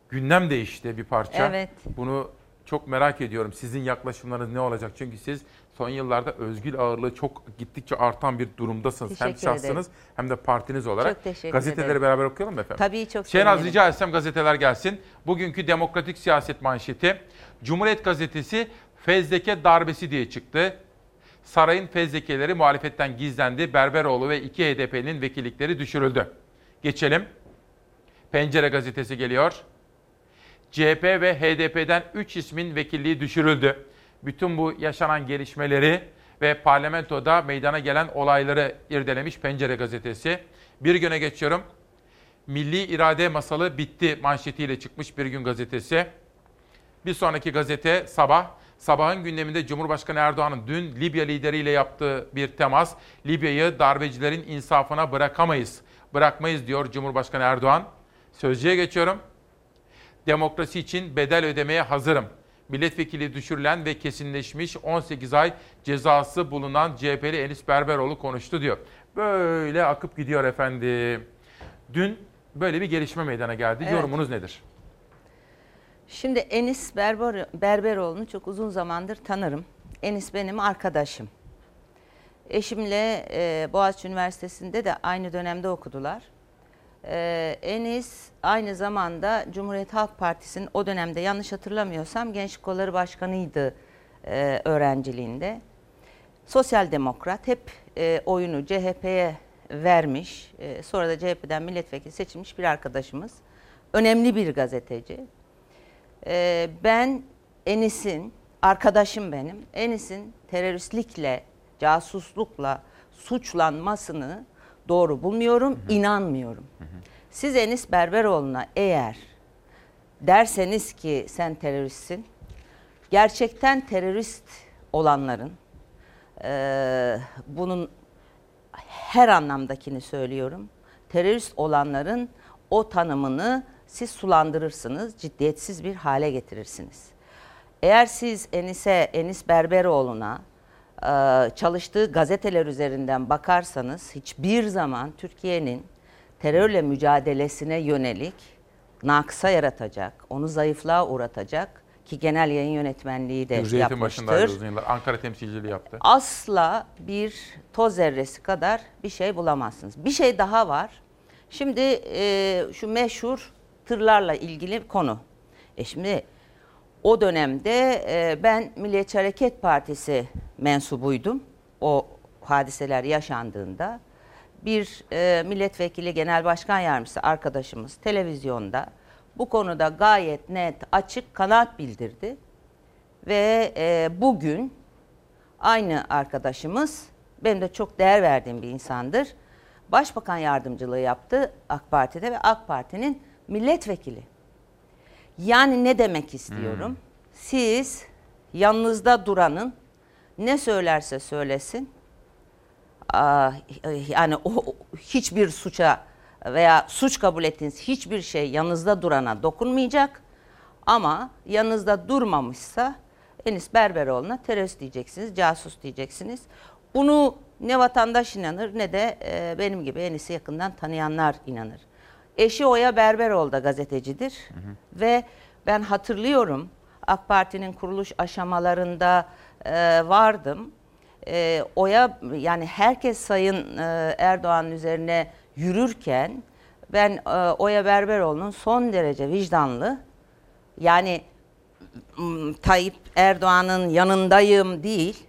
Gündem değişti bir parça. Evet. Bunu çok merak ediyorum. Sizin yaklaşımlarınız ne olacak? Çünkü siz son yıllarda özgül ağırlığı çok gittikçe artan bir durumdasınız. hem Teşekkür şahsınız ederim. hem de partiniz olarak. Çok teşekkür Gazeteleri ederim. beraber okuyalım mı efendim? Tabii, çok Şenaz sevinirim. rica etsem gazeteler gelsin. Bugünkü Demokratik Siyaset manşeti Cumhuriyet Gazetesi fezleke darbesi diye çıktı. Sarayın fezlekeleri muhalefetten gizlendi. Berberoğlu ve iki HDP'nin vekillikleri düşürüldü. Geçelim. Pencere gazetesi geliyor. CHP ve HDP'den 3 ismin vekilliği düşürüldü. Bütün bu yaşanan gelişmeleri ve parlamentoda meydana gelen olayları irdelemiş Pencere gazetesi. Bir güne geçiyorum. Milli irade masalı bitti manşetiyle çıkmış Bir Gün gazetesi. Bir sonraki gazete Sabah. Sabahın gündeminde Cumhurbaşkanı Erdoğan'ın dün Libya lideriyle yaptığı bir temas. Libya'yı darbecilerin insafına bırakamayız. Bırakmayız diyor Cumhurbaşkanı Erdoğan. Sözcüye geçiyorum. Demokrasi için bedel ödemeye hazırım. Milletvekili düşürülen ve kesinleşmiş 18 ay cezası bulunan CHP'li Enis Berberoğlu konuştu diyor. Böyle akıp gidiyor efendim. Dün böyle bir gelişme meydana geldi. Evet. Yorumunuz nedir? Şimdi Enis Berber, Berberoğlu'nu çok uzun zamandır tanırım. Enis benim arkadaşım. Eşimle e, Boğaziçi Üniversitesi'nde de aynı dönemde okudular. E, Enis aynı zamanda Cumhuriyet Halk Partisi'nin o dönemde yanlış hatırlamıyorsam Gençlik Kolları Başkanı'ydı e, öğrenciliğinde. Sosyal demokrat hep e, oyunu CHP'ye vermiş. E, sonra da CHP'den milletvekili seçilmiş bir arkadaşımız. Önemli bir gazeteci. Ee, ben Enis'in, arkadaşım benim, Enis'in teröristlikle, casuslukla suçlanmasını doğru bulmuyorum, inanmıyorum. Siz Enis Berberoğlu'na eğer derseniz ki sen teröristsin, gerçekten terörist olanların, eee, bunun her anlamdakini söylüyorum, terörist olanların o tanımını siz sulandırırsınız, ciddiyetsiz bir hale getirirsiniz. Eğer siz Enis'e, Enis Berberoğlu'na e, çalıştığı gazeteler üzerinden bakarsanız hiçbir zaman Türkiye'nin terörle mücadelesine yönelik naksa yaratacak, onu zayıflığa uğratacak ki genel yayın yönetmenliği de Hürriyet'in yapmıştır. uzun yıllar. Ankara temsilciliği yaptı. Asla bir toz zerresi kadar bir şey bulamazsınız. Bir şey daha var. Şimdi e, şu meşhur tırlarla ilgili konu. E şimdi o dönemde e, ben Milliyetçi Hareket Partisi mensubuydum. O hadiseler yaşandığında bir e, milletvekili genel başkan yardımcısı arkadaşımız televizyonda bu konuda gayet net, açık kanaat bildirdi. Ve e, bugün aynı arkadaşımız benim de çok değer verdiğim bir insandır. Başbakan yardımcılığı yaptı AK Parti'de ve AK Parti'nin milletvekili. Yani ne demek istiyorum? Siz yanınızda duranın ne söylerse söylesin yani o o hiçbir suça veya suç kabul ettiğiniz hiçbir şey yanınızda durana dokunmayacak. Ama yanınızda durmamışsa Enis Berberoğlu'na terörist diyeceksiniz, casus diyeceksiniz. Bunu ne vatandaş inanır ne de e, benim gibi Enis'i yakından tanıyanlar inanır. Eşi Oya Berberoğlu da gazetecidir ve ben hatırlıyorum AK Parti'nin kuruluş aşamalarında e, vardım. E, oya yani herkes Sayın e, Erdoğan'ın üzerine yürürken ben e, Oya Berberoğlu'nun son derece vicdanlı yani Tayyip Erdoğan'ın yanındayım değil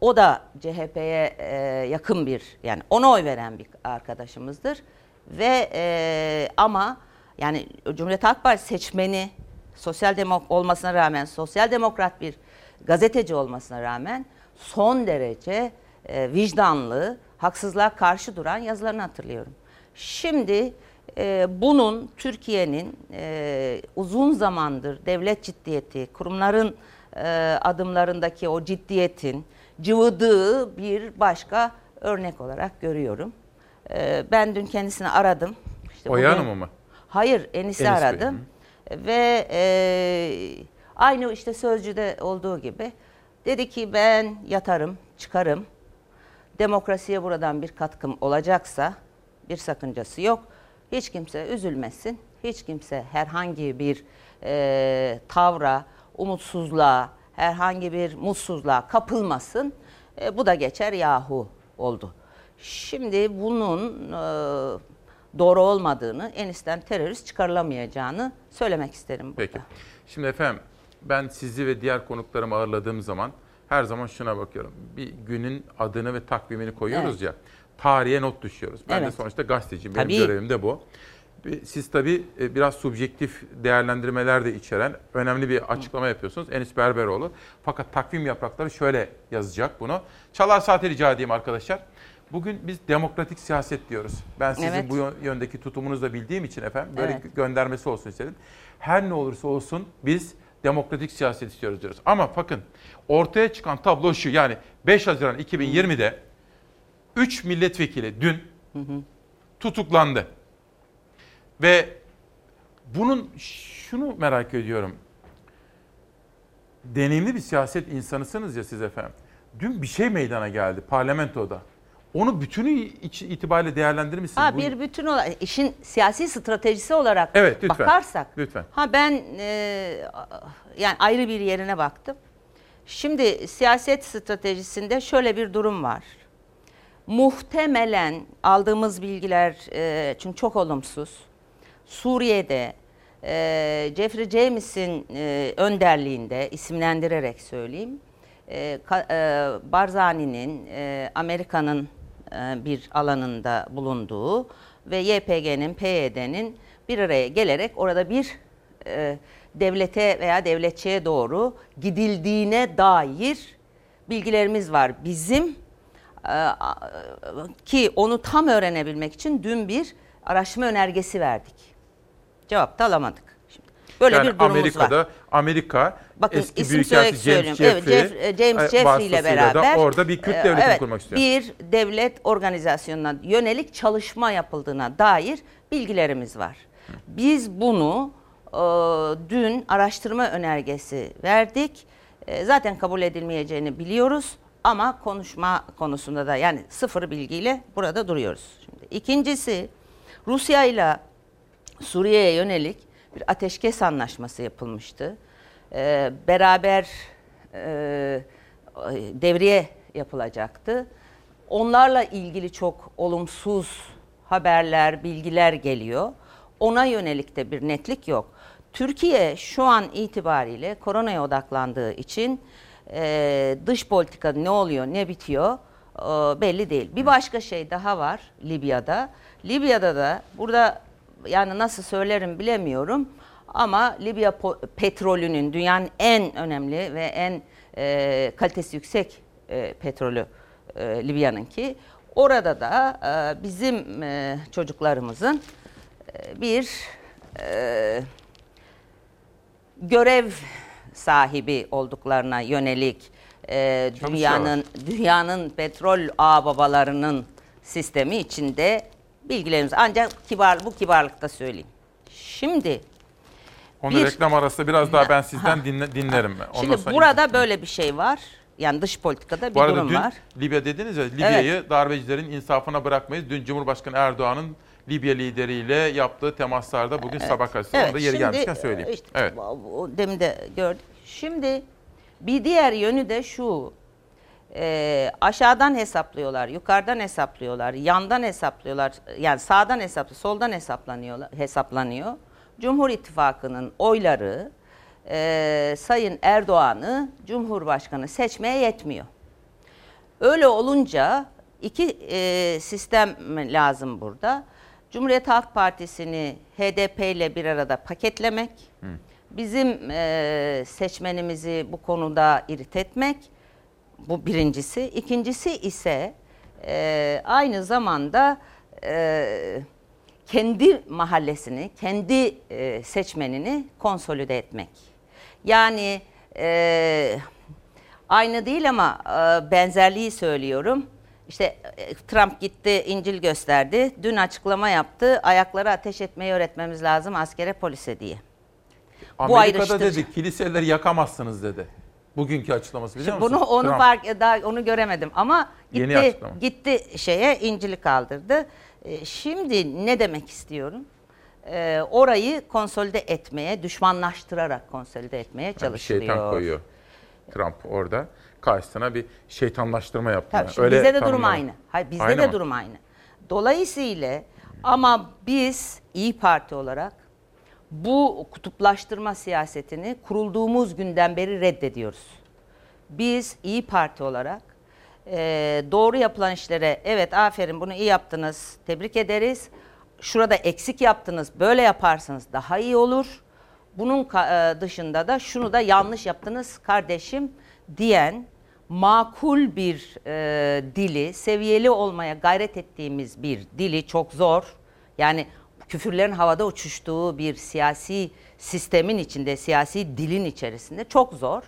o da CHP'ye e, yakın bir yani ona oy veren bir arkadaşımızdır ve e, ama yani Cumhuriyet Halk Partisi seçmeni sosyal demok olmasına rağmen sosyal demokrat bir gazeteci olmasına rağmen son derece e, vicdanlı, haksızlığa karşı duran yazılarını hatırlıyorum. Şimdi e, bunun Türkiye'nin e, uzun zamandır devlet ciddiyeti, kurumların e, adımlarındaki o ciddiyetin cıvıdığı bir başka örnek olarak görüyorum. E, ben dün kendisini aradım. İşte Oya bugün- Hanım'ı mı? Hayır, Enis'i Enis Bey, aradım. Ve e, aynı işte Sözcü'de olduğu gibi dedi ki ben yatarım, çıkarım. Demokrasiye buradan bir katkım olacaksa bir sakıncası yok. Hiç kimse üzülmesin. Hiç kimse herhangi bir e, tavra, umutsuzluğa, herhangi bir mutsuzluğa kapılmasın. E, bu da geçer yahu oldu. Şimdi bunun e, doğru olmadığını, Enis'ten terörist çıkarılamayacağını söylemek isterim burada. Peki. Şimdi efendim ben sizi ve diğer konuklarımı ağırladığım zaman her zaman şuna bakıyorum. Bir günün adını ve takvimini koyuyoruz Evet. ya. Tarihe not düşüyoruz. Ben de Evet. sonuçta gazeteciyim. Benim Tabii. görevim de bu. Siz tabii e, biraz subjektif değerlendirmeler de içeren önemli bir açıklama yapıyorsunuz. Enis Berberoğlu. Fakat takvim yaprakları şöyle yazacak bunu. Çalar saati rica edeyim arkadaşlar. Bugün biz demokratik siyaset diyoruz. Ben sizin Evet. bu yö- yöndeki tutumunuzu da bildiğim için efendim böyle Evet. göndermesi olsun istedim. Her ne olursa olsun biz demokratik siyaset istiyoruz diyoruz. Ama bakın ortaya çıkan tablo şu yani 5 Haziran 2020'de 3 milletvekili dün tutuklandı. Ve bunun şunu merak ediyorum. Deneyimli bir siyaset insanısınız ya siz efendim. Dün bir şey meydana geldi parlamentoda. Onu bütünü itibariyle değerlendirmişsiniz. Ha Bu- bir bütün olarak işin siyasi stratejisi olarak Evet, lütfen. bakarsak. Lütfen. Ha ben e, yani ayrı bir yerine baktım. Şimdi siyaset stratejisinde şöyle bir durum var. Muhtemelen aldığımız bilgiler e, çünkü çok olumsuz. Suriye'de e, Jeffrey James'in e, önderliğinde isimlendirerek söyleyeyim. E, e, Barzani'nin e, Amerika'nın bir alanında bulunduğu ve YPG'nin, PYD'nin bir araya gelerek orada bir e, devlete veya devletçiye doğru gidildiğine dair bilgilerimiz var. Bizim e, ki onu tam öğrenebilmek için dün bir araştırma önergesi verdik. Cevap da alamadık. Böyle yani bir durumumuz Amerika'da var. Amerika Bakın eski isim büyükelçi söyleyerek James söylüyorum. Jeffrey, evet, James e, Jeffrey ile da beraber orada bir Kürt e, devletini evet, kurmak istiyor. Bir devlet organizasyonuna yönelik çalışma yapıldığına dair bilgilerimiz var. Biz bunu e, dün araştırma önergesi verdik. E, zaten kabul edilmeyeceğini biliyoruz ama konuşma konusunda da yani sıfır bilgiyle burada duruyoruz. Şimdi ikincisi Rusya ile Suriye'ye yönelik bir ateşkes anlaşması yapılmıştı. Ee, beraber e, devriye yapılacaktı. Onlarla ilgili çok olumsuz haberler, bilgiler geliyor. Ona yönelik de bir netlik yok. Türkiye şu an itibariyle koronaya odaklandığı için e, dış politika ne oluyor, ne bitiyor e, belli değil. Bir başka şey daha var Libya'da. Libya'da da burada yani nasıl söylerim bilemiyorum ama Libya petrolünün dünyanın en önemli ve en e, kalitesi yüksek e, petrolü e, Libya'nınki. Orada da e, bizim e, çocuklarımızın e, bir e, görev sahibi olduklarına yönelik e, dünyanın dünyanın petrol ağababalarının sistemi içinde bilgilerimiz ancak kibar bu kibarlıkta söyleyeyim. Şimdi Onu bir- reklam arasında biraz daha ben sizden dinle, dinlerim. Ondan şimdi sonra- burada böyle bir şey var. Yani dış politikada bir Bu arada durum dün var. Libya dediniz ya Libya'yı darbecilerin insafına bırakmayız. Dün Cumhurbaşkanı Erdoğan'ın Libya lideriyle yaptığı temaslarda bugün sabah gazetesi. Evet, Onu da yeri şimdi, gelmişken söyleyeyim. işte, evet. Demin de gördük. Şimdi bir diğer yönü de şu. E, aşağıdan hesaplıyorlar, yukarıdan hesaplıyorlar, yandan hesaplıyorlar. Yani sağdan hesaplı, soldan hesaplanıyor, hesaplanıyor. Cumhur İttifakı'nın oyları e, Sayın Erdoğan'ı Cumhurbaşkanı seçmeye yetmiyor. Öyle olunca iki e, sistem lazım burada. Cumhuriyet Halk Partisi'ni HDP ile bir arada paketlemek, bizim e, seçmenimizi bu konuda irit etmek, bu birincisi. İkincisi ise e, aynı zamanda e, kendi mahallesini, kendi e, seçmenini konsolide etmek. Yani e, aynı değil ama e, benzerliği söylüyorum. İşte e, Trump gitti, İncil gösterdi. Dün açıklama yaptı. Ayakları ateş etmeyi öğretmemiz lazım askere, polise diye. Amerika'da ayrıştırıcı. dedi kiliseleri yakamazsınız dedi. Bugünkü açıklaması biliyor Şimdi musun? bunu onu Trump. fark daha onu göremedim ama Yeni gitti açıklama. gitti şeye İncil'i kaldırdı. E, şimdi ne demek istiyorum? E, orayı konsolide etmeye, düşmanlaştırarak konsolide etmeye Yani çalışılıyor. şeytan koyuyor Trump orada. Karşısına bir şeytanlaştırma yaptı. Tabii yani. Öyle bizde de durum aynı. Hayır bizde Aynı de mı? durum aynı. Dolayısıyla ama biz İyi Parti olarak bu kutuplaştırma siyasetini kurulduğumuz günden beri reddediyoruz. Biz İyi Parti olarak e, doğru yapılan işlere evet aferin bunu iyi yaptınız tebrik ederiz. Şurada eksik yaptınız böyle yaparsanız daha iyi olur. Bunun e, dışında da şunu da yanlış yaptınız kardeşim diyen makul bir e, dili, seviyeli olmaya gayret ettiğimiz bir dili çok zor. Yani küfürlerin havada uçuştuğu bir siyasi sistemin içinde, siyasi dilin içerisinde çok zor.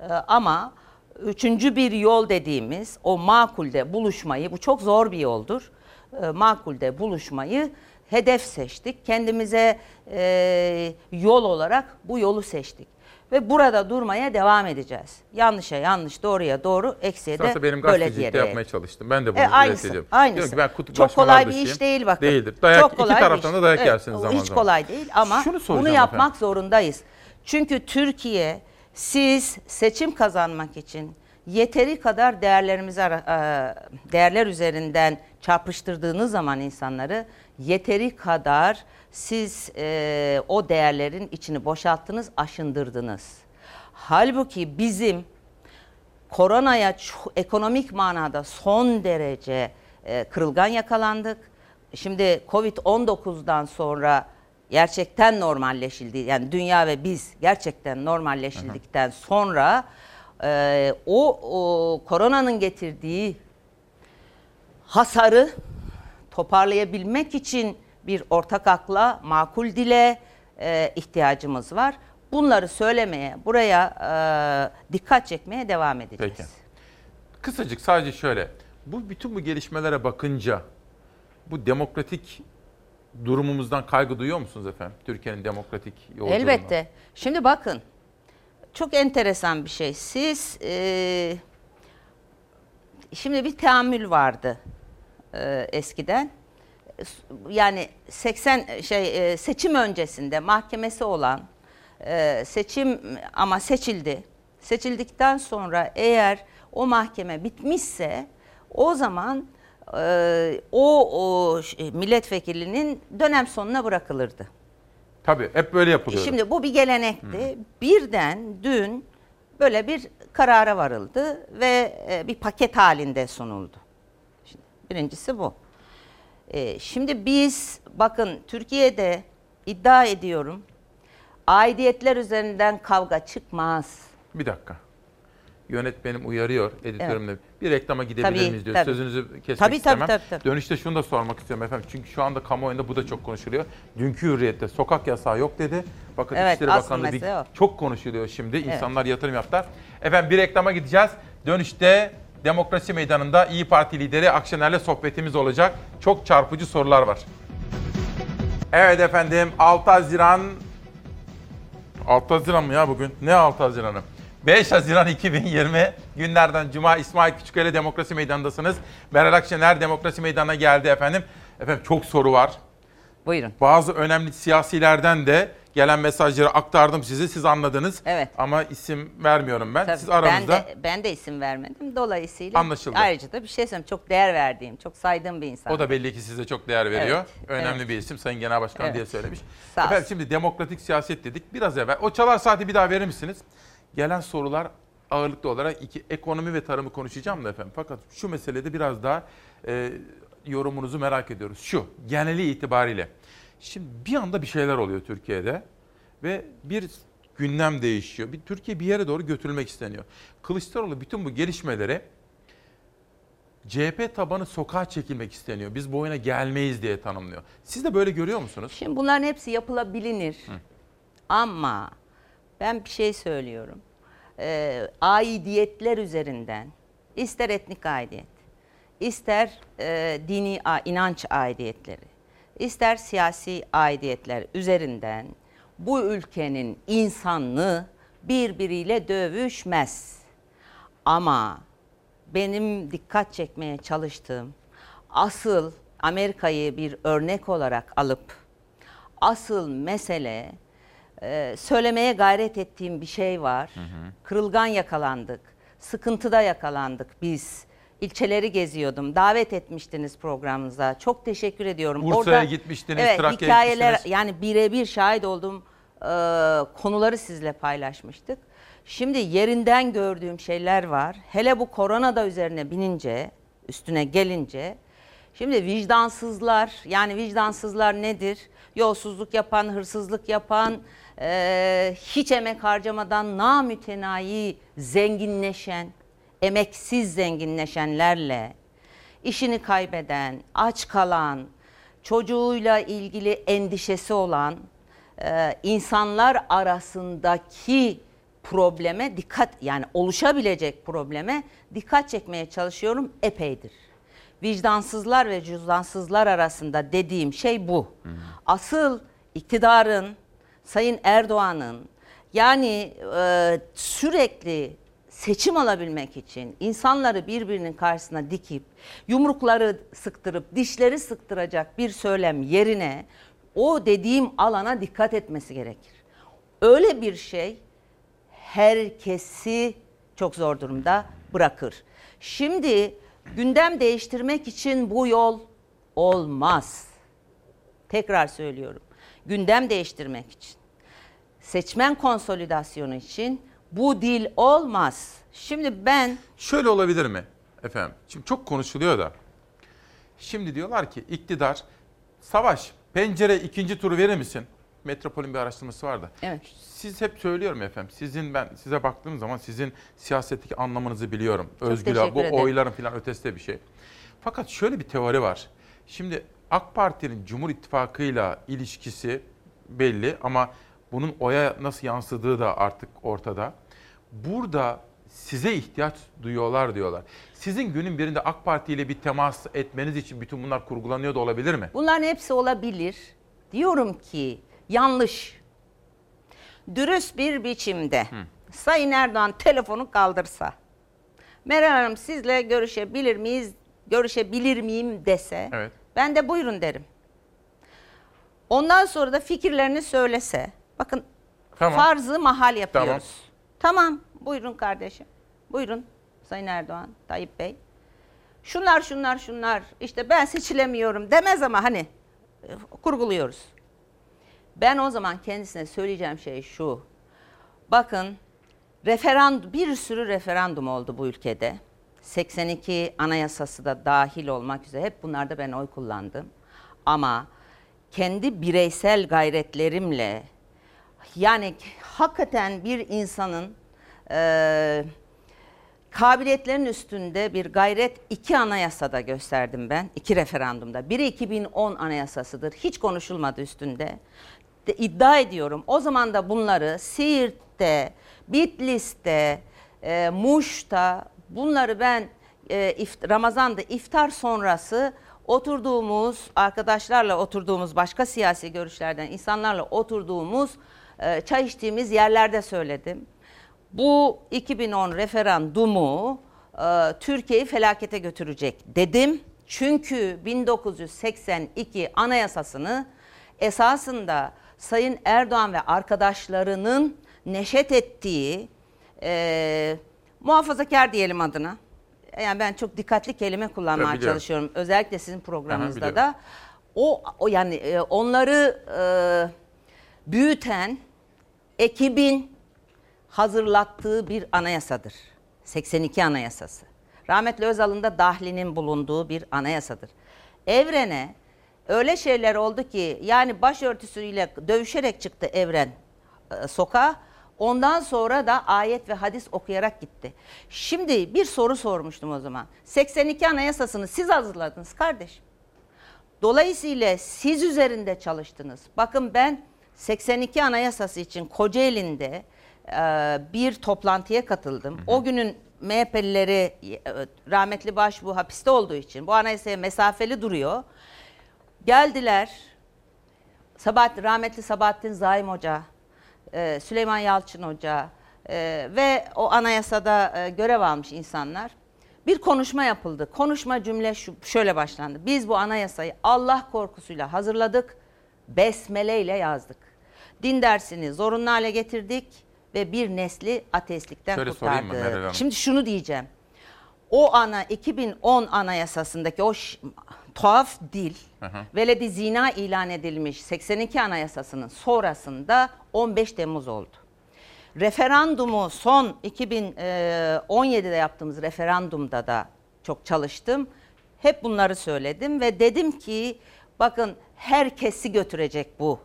E, ama üçüncü bir yol dediğimiz o makulde buluşmayı, bu çok zor bir yoldur. E, makulde buluşmayı hedef seçtik. Kendimize e, yol olarak bu yolu seçtik. Ve burada durmaya devam edeceğiz. Yanlışa yanlış, doğruya doğru, eksiye de Esasında benim böyle diyerek. yapmaya çalıştım. Ben de bunu E, aynısı, reddediyorum. aynısı. Diyorum ki ben Çok kutuplaşmalar kolay bir iş değil bakın. Değildir. Dayak, Çok iki kolay bir taraftan da dayak Evet, yersiniz o zaman Hiç zaman. kolay değil ama bunu yapmak efendim. zorundayız. Çünkü Türkiye siz seçim kazanmak için yeteri kadar değerlerimizi e, değerler üzerinden çarpıştırdığınız zaman insanları yeteri kadar siz e, o değerlerin içini boşalttınız, aşındırdınız. Halbuki bizim koronaya ekonomik manada son derece e, kırılgan yakalandık. Şimdi Covid-19'dan sonra gerçekten normalleşildi. Yani dünya ve biz gerçekten normalleşildikten sonra e, o, o koronanın getirdiği hasarı toparlayabilmek için bir ortak akla, makul dile e, ihtiyacımız var. Bunları söylemeye, buraya e, dikkat çekmeye devam edeceğiz. Peki. Kısacık sadece şöyle. Bu bütün bu gelişmelere bakınca bu demokratik durumumuzdan kaygı duyuyor musunuz efendim? Türkiye'nin demokratik yolculuğuna. Elbette. Şimdi bakın, çok enteresan bir şey. Siz, e, şimdi bir teamül vardı e, eskiden. Yani 80 şey e, seçim öncesinde mahkemesi olan e, seçim ama seçildi. Seçildikten sonra eğer o mahkeme bitmişse o zaman e, o, o milletvekilinin dönem sonuna bırakılırdı. Tabii hep böyle yapılıyor. Şimdi bu bir gelenekti. Birden dün böyle bir karara varıldı ve bir paket halinde sunuldu. Şimdi, birincisi bu. E, şimdi biz bakın Türkiye'de iddia ediyorum aidiyetler üzerinden kavga çıkmaz. Bir dakika. Yönetmenim uyarıyor editörümle. Bir reklama gidebilir Tabii, miyiz diyor. tabii. Sözünüzü kesmek Tabii, tabii, istemem. tabii, tabii. Dönüşte şunu da sormak istiyorum efendim. Çünkü şu anda kamuoyunda bu da çok konuşuluyor. Dünkü hürriyette sokak yasağı yok dedi. Bakın Evet, İçişleri Bakanlığı bir, o. çok konuşuluyor şimdi. Evet. İnsanlar yatırım yaptılar. Efendim bir reklama gideceğiz. Dönüşte Demokrasi Meydanı'nda İyi Parti lideri Akşener'le sohbetimiz olacak. Çok çarpıcı sorular var. Evet efendim 6 Haziran 6 Haziran mı ya bugün? Ne 6 Haziran'ı? 5 Haziran 2020 günlerden Cuma İsmail Küçüköy'le Demokrasi Meydanı'ndasınız. Meral Akşener Demokrasi Meydanı'na geldi efendim. Efendim çok soru var. Buyurun. Bazı önemli siyasilerden de gelen mesajları aktardım size. Siz anladınız. Evet. Ama isim vermiyorum ben. Tabii, Siz aranızda Ben de, ben de isim vermedim. Dolayısıyla Anlaşıldı. ayrıca da bir şey söyleyeyim. Çok değer verdiğim, çok saydığım bir insan. o da belli ki size çok değer veriyor. Evet, Önemli evet. bir isim Sayın Genel Başkan Evet. diye söylemiş. Sağ Efendim şimdi demokratik siyaset dedik. Biraz evvel o çalar saati bir daha verir misiniz? Gelen sorular ağırlıklı olarak iki ekonomi ve tarımı konuşacağım da efendim. Fakat şu meselede biraz daha e, yorumunuzu merak ediyoruz. Şu geneli itibariyle. Şimdi bir anda bir şeyler oluyor Türkiye'de ve bir gündem değişiyor. Bir Türkiye bir yere doğru götürülmek isteniyor. Kılıçdaroğlu bütün bu gelişmeleri CHP tabanı sokağa çekilmek isteniyor. Biz bu oyuna gelmeyiz diye tanımlıyor. Siz de böyle görüyor musunuz? Şimdi bunların hepsi yapılabilir. Ama ben bir şey söylüyorum. Ee, aidiyetler üzerinden, ister etnik aidiyet, ister e, dini inanç aidiyetleri, ister siyasi aidiyetler üzerinden bu ülkenin insanlığı birbiriyle dövüşmez. Ama benim dikkat çekmeye çalıştığım asıl Amerika'yı bir örnek olarak alıp asıl mesele e, söylemeye gayret ettiğim bir şey var. Kırılgan yakalandık. Sıkıntıda yakalandık biz. İlçeleri geziyordum. Davet etmiştiniz programınıza. Çok teşekkür ediyorum. Bursa'ya gitmiştiniz, evet, Trakya'ya hikayeler gitmiştiniz. yani birebir şahit olduğum e, konuları sizle paylaşmıştık. Şimdi yerinden gördüğüm şeyler var. Hele bu korona da üzerine binince, üstüne gelince Şimdi vicdansızlar yani vicdansızlar nedir? Yolsuzluk yapan, hırsızlık yapan, e, hiç emek harcamadan namütenayi zenginleşen, emeksiz zenginleşenlerle işini kaybeden, aç kalan, çocuğuyla ilgili endişesi olan e, insanlar arasındaki probleme dikkat yani oluşabilecek probleme dikkat çekmeye çalışıyorum epeydir. Vicdansızlar ve cüzdansızlar arasında dediğim şey bu. Asıl iktidarın, Sayın Erdoğan'ın yani e, sürekli seçim alabilmek için insanları birbirinin karşısına dikip yumrukları sıktırıp dişleri sıktıracak bir söylem yerine o dediğim alana dikkat etmesi gerekir. Öyle bir şey herkesi çok zor durumda bırakır. Şimdi gündem değiştirmek için bu yol olmaz. Tekrar söylüyorum. Gündem değiştirmek için, seçmen konsolidasyonu için bu dil olmaz. Şimdi ben Şöyle olabilir mi efendim? Şimdi çok konuşuluyor da. Şimdi diyorlar ki iktidar savaş pencere ikinci turu verir misin? Metropol'ün bir araştırması var da. Evet. Siz hep söylüyorum efendim. Sizin ben size baktığım zaman sizin siyasetteki anlamınızı biliyorum. Özgür teşekkür bu ederim. oyların falan ötesi de bir şey. Fakat şöyle bir teori var. Şimdi AK Parti'nin Cumhur İttifakı'yla ilişkisi belli ama bunun oya nasıl yansıdığı da artık ortada. Burada size ihtiyaç duyuyorlar diyorlar. Sizin günün birinde AK Parti ile bir temas etmeniz için bütün bunlar kurgulanıyor da olabilir mi? Bunların hepsi olabilir. Diyorum ki yanlış. Dürüst bir biçimde Sayın Erdoğan telefonu kaldırsa, Meral Hanım sizle görüşebilir miyiz, görüşebilir miyim dese, Evet. ben de buyurun derim. Ondan sonra da fikirlerini söylese, bakın Tamam. farzı mahal yapıyoruz. Tamam, buyurun kardeşim, buyurun Sayın Erdoğan, Tayyip Bey. Şunlar şunlar şunlar işte ben seçilemiyorum demez ama hani e, kurguluyoruz. Ben o zaman kendisine söyleyeceğim şey şu. Bakın referandum bir sürü referandum oldu bu ülkede. 82 anayasası da dahil olmak üzere hep bunlarda ben oy kullandım. Ama kendi bireysel gayretlerimle yani hakikaten bir insanın eee kabiliyetlerin üstünde bir gayret iki anayasada gösterdim ben. iki referandumda. Biri 2010 anayasasıdır. Hiç konuşulmadı üstünde. De, iddia ediyorum. O zaman da bunları Siirt'te, Bitlis'te, e, Muş'ta bunları ben e, ift- Ramazan'da iftar sonrası oturduğumuz arkadaşlarla oturduğumuz başka siyasi görüşlerden insanlarla oturduğumuz e, çay içtiğimiz yerlerde söyledim. Bu 2010 referandumu e, Türkiye'yi felakete götürecek dedim. Çünkü 1982 anayasasını esasında Sayın Erdoğan ve arkadaşlarının neşet ettiği e, muhafazakar diyelim adına. Yani ben çok dikkatli kelime kullanmaya biliyorum. çalışıyorum. Özellikle sizin programınızda da. O, o yani e, onları e, büyüten ekibin hazırlattığı bir anayasadır. 82 Anayasası. Rahmetli Özal'ın da dahlinin bulunduğu bir anayasadır. Evrene öyle şeyler oldu ki yani başörtüsüyle dövüşerek çıktı Evren e, sokağa. Ondan sonra da ayet ve hadis okuyarak gitti. Şimdi bir soru sormuştum o zaman. 82 Anayasasını siz hazırladınız kardeşim. Dolayısıyla siz üzerinde çalıştınız. Bakın ben 82 Anayasası için Kocaeli'nde e, bir toplantıya katıldım. O günün MHP'lileri e, rahmetli Başbuğ hapiste olduğu için bu anayasaya mesafeli duruyor. Geldiler. Sabahat, rahmetli Sabahattin Zaim Hoca, e, Süleyman Yalçın Hoca e, ve o anayasada e, görev almış insanlar. Bir konuşma yapıldı. Konuşma cümle şu, şöyle başlandı. Biz bu anayasayı Allah korkusuyla hazırladık, besmele ile yazdık. Din dersini zorunlu hale getirdik ve bir nesli ateistlikten Şöyle mı Meral kurtardık. Hanım? Şimdi şunu diyeceğim. O ana 2010 anayasasındaki o ş- tuhaf dil Hı hı. veledi zina ilan edilmiş 82 anayasasının sonrasında 15 Temmuz oldu. Referandumu son 2017'de yaptığımız referandumda da çok çalıştım. Hep bunları söyledim ve dedim ki bakın herkesi götürecek bu.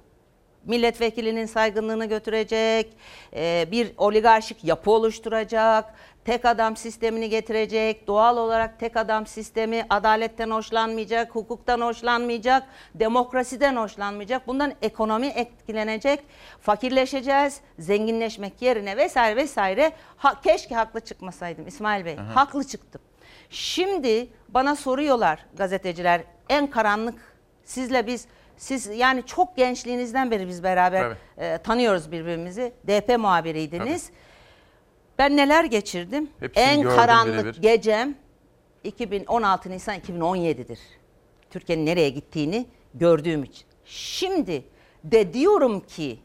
Milletvekilinin saygınlığını götürecek, e, bir oligarşik yapı oluşturacak, tek adam sistemini getirecek, doğal olarak tek adam sistemi adaletten hoşlanmayacak, hukuktan hoşlanmayacak, demokrasiden hoşlanmayacak. Bundan ekonomi etkilenecek, fakirleşeceğiz, zenginleşmek yerine vesaire vesaire. Ha, keşke haklı çıkmasaydım İsmail Bey, Aha. haklı çıktım. Şimdi bana soruyorlar gazeteciler en karanlık sizle biz siz yani çok gençliğinizden beri biz beraber e, tanıyoruz birbirimizi. DP muhabiriydiniz. Ben neler geçirdim? Hepsini en karanlık birebir. gecem 2016 Nisan 2017'dir. Türkiye'nin nereye gittiğini gördüğüm için. Şimdi de diyorum ki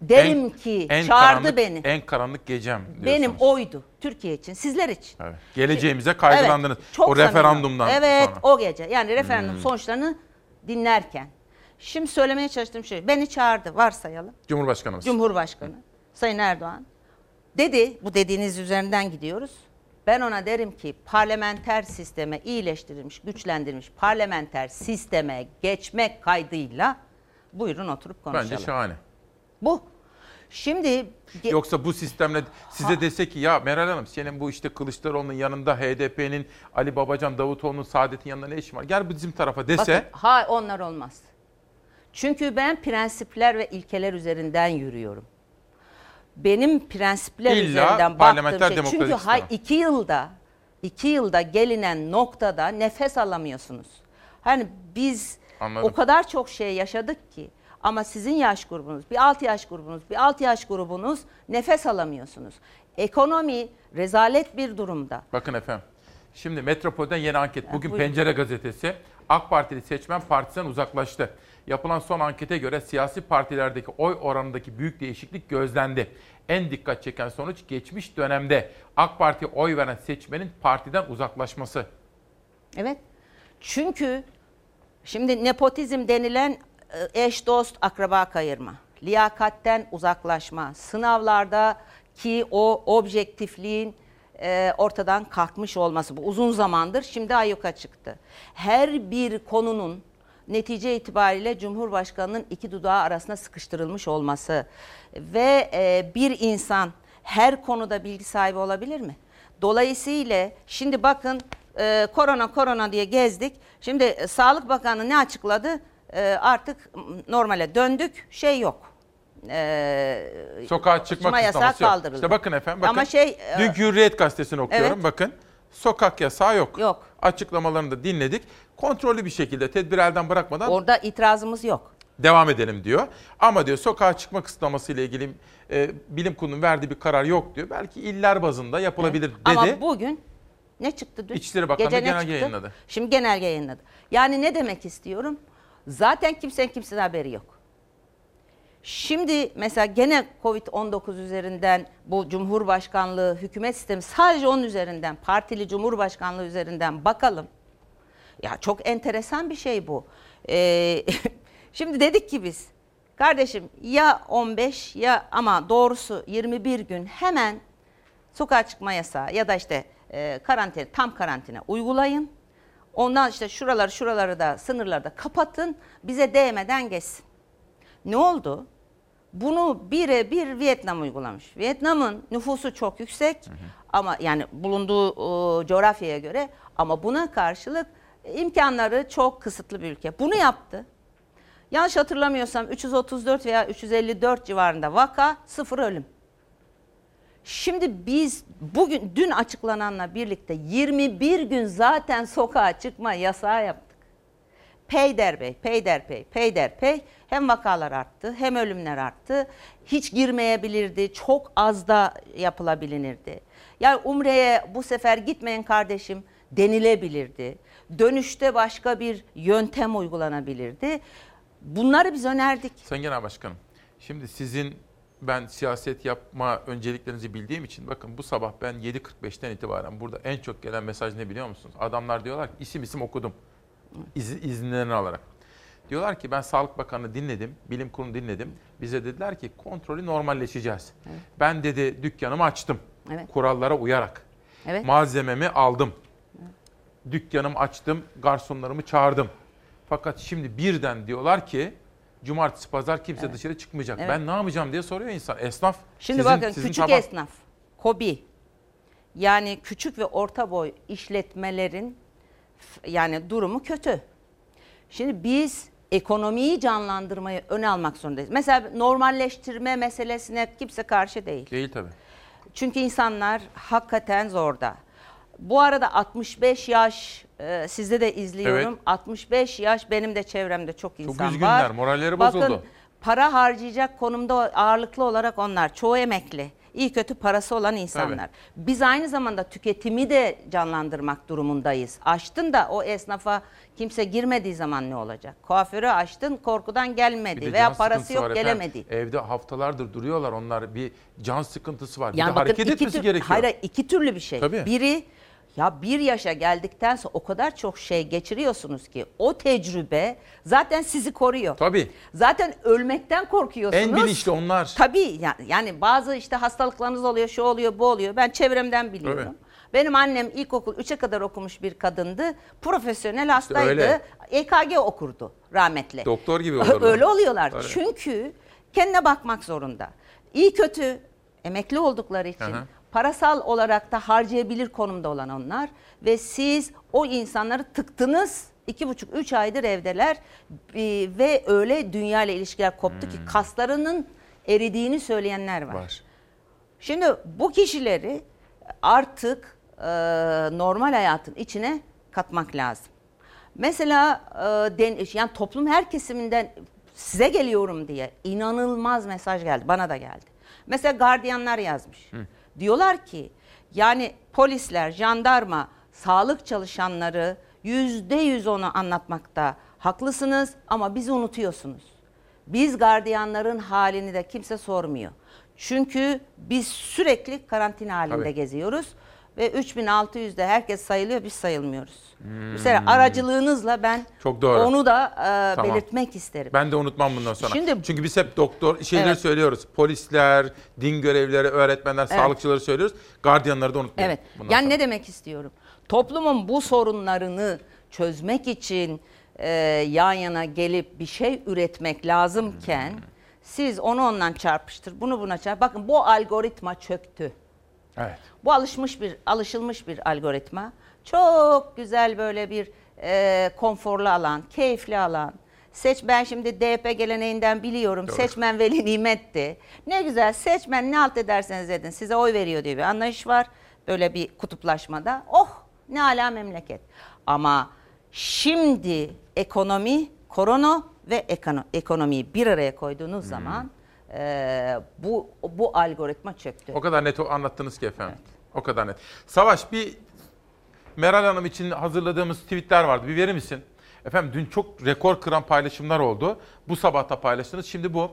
derim ki çağırdı karanlık, beni. En karanlık gecem diyorsunuz. Benim oydu Türkiye için, sizler için. Evet. Geleceğimize kaygılandınız. Evet, çok o samimi. referandumdan Evet sonra. o gece yani referandum Hmm. sonuçlarını dinlerken. Şimdi söylemeye çalıştığım şey beni çağırdı varsayalım. Cumhurbaşkanımız. Cumhurbaşkanı Sayın Erdoğan dedi bu dediğiniz üzerinden gidiyoruz. Ben ona derim ki parlamenter sisteme iyileştirilmiş, güçlendirilmiş parlamenter sisteme geçmek kaydıyla buyurun oturup konuşalım. Bence şahane. Bu. Şimdi Yoksa bu sistemle size dese ki ya Meral Hanım senin bu işte Kılıçdaroğlu'nun yanında HDP'nin Ali Babacan Davutoğlu'nun Saadet'in yanında ne işin var? Gel bizim tarafa dese Bakın, ha onlar olmaz. Çünkü ben prensipler ve ilkeler üzerinden yürüyorum. Benim prensipler İlla üzerinden baktığım şey. Çünkü hay, iki yılda iki yılda gelinen noktada nefes alamıyorsunuz. Hani biz Anladım. o kadar çok şey yaşadık ki ama sizin yaş grubunuz, bir 6 yaş grubunuz, bir 6 yaş grubunuz nefes alamıyorsunuz. Ekonomi rezalet bir durumda. Bakın efendim. Şimdi Metropol'den yeni anket. Bugün buyurun. Pencere gazetesi AK Partili seçmen partisinden uzaklaştı. Yapılan son ankete göre siyasi partilerdeki oy oranındaki büyük değişiklik gözlendi. En dikkat çeken sonuç geçmiş dönemde AK Parti'ye oy veren seçmenin partiden uzaklaşması. Evet. Çünkü şimdi nepotizm denilen eş dost akraba kayırma, liyakatten uzaklaşma, sınavlarda ki o objektifliğin e, ortadan kalkmış olması bu uzun zamandır şimdi ayyuka çıktı. Her bir konunun netice itibariyle Cumhurbaşkanı'nın iki dudağı arasına sıkıştırılmış olması ve e, bir insan her konuda bilgi sahibi olabilir mi? Dolayısıyla şimdi bakın e, korona korona diye gezdik. Şimdi e, Sağlık Bakanı ne açıkladı? E, artık normale döndük. Şey yok. E, Sokağa çıkma yasağı kısıtlaması yok. kaldırıldı. İşte bakın efendim bakın. Ama şey e, Dünkü Hürriyet gazetesini okuyorum Evet. bakın. Sokak yasağı yok. Yok. Açıklamalarını da dinledik. Kontrollü bir şekilde tedbir elden bırakmadan orada itirazımız yok. devam edelim diyor. Ama diyor sokağa çıkma kısıtlaması ile ilgili e, bilim kurulunun verdiği bir karar yok diyor. Belki iller bazında yapılabilir dedi. Ama bugün ne çıktı dün? İçişleri Bakanlığı Gece ne genelge çıktı? yayınladı. Şimdi genelge yayınladı. Yani ne demek istiyorum? Zaten kimsenin kimsenin haberi yok. Şimdi mesela gene Covid-19 üzerinden bu Cumhurbaşkanlığı hükümet sistemi sadece onun üzerinden partili Cumhurbaşkanlığı üzerinden bakalım. Ya çok enteresan bir şey bu. Ee, şimdi dedik ki biz kardeşim ya 15 ya ama doğrusu 21 gün hemen sokağa çıkma yasağı ya da işte e, karantina tam karantina uygulayın. Ondan işte şuraları şuraları da sınırları da kapatın bize değmeden geçsin. Ne oldu? Bunu birebir Vietnam uygulamış. Vietnam'ın nüfusu çok yüksek ama yani bulunduğu e, coğrafyaya göre ama buna karşılık imkanları çok kısıtlı bir ülke. Bunu yaptı. Yanlış hatırlamıyorsam 334 veya 354 civarında vaka, sıfır ölüm. Şimdi biz bugün dün açıklananla birlikte 21 gün zaten sokağa çıkma yasağı yaptık. Peyderpey, peyderpey, peyderpey hem vakalar arttı hem ölümler arttı. Hiç girmeyebilirdi, çok az da yapılabilirdi. Yani Umre'ye bu sefer gitmeyin kardeşim denilebilirdi. Dönüşte başka bir yöntem uygulanabilirdi. Bunları biz önerdik. Sayın Genel Başkanım, şimdi sizin ben siyaset yapma önceliklerinizi bildiğim için bakın bu sabah ben 7.45'ten itibaren burada en çok gelen mesaj ne biliyor musunuz? Adamlar diyorlar ki isim isim okudum iz, izinlerini alarak. Diyorlar ki ben Sağlık Bakanı dinledim, bilim kurulu dinledim. Bize dediler ki kontrolü normalleşeceğiz. Evet. Ben dedi dükkanımı açtım. Evet. Kurallara uyarak. Evet. Malzememi aldım. Dükkanımı açtım, garsonlarımı çağırdım. Fakat şimdi birden diyorlar ki cumartesi pazar kimse dışarı çıkmayacak. Evet. Ben ne yapacağım diye soruyor insan. Esnaf. Şimdi sizin- bakın sizin küçük tabak- esnaf, KOBİ yani küçük ve orta boy işletmelerin yani durumu kötü. Şimdi biz ekonomiyi canlandırmayı öne almak zorundayız. Mesela normalleştirme meselesine kimse karşı değil. Değil tabii. Çünkü insanlar hakikaten zorda. Bu arada 65 yaş e, sizde de izliyorum. Evet. 65 yaş benim de çevremde çok insan var. üzgünler, moralleri Bakın, bozuldu. para harcayacak konumda ağırlıklı olarak onlar. Çoğu emekli. iyi kötü parası olan insanlar. Biz aynı zamanda tüketimi de canlandırmak durumundayız. Açtın da o esnafa kimse girmediği zaman ne olacak? Kuaförü açtın korkudan gelmedi veya parası yok var efendim. gelemedi. Evde haftalardır duruyorlar onlar bir can sıkıntısı var. bir Yani de bakın hareket etmesi tür- gerekiyor. Hayır, iki türlü bir şey. Tabii. Biri ya bir yaşa geldikten sonra o kadar çok şey geçiriyorsunuz ki o tecrübe zaten sizi koruyor. Tabii. Zaten ölmekten korkuyorsunuz. En bilinçli onlar. Tabii yani, yani bazı işte hastalıklarınız oluyor, şu oluyor, bu oluyor. Ben çevremden biliyorum. Tabii. Benim annem ilkokul 3'e kadar okumuş bir kadındı. Profesyonel hastaydı. öyle. EKG okurdu rahmetli. Doktor gibi olurlar. Öyle oluyorlar. Öyle. Çünkü kendine bakmak zorunda. İyi kötü emekli oldukları için hı. Parasal olarak da harcayabilir konumda olan onlar ve siz o insanları tıktınız. iki buçuk, üç aydır evdeler Ee, ve öyle dünya ile ilişkiler koptu ki kaslarının eridiğini söyleyenler var. Hmm. Var. Şimdi bu kişileri artık e, normal hayatın içine katmak lazım. Mesela e, den, yani toplum her kesiminden size geliyorum diye inanılmaz mesaj geldi. Bana da geldi. Mesela gardiyanlar yazmış. Diyorlar ki yani polisler, jandarma, sağlık çalışanları yüzde yüz onu anlatmakta haklısınız ama bizi unutuyorsunuz. Biz gardiyanların halini de kimse sormuyor. Çünkü biz sürekli karantina halinde Tabii. geziyoruz ve 3600'de herkes sayılıyor biz sayılmıyoruz. Hmm. Mesela aracılığınızla ben Çok doğru. onu da e, Tamam. belirtmek isterim. Ben de unutmam bundan sonra. Şimdi- Çünkü biz hep doktor şeyleri Evet. söylüyoruz. Polisler, din görevlileri, öğretmenler, Evet. sağlıkçıları söylüyoruz. Gardiyanları da unutmayalım. Evet. bundan yani sonra. ne demek istiyorum? Toplumun bu sorunlarını çözmek için e, yan yana gelip bir şey üretmek lazımken siz onu ondan çarpıştır, bunu buna çarp. Bakın bu algoritma çöktü. Evet. Bu alışmış bir alışılmış bir algoritma. Çok güzel böyle bir e, konforlu alan, keyifli alan. Seç ben şimdi DP geleneğinden biliyorum. Doğru. Seçmen veli nimetti. Ne güzel seçmen ne alt ederseniz edin size oy veriyor diye bir anlayış var. Böyle bir kutuplaşmada. Oh ne ala memleket. Ama şimdi ekonomi, korona ve ekono, ekonomiyi bir araya koyduğunuz Hmm. zaman e, bu bu algoritma çöktü. O kadar net anlattınız ki efendim. O kadar net. Savaş bir Meral Hanım için hazırladığımız tweetler vardı. Bir verir misin? Efendim dün çok rekor kıran paylaşımlar oldu. Bu sabah da paylaştınız. Şimdi bu.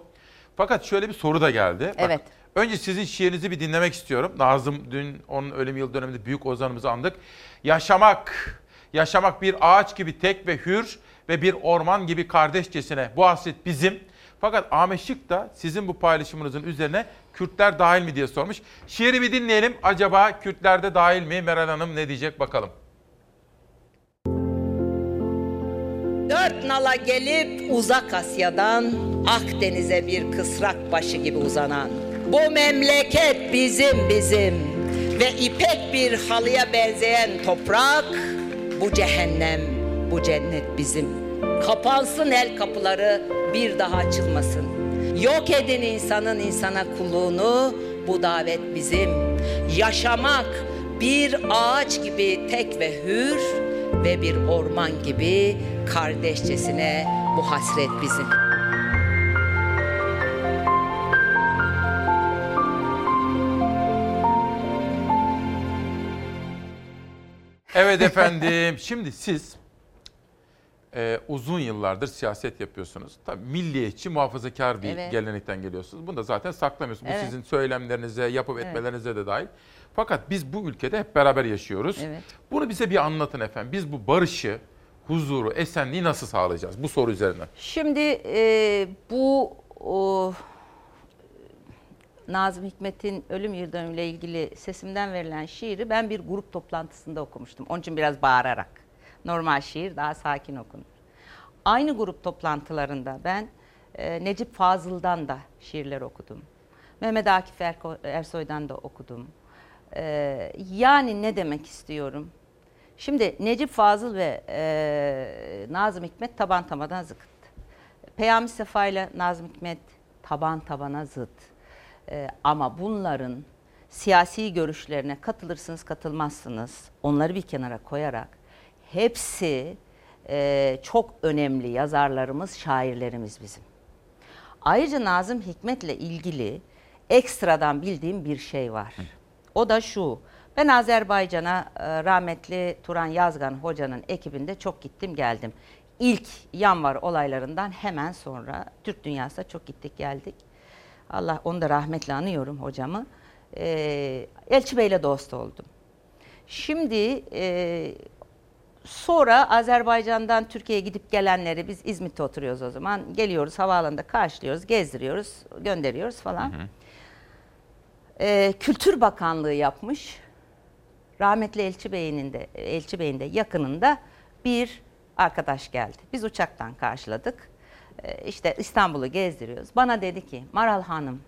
Fakat şöyle bir soru da geldi. Bak, Evet. önce sizin şiirinizi bir dinlemek istiyorum. Nazım dün onun ölüm yıl döneminde büyük ozanımızı andık. Yaşamak, yaşamak bir ağaç gibi tek ve hür ve bir orman gibi kardeşçesine. Bu hasret bizim. Fakat Ahmet Şık da sizin bu paylaşımınızın üzerine Kürtler dahil mi diye sormuş. Şiiri bir dinleyelim. Acaba Kürtler de dahil mi? Meral Hanım ne diyecek bakalım. Dört nala gelip uzak Asya'dan Akdeniz'e bir kısrak başı gibi uzanan Bu memleket bizim bizim ve ipek bir halıya benzeyen toprak Bu cehennem, bu cennet bizim Kapansın el kapıları bir daha açılmasın Yok edin insanın insana kulluğunu Bu davet bizim Yaşamak bir ağaç gibi tek ve hür ve bir orman gibi kardeşçesine bu hasret bizim. Evet efendim. Şimdi siz e, uzun yıllardır siyaset yapıyorsunuz. Tabii milliyetçi, muhafazakar bir Evet. gelenekten geliyorsunuz. Bunu da zaten saklamıyorsunuz. Bu Evet. sizin söylemlerinize, yapıp Evet. etmelerinize de dahil. Fakat biz bu ülkede hep beraber yaşıyoruz. Evet. Bunu bize bir anlatın efendim. Biz bu barışı, huzuru, esenliği nasıl sağlayacağız? Bu soru üzerinden. Şimdi e, bu o, Nazım Hikmet'in ölüm yıl dönümüyle ilgili sesimden verilen şiiri ben bir grup toplantısında okumuştum. Onun için biraz bağırarak. Normal şiir daha sakin okunur. Aynı grup toplantılarında ben e, Necip Fazıl'dan da şiirler okudum. Mehmet Akif Ersoy'dan da okudum. E, yani ne demek istiyorum? Şimdi Necip Fazıl ve e, Nazım Hikmet taban tabana zıt. Peyami Sefa ile Nazım Hikmet taban tabana zıt. E, ama bunların siyasi görüşlerine katılırsınız katılmazsınız onları bir kenara koyarak hepsi e, çok önemli yazarlarımız, şairlerimiz bizim. Ayrıca Nazım Hikmet'le ilgili ekstradan bildiğim bir şey var. O da şu. Ben Azerbaycan'a e, rahmetli Turan Yazgan hocanın ekibinde çok gittim geldim. İlk yanvar olaylarından hemen sonra Türk dünyasına çok gittik geldik. Allah onu da rahmetle anıyorum hocamı. Ee, Elçi Bey'le dost oldum. Şimdi e, sonra Azerbaycan'dan Türkiye'ye gidip gelenleri biz İzmit'te oturuyoruz o zaman. Geliyoruz havaalanında karşılıyoruz, gezdiriyoruz, gönderiyoruz falan. Ee, Kültür Bakanlığı yapmış. Rahmetli Elçi Bey'in de Elçi Bey'in de yakınında bir arkadaş geldi. Biz uçaktan karşıladık. Ee, işte İstanbul'u gezdiriyoruz. Bana dedi ki Maral Hanım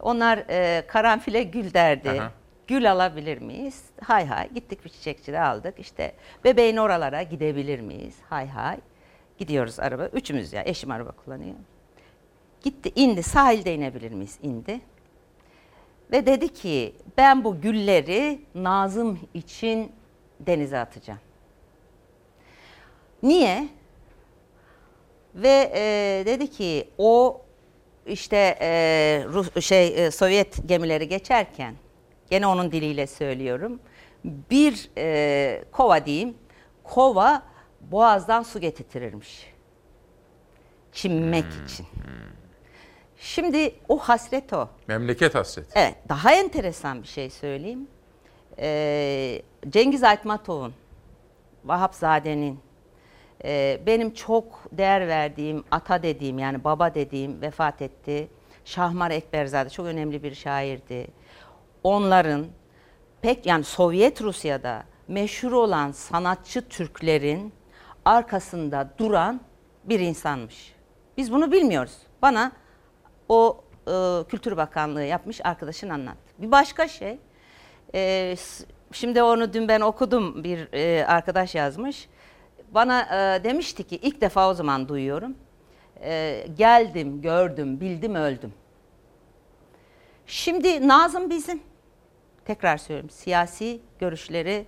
onlar e, karanfile gül derdi. Aha. Gül alabilir miyiz? Hay hay. Gittik bir çiçekçide aldık. İşte bebeğin oralara gidebilir miyiz? Hay hay. Gidiyoruz araba. Üçümüz ya. Eşim araba kullanıyor. Gitti indi. Sahilde inebilir miyiz? İndi. Ve dedi ki ben bu gülleri Nazım için denize atacağım. Niye? Ve e, dedi ki o işte e, Rus, şey e, Sovyet gemileri geçerken gene onun diliyle söylüyorum bir e, kova diyeyim kova boğazdan su getirtirirmiş çimmek için. Şimdi o hasret o. Memleket hasreti. Evet, daha enteresan bir şey söyleyeyim. Ee, Cengiz Aytmatov'un, Vahapzade'nin, e, benim çok değer verdiğim, ata dediğim yani baba dediğim vefat etti. Şahmar Ekberzade çok önemli bir şairdi. Onların pek yani Sovyet Rusya'da meşhur olan sanatçı Türklerin arkasında duran bir insanmış. Biz bunu bilmiyoruz. Bana o e, Kültür Bakanlığı yapmış arkadaşın anlattı. Bir başka şey, e, şimdi onu dün ben okudum bir e, arkadaş yazmış. Bana e, demişti ki ilk defa o zaman duyuyorum. E, geldim, gördüm, bildim, öldüm. Şimdi Nazım bizim. Tekrar söylüyorum. Siyasi görüşleri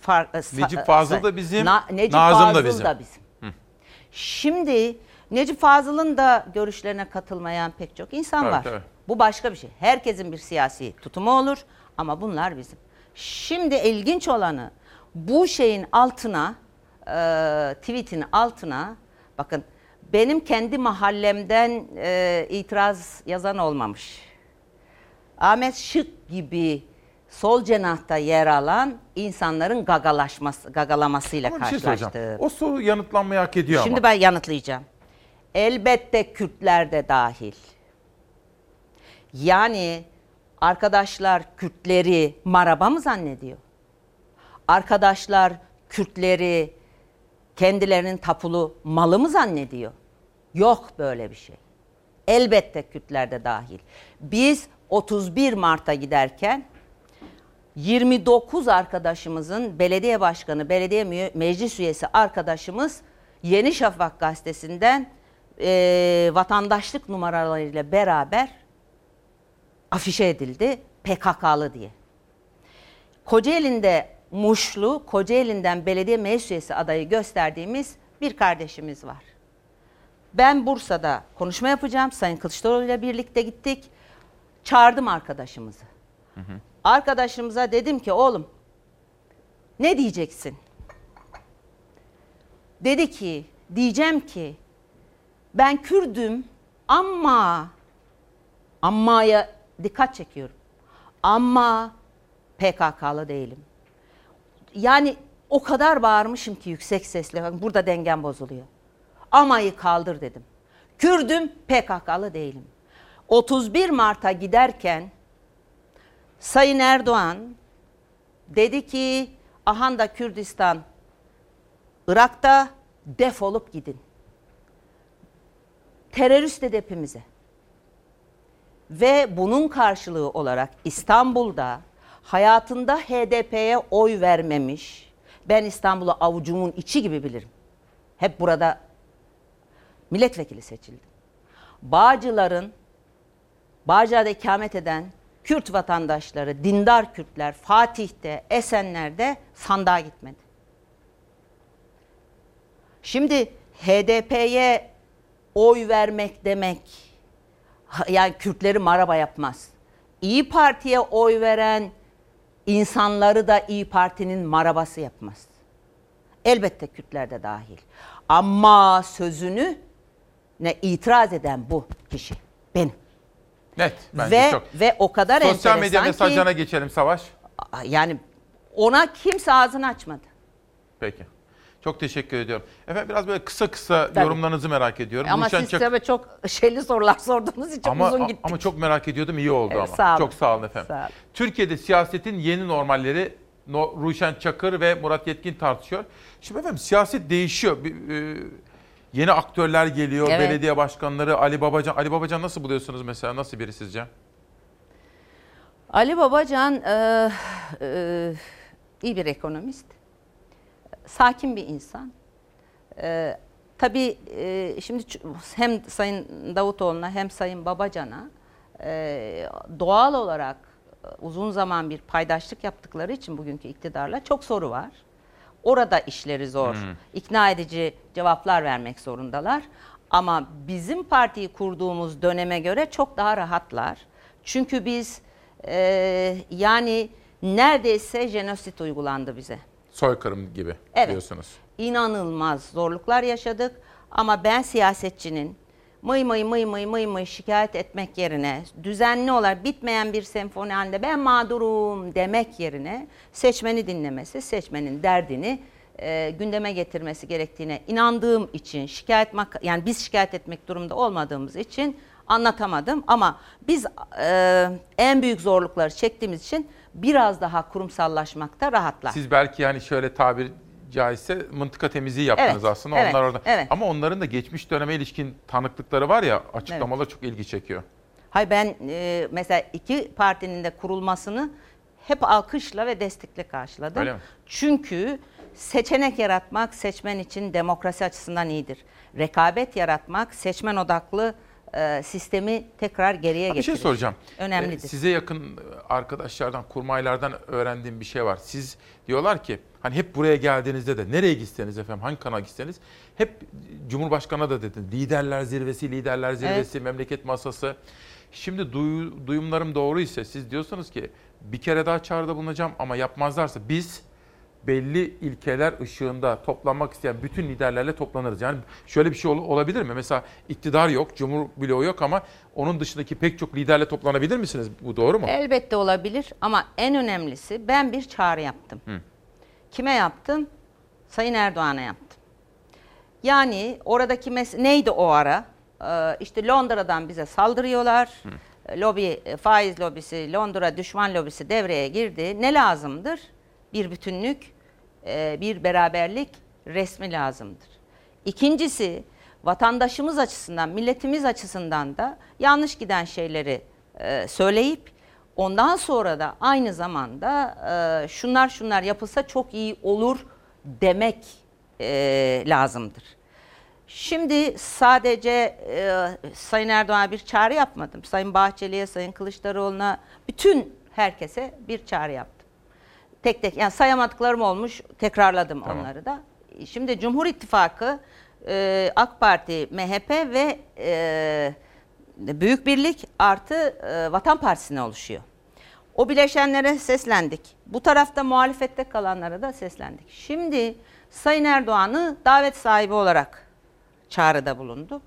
far, e, Necip Fazıl sa- da bizim, Necip Nazım da Fazıl bizim. da bizim. Şimdi Necip Fazıl'ın da görüşlerine katılmayan pek çok insan Evet, var. evet. Bu başka bir şey. Herkesin bir siyasi tutumu olur ama bunlar bizim. Şimdi ilginç olanı bu şeyin altına e, tweetin altına bakın benim kendi mahallemden e, itiraz yazan olmamış. Ahmet Şık gibi sol cenahta yer alan insanların gagalaşması, gagalamasıyla Ama bir şey karşılaştım. soracağım. O soru yanıtlanmayı hak ediyor Şimdi ama. ben yanıtlayacağım. Elbette Kürtler de dahil. Yani arkadaşlar Kürtleri maraba mı zannediyor? Arkadaşlar Kürtleri kendilerinin tapulu malı mı zannediyor? Yok böyle bir şey. Elbette Kürtler de dahil. Biz 31 Mart'a giderken 29 arkadaşımızın belediye başkanı, belediye meclis üyesi arkadaşımız Yeni Şafak gazetesinden eee, vatandaşlık numaralarıyla beraber afişe edildi PKK'lı diye. Kocaeli'nde Muşlu, Kocaeli'nden belediye meclis üyesi adayı gösterdiğimiz bir kardeşimiz var. Ben Bursa'da konuşma yapacağım. Sayın Kılıçdaroğlu ile birlikte gittik. Çağırdım arkadaşımızı. Arkadaşımıza dedim ki oğlum ne diyeceksin? Dedi ki diyeceğim ki ben Kürdüm ama amma'ya dikkat çekiyorum. Ama PKK'lı değilim. Yani o kadar bağırmışım ki yüksek sesle bakın burada dengem bozuluyor. Amayı kaldır dedim. Kürdüm PKK'lı değilim. 31 Mart'a giderken Sayın Erdoğan dedi ki Ahanda Kürdistan Irak'ta defolup gidin. Terörist dedi. Ve bunun karşılığı olarak İstanbul'da hayatında HDP'ye oy vermemiş. Ben İstanbul'u avucumun içi gibi bilirim. Hep burada milletvekili seçildim. Bağcıların Bağcılar'da ikamet eden Kürt vatandaşları, dindar Kürtler Fatih'te, Esenler'de sandığa gitmedi. Şimdi HDP'ye oy vermek demek yani Kürtleri maraba yapmaz. İyi Parti'ye oy veren insanları da İyi Parti'nin marabası yapmaz. Elbette Kürtler de dahil. Ama sözünü ne itiraz eden bu kişi benim. Net bence ve çok. ve o kadar Sosyal medya enteresan mesajlarına ki geçelim Savaş. yani ona kimse ağzını açmadı. Peki. Çok teşekkür ediyorum. Efendim biraz böyle kısa kısa Tabii. yorumlarınızı merak ediyorum. Ama Ruşen siz tabii çok şeyli sorular sorduğunuz için ama, uzun gittik. ama çok merak ediyordum iyi oldu Evet, ama. sağ olun. Çok sağ olun efendim. Sağ olun. Türkiye'de siyasetin yeni normalleri No- Ruşen Çakır ve Murat Yetkin tartışıyor. Şimdi efendim siyaset değişiyor. Bir, e, yeni aktörler geliyor. Evet. Belediye başkanları Ali Babacan. Ali Babacan nasıl buluyorsunuz mesela? Nasıl biri sizce? Ali Babacan e, e, iyi bir ekonomist. Sakin bir insan. E, tabii e, şimdi hem Sayın Davutoğlu'na hem Sayın Babacan'a e, doğal olarak e, uzun zaman bir paydaşlık yaptıkları için bugünkü iktidarla çok soru var. Orada işleri zor. Hmm. ikna edici cevaplar vermek zorundalar. Ama bizim partiyi kurduğumuz döneme göre çok daha rahatlar. Çünkü biz e, yani neredeyse jenosit uygulandı bize. Soykırım gibi Evet. diyorsunuz. İnanılmaz zorluklar yaşadık ama ben siyasetçinin mıy mıy mıy mıy mıy mıy şikayet etmek yerine düzenli olarak bitmeyen bir senfoni halinde ben mağdurum demek yerine seçmeni dinlemesi, seçmenin derdini e, gündeme getirmesi gerektiğine inandığım için şikayet yani biz şikayet etmek durumda olmadığımız için anlatamadım ama biz e, en büyük zorlukları çektiğimiz için biraz daha kurumsallaşmakta rahatlar. Siz belki yani şöyle tabir caizse mıntıka temizliği yaptınız Evet, aslında. evet, Onlar orada. evet. Ama onların da geçmiş döneme ilişkin tanıklıkları var ya açıklamalar çok ilgi çekiyor. Hayır ben e, mesela iki partinin de kurulmasını hep alkışla ve destekle karşıladım. Öyle mi? Çünkü seçenek yaratmak seçmen için demokrasi açısından iyidir. Rekabet yaratmak seçmen odaklı e, sistemi tekrar geriye Ha, bir getirir. şey soracağım. Önemlidir. Ee, size yakın arkadaşlardan, kurmaylardan öğrendiğim bir şey var. Siz diyorlar ki hani hep buraya geldiğinizde de nereye gitseniz efendim hangi kanala gitseniz hep Cumhurbaşkanı'na da dedin. Liderler zirvesi, liderler zirvesi, memleket masası. Şimdi duyu- duyumlarım doğru ise siz diyorsunuz ki bir kere daha çağrıda bulunacağım ama yapmazlarsa biz belli ilkeler ışığında toplanmak isteyen bütün liderlerle toplanırız. Yani şöyle bir şey ol- olabilir mi? Mesela iktidar yok, cumhur bloğu yok ama onun dışındaki pek çok liderle toplanabilir misiniz? Bu doğru mu? Elbette olabilir ama en önemlisi ben bir çağrı yaptım. Hı. Kime yaptım? Sayın Erdoğan'a yaptım. Yani oradaki mes- neydi o ara? Ee, işte Londra'dan bize saldırıyorlar. Lobi, e, faiz lobisi, Londra düşman lobisi devreye girdi. Ne lazımdır? Bir bütünlük, e, bir beraberlik resmi lazımdır. İkincisi vatandaşımız açısından, milletimiz açısından da yanlış giden şeyleri e, söyleyip ondan sonra da aynı zamanda e, şunlar şunlar yapılsa çok iyi olur demek e, lazımdır. Şimdi sadece e, Sayın Erdoğan'a bir çağrı yapmadım. Sayın Bahçeli'ye, Sayın Kılıçdaroğlu'na, bütün herkese bir çağrı yaptım. Tek tek yani sayamadıklarım olmuş, tekrarladım Tamam. onları da. Şimdi Cumhur İttifakı, e, AK Parti, MHP ve e, Büyük Birlik artı e, Vatan Partisi'ne oluşuyor. O bileşenlere seslendik. Bu tarafta muhalefette kalanlara da seslendik. Şimdi Sayın Erdoğan'ı davet sahibi olarak çağrıda bulundu.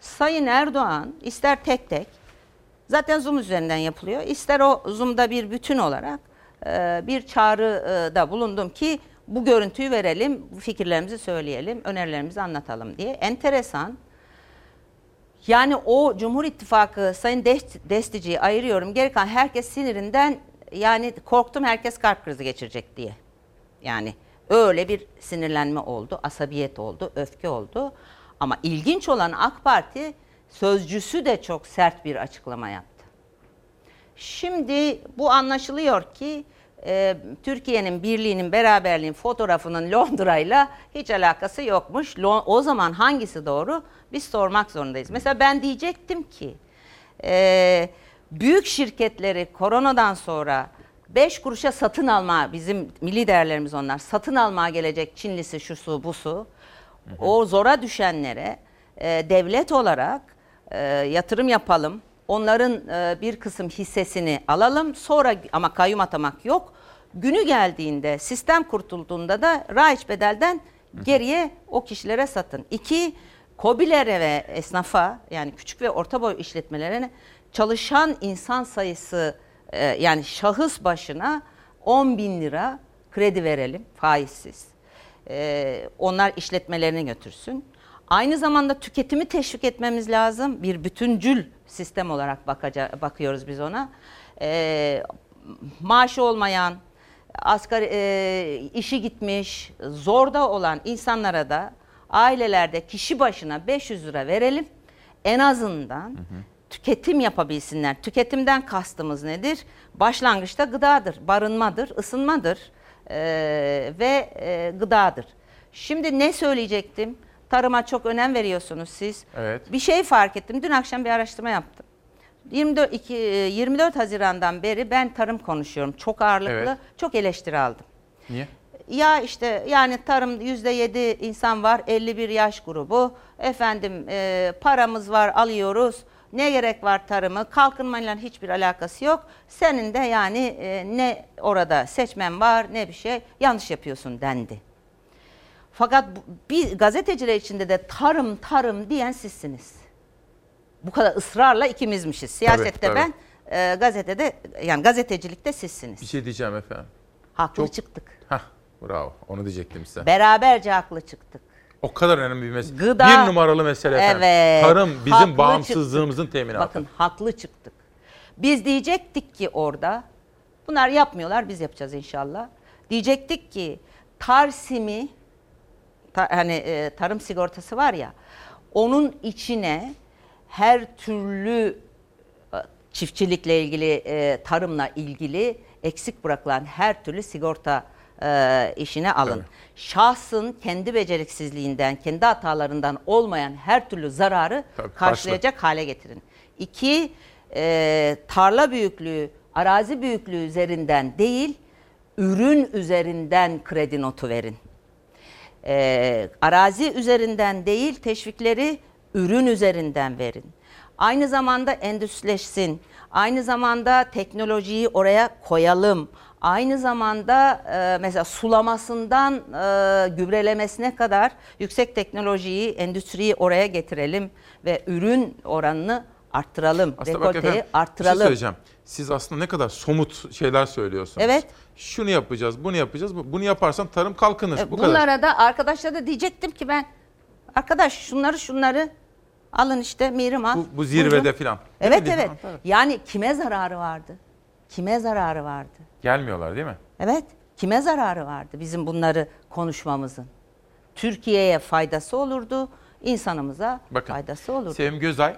Sayın Erdoğan ister tek tek zaten Zoom üzerinden yapılıyor. ister o Zoom'da bir bütün olarak e, bir çağrıda bulundum ki bu görüntüyü verelim, fikirlerimizi söyleyelim, önerilerimizi anlatalım diye. Enteresan. Yani o Cumhur İttifakı Sayın Dest- Destici'yi ayırıyorum. Geri kalan herkes sinirinden yani korktum herkes kalp krizi geçirecek diye. Yani öyle bir sinirlenme oldu, asabiyet oldu, öfke oldu. Ama ilginç olan AK Parti sözcüsü de çok sert bir açıklama yaptı. Şimdi bu anlaşılıyor ki e, Türkiye'nin birliğinin, beraberliğin fotoğrafının Londra'yla hiç alakası yokmuş. O zaman hangisi doğru? Biz sormak zorundayız. Mesela ben diyecektim ki e, büyük şirketleri koronadan sonra 5 kuruşa satın alma, bizim milli değerlerimiz onlar, satın almaya gelecek Çinlisi, şusu, busu, o zora düşenlere e, devlet olarak e, yatırım yapalım. Onların e, bir kısım hissesini alalım. Sonra ama kayyum atamak yok. Günü geldiğinde, sistem kurtulduğunda da raiç bedelden geriye o kişilere satın. İki, KOBİ'lere ve esnafa yani küçük ve orta boy işletmelerine çalışan insan sayısı e, yani şahıs başına 10 bin lira kredi verelim faizsiz. Ee, onlar işletmelerini götürsün. Aynı zamanda tüketimi teşvik etmemiz lazım. Bir bütüncül sistem olarak bakaca, bakıyoruz biz ona. Ee, maaşı olmayan, asgari e, işi gitmiş, zorda olan insanlara da ailelerde kişi başına 500 lira verelim. En azından tüketim yapabilsinler. Tüketimden kastımız nedir? Başlangıçta gıdadır, barınmadır, ısınmadır ee, ve e, gıdadır. Şimdi ne söyleyecektim? Tarıma çok önem veriyorsunuz siz. Evet. Bir şey fark ettim. Dün akşam bir araştırma yaptım. 24, iki- e, 24 Haziran'dan beri ben tarım konuşuyorum. Çok ağırlıklı, Evet. çok eleştiri aldım. Niye? Ya işte yani tarım yüzde yedi insan var 51 yaş grubu efendim e, paramız var alıyoruz ne gerek var tarımı kalkınmayla hiçbir alakası yok senin de yani e, ne orada seçmen var ne bir şey yanlış yapıyorsun dendi. Fakat bir gazeteciler içinde de tarım tarım diyen sizsiniz. Bu kadar ısrarla ikimizmişiz. Siyasette tabii. ben, e, gazetede yani gazetecilikte sizsiniz. Bir şey diyeceğim efendim. Haklı Çok- çıktık. Bravo onu diyecektim size. Beraberce haklı çıktık. O kadar önemli bir mesele. Gıda- Bir numaralı mesele efendim. Evet, Tarım bizim bağımsızlığımızın teminatı. Bakın haklı çıktık. Biz diyecektik ki orada, bunlar yapmıyorlar biz yapacağız inşallah. Diyecektik ki Tarsim'i, ta- hani e, tarım sigortası var ya, onun içine her türlü e, çiftçilikle ilgili, e, tarımla ilgili eksik bırakılan her türlü sigorta e, işine alın. Tabii. Şahsın kendi beceriksizliğinden, kendi hatalarından olmayan her türlü zararı Tabii, karşılayacak hale getirin. İki, e, tarla büyüklüğü, arazi büyüklüğü üzerinden değil, ürün üzerinden kredi notu verin. E, arazi üzerinden değil, teşvikleri ürün üzerinden verin. Aynı zamanda endüstrileşsin. Aynı zamanda teknolojiyi oraya koyalım. Aynı zamanda e, mesela sulamasından e, gübrelemesine kadar yüksek teknolojiyi, endüstriyi oraya getirelim ve ürün oranını arttıralım. Aslında Rekolteyi efendim şey söyleyeceğim. Siz aslında ne kadar somut şeyler söylüyorsunuz. Evet. Şunu yapacağız, bunu yapacağız. bu- Bunu yaparsan tarım kalkınır. E, Bu kadar. Bunlara da arkadaşlara da diyecektim ki ben arkadaş şunları şunları alın işte Mirim al. Bu, bu zirvede filan. Evet evet. Yani kime zararı vardı? Kime zararı vardı? Gelmiyorlar değil mi? Evet. Kime zararı vardı bizim bunları konuşmamızın? Türkiye'ye faydası olurdu, insanımıza Bakın, faydası olurdu. Sevim Gözay,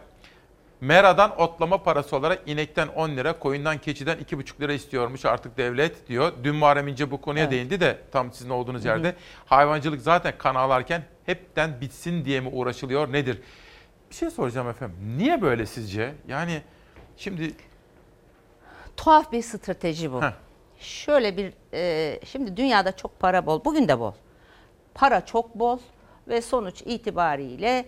Mera'dan otlama parası olarak inekten 10 lira, koyundan keçiden 2,5 lira istiyormuş artık devlet diyor. Dün Muharrem İnce bu konuya Evet. değindi de tam sizin olduğunuz Hı hı. yerde. Hayvancılık zaten kan ağlarken hepten bitsin diye mi uğraşılıyor nedir? Bir şey soracağım efendim. Niye böyle sizce? Yani şimdi Tuhaf bir strateji bu. Heh. Şöyle bir, e, şimdi dünyada çok para bol, bugün de bol. Para çok bol ve sonuç itibariyle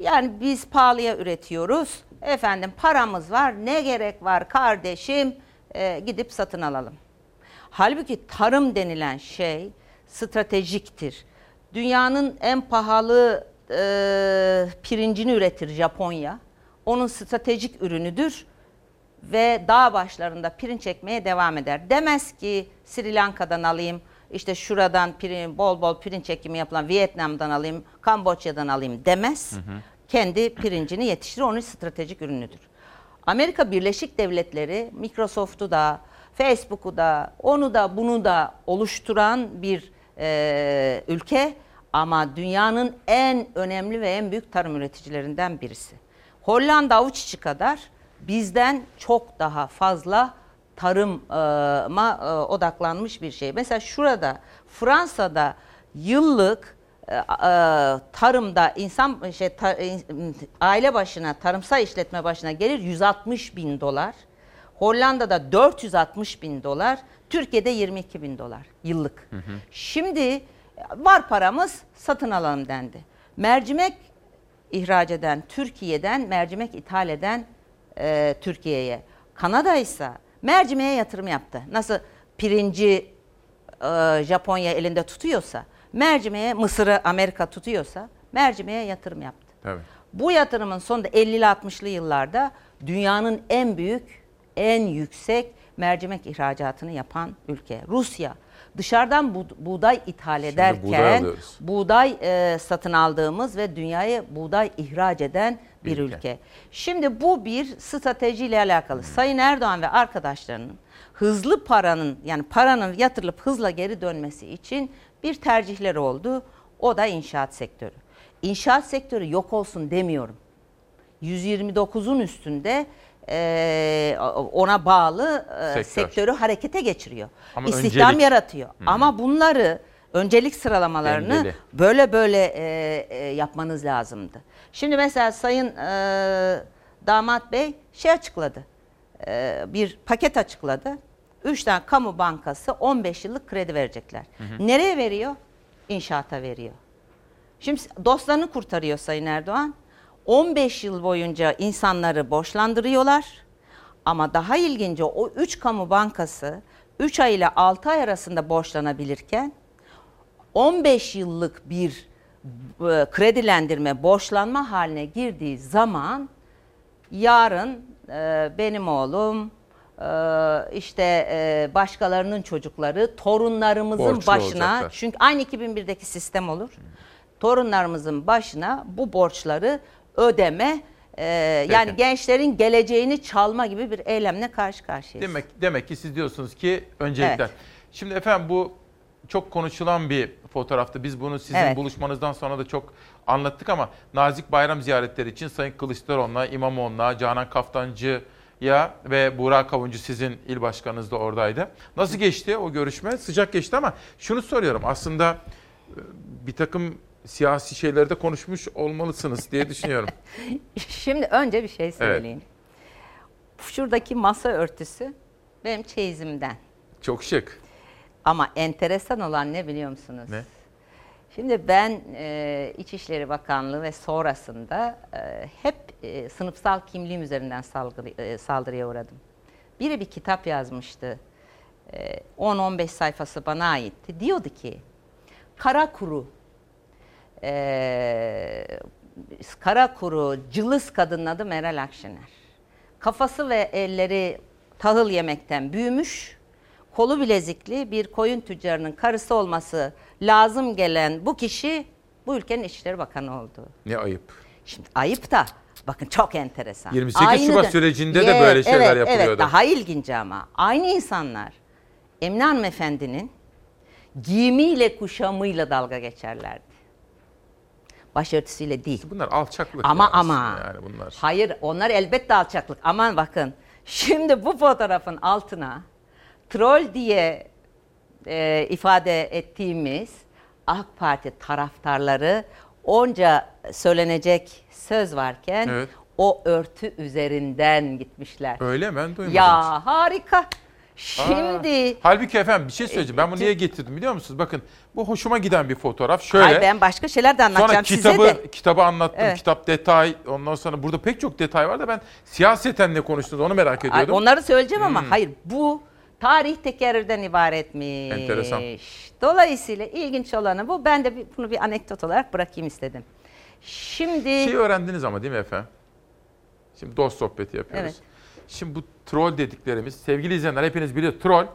yani biz pahalıya üretiyoruz. Efendim paramız var, ne gerek var kardeşim e, gidip satın alalım. Halbuki tarım denilen şey stratejiktir. Dünyanın en pahalı e, pirincini üretir Japonya. Onun stratejik ürünüdür ve dağ başlarında pirinç ekmeye devam eder. Demez ki Sri Lanka'dan alayım, işte şuradan pirin, bol bol pirinç ekimi yapılan Vietnam'dan alayım, Kamboçya'dan alayım demez. Kendi pirincini yetiştirir, onun stratejik ürünüdür. Amerika Birleşik Devletleri Microsoft'u da, Facebook'u da, onu da bunu da oluşturan bir e, ülke ama dünyanın en önemli ve en büyük tarım üreticilerinden birisi. Hollanda avuç içi kadar bizden çok daha fazla tarıma e, odaklanmış bir şey. Mesela şurada Fransa'da yıllık e, e, tarımda insan şey ta- e, aile başına tarımsal işletme başına gelir 160 bin dolar. Hollanda'da 460 bin dolar, Türkiye'de 22 bin dolar yıllık. Şimdi var paramız satın alalım dendi. Mercimek ihraç eden Türkiye'den mercimek ithal eden e, Türkiye'ye. Kanada ise mercimeğe yatırım yaptı. Nasıl pirinci e, Japonya elinde tutuyorsa, mercimeğe Mısır'ı Amerika tutuyorsa mercimeğe yatırım yaptı. tabii. Bu yatırımın sonunda 50'li 60'lı yıllarda dünyanın en büyük, en yüksek mercimek ihracatını yapan ülke. Rusya. Dışarıdan bu- buğday ithal ederken buğday alıyoruz. buğday e, satın aldığımız ve dünyaya buğday ihraç eden bir Ülke. ülke. Şimdi bu bir stratejiyle alakalı. Sayın Erdoğan ve arkadaşlarının hızlı paranın yani paranın yatırılıp hızla geri dönmesi için bir tercihleri oldu. O da inşaat sektörü. İnşaat sektörü yok olsun demiyorum. 129'un üstünde e, ona bağlı e, Sektör. sektörü harekete geçiriyor. Ama İstihdam öncelik. yaratıyor. Hı. Ama bunları öncelik sıralamalarını Dengeli. böyle böyle e, e, yapmanız lazımdı. Şimdi mesela Sayın e, Damat Bey şey açıkladı. E, bir paket açıkladı. 3 tane kamu bankası 15 yıllık kredi verecekler. Hı hı. Nereye veriyor? İnşaata veriyor. Şimdi dostlarını kurtarıyor Sayın Erdoğan. 15 yıl boyunca insanları borçlandırıyorlar. Ama daha ilginci o 3 kamu bankası 3 ay ile 6 ay arasında borçlanabilirken 15 yıllık bir e, kredilendirme, borçlanma haline girdiği zaman yarın e, benim oğlum, e, işte başkalarının çocukları, torunlarımızın Borçlu başına, olacaklar. çünkü aynı 2001'deki sistem olur. Torunlarımızın başına bu borçları ödeme, yani Peki. gençlerin geleceğini çalma gibi bir eylemle karşı karşıyayız. Demek demek ki siz diyorsunuz ki öncelikler. Evet. Şimdi efendim bu çok konuşulan bir fotoğraftı. Biz bunu sizin Evet. buluşmanızdan sonra da çok anlattık ama Nazik Bayram ziyaretleri için Sayın Kılıçdaroğlu'na, İmamoğlu'na, Canan Kaftancı'ya ve Burak Kavuncu sizin il başkanınız da oradaydı. Nasıl geçti o görüşme? Sıcak geçti ama şunu soruyorum. Aslında e, bir takım siyasi şeyleri de konuşmuş olmalısınız diye düşünüyorum. Şimdi önce bir şey söyleyeyim. Şuradaki masa örtüsü benim çeyizimden. Çok şık. Ama enteresan olan ne biliyor musunuz? Ne? Şimdi ben e, İçişleri Bakanlığı ve sonrasında e, hep e, sınıfsal kimliğim üzerinden salgı, e, saldırıya uğradım. Biri bir kitap yazmıştı. Ee, 10-15 sayfası bana aitti. Diyordu ki kara kuru ee, kara kuru cılız kadının adı Meral Akşener. Kafası ve elleri tahıl yemekten büyümüş, kolu bilezikli bir koyun tüccarının karısı olması lazım gelen bu kişi bu ülkenin İçişleri Bakanı oldu. Ne ayıp. Şimdi ayıp da bakın çok enteresan. 28 Şubat dön- sürecinde de böyle şeyler evet, yapılıyordu. Evet daha ilginci ama aynı insanlar Emine Hanımefendi'nin giyimiyle kuşamıyla dalga geçerlerdi. Başörtüsüyle değil. Bunlar alçaklık Ama ya ama. yani bunlar. Hayır onlar elbette alçaklık. Aman bakın şimdi bu fotoğrafın altına troll diye e, ifade ettiğimiz AK Parti taraftarları onca söylenecek söz varken Evet. o örtü üzerinden gitmişler. Öyle mi? Ben duymadım. Ya harika. Aa, Şimdi halbuki efendim bir şey söyleyeceğim. Ben bunu niye getirdim biliyor musunuz? Bakın bu hoşuma giden bir fotoğraf. Şöyle. Ay ben başka şeyler de anlatacağım Sonra size kitabı, de. kitabı anlattım. Evet. Kitap detay. Ondan sonra burada pek çok detay var da ben siyaseten ne konuştunuz onu merak Ay, ediyordum. onları söyleyeceğim ama Hmm. hayır bu tarih tekerrürden ibaretmiş. Enteresan. Dolayısıyla ilginç olanı bu. Ben de bunu bir anekdot olarak bırakayım istedim. Şimdi Şey öğrendiniz ama değil mi efendim? Şimdi dost sohbeti yapıyoruz. Evet. Şimdi bu troll dediklerimiz sevgili izleyenler hepiniz biliyor troll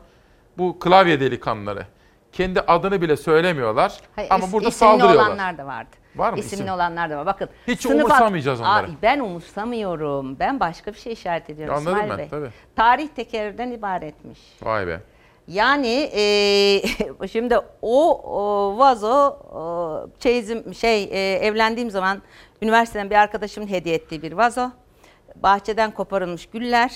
bu klavye delikanlıları. Kendi adını bile söylemiyorlar Hayır, ama burada saldırıyorlar. olanlar da vardı. Var mı İsimli isim? olanlar da var. Bakın. Hiç umursamayacağız onları. Aa, ben umursamıyorum. Ben başka bir şey işaret ediyorum Anladım İsmail ben, Bey. tabii. Tarih tekerrürden ibaretmiş. Vay be. Yani eee, şimdi o, o vazo o, çeyizim şey e, evlendiğim zaman üniversiteden bir arkadaşımın hediye ettiği bir vazo. Bahçeden koparılmış güller.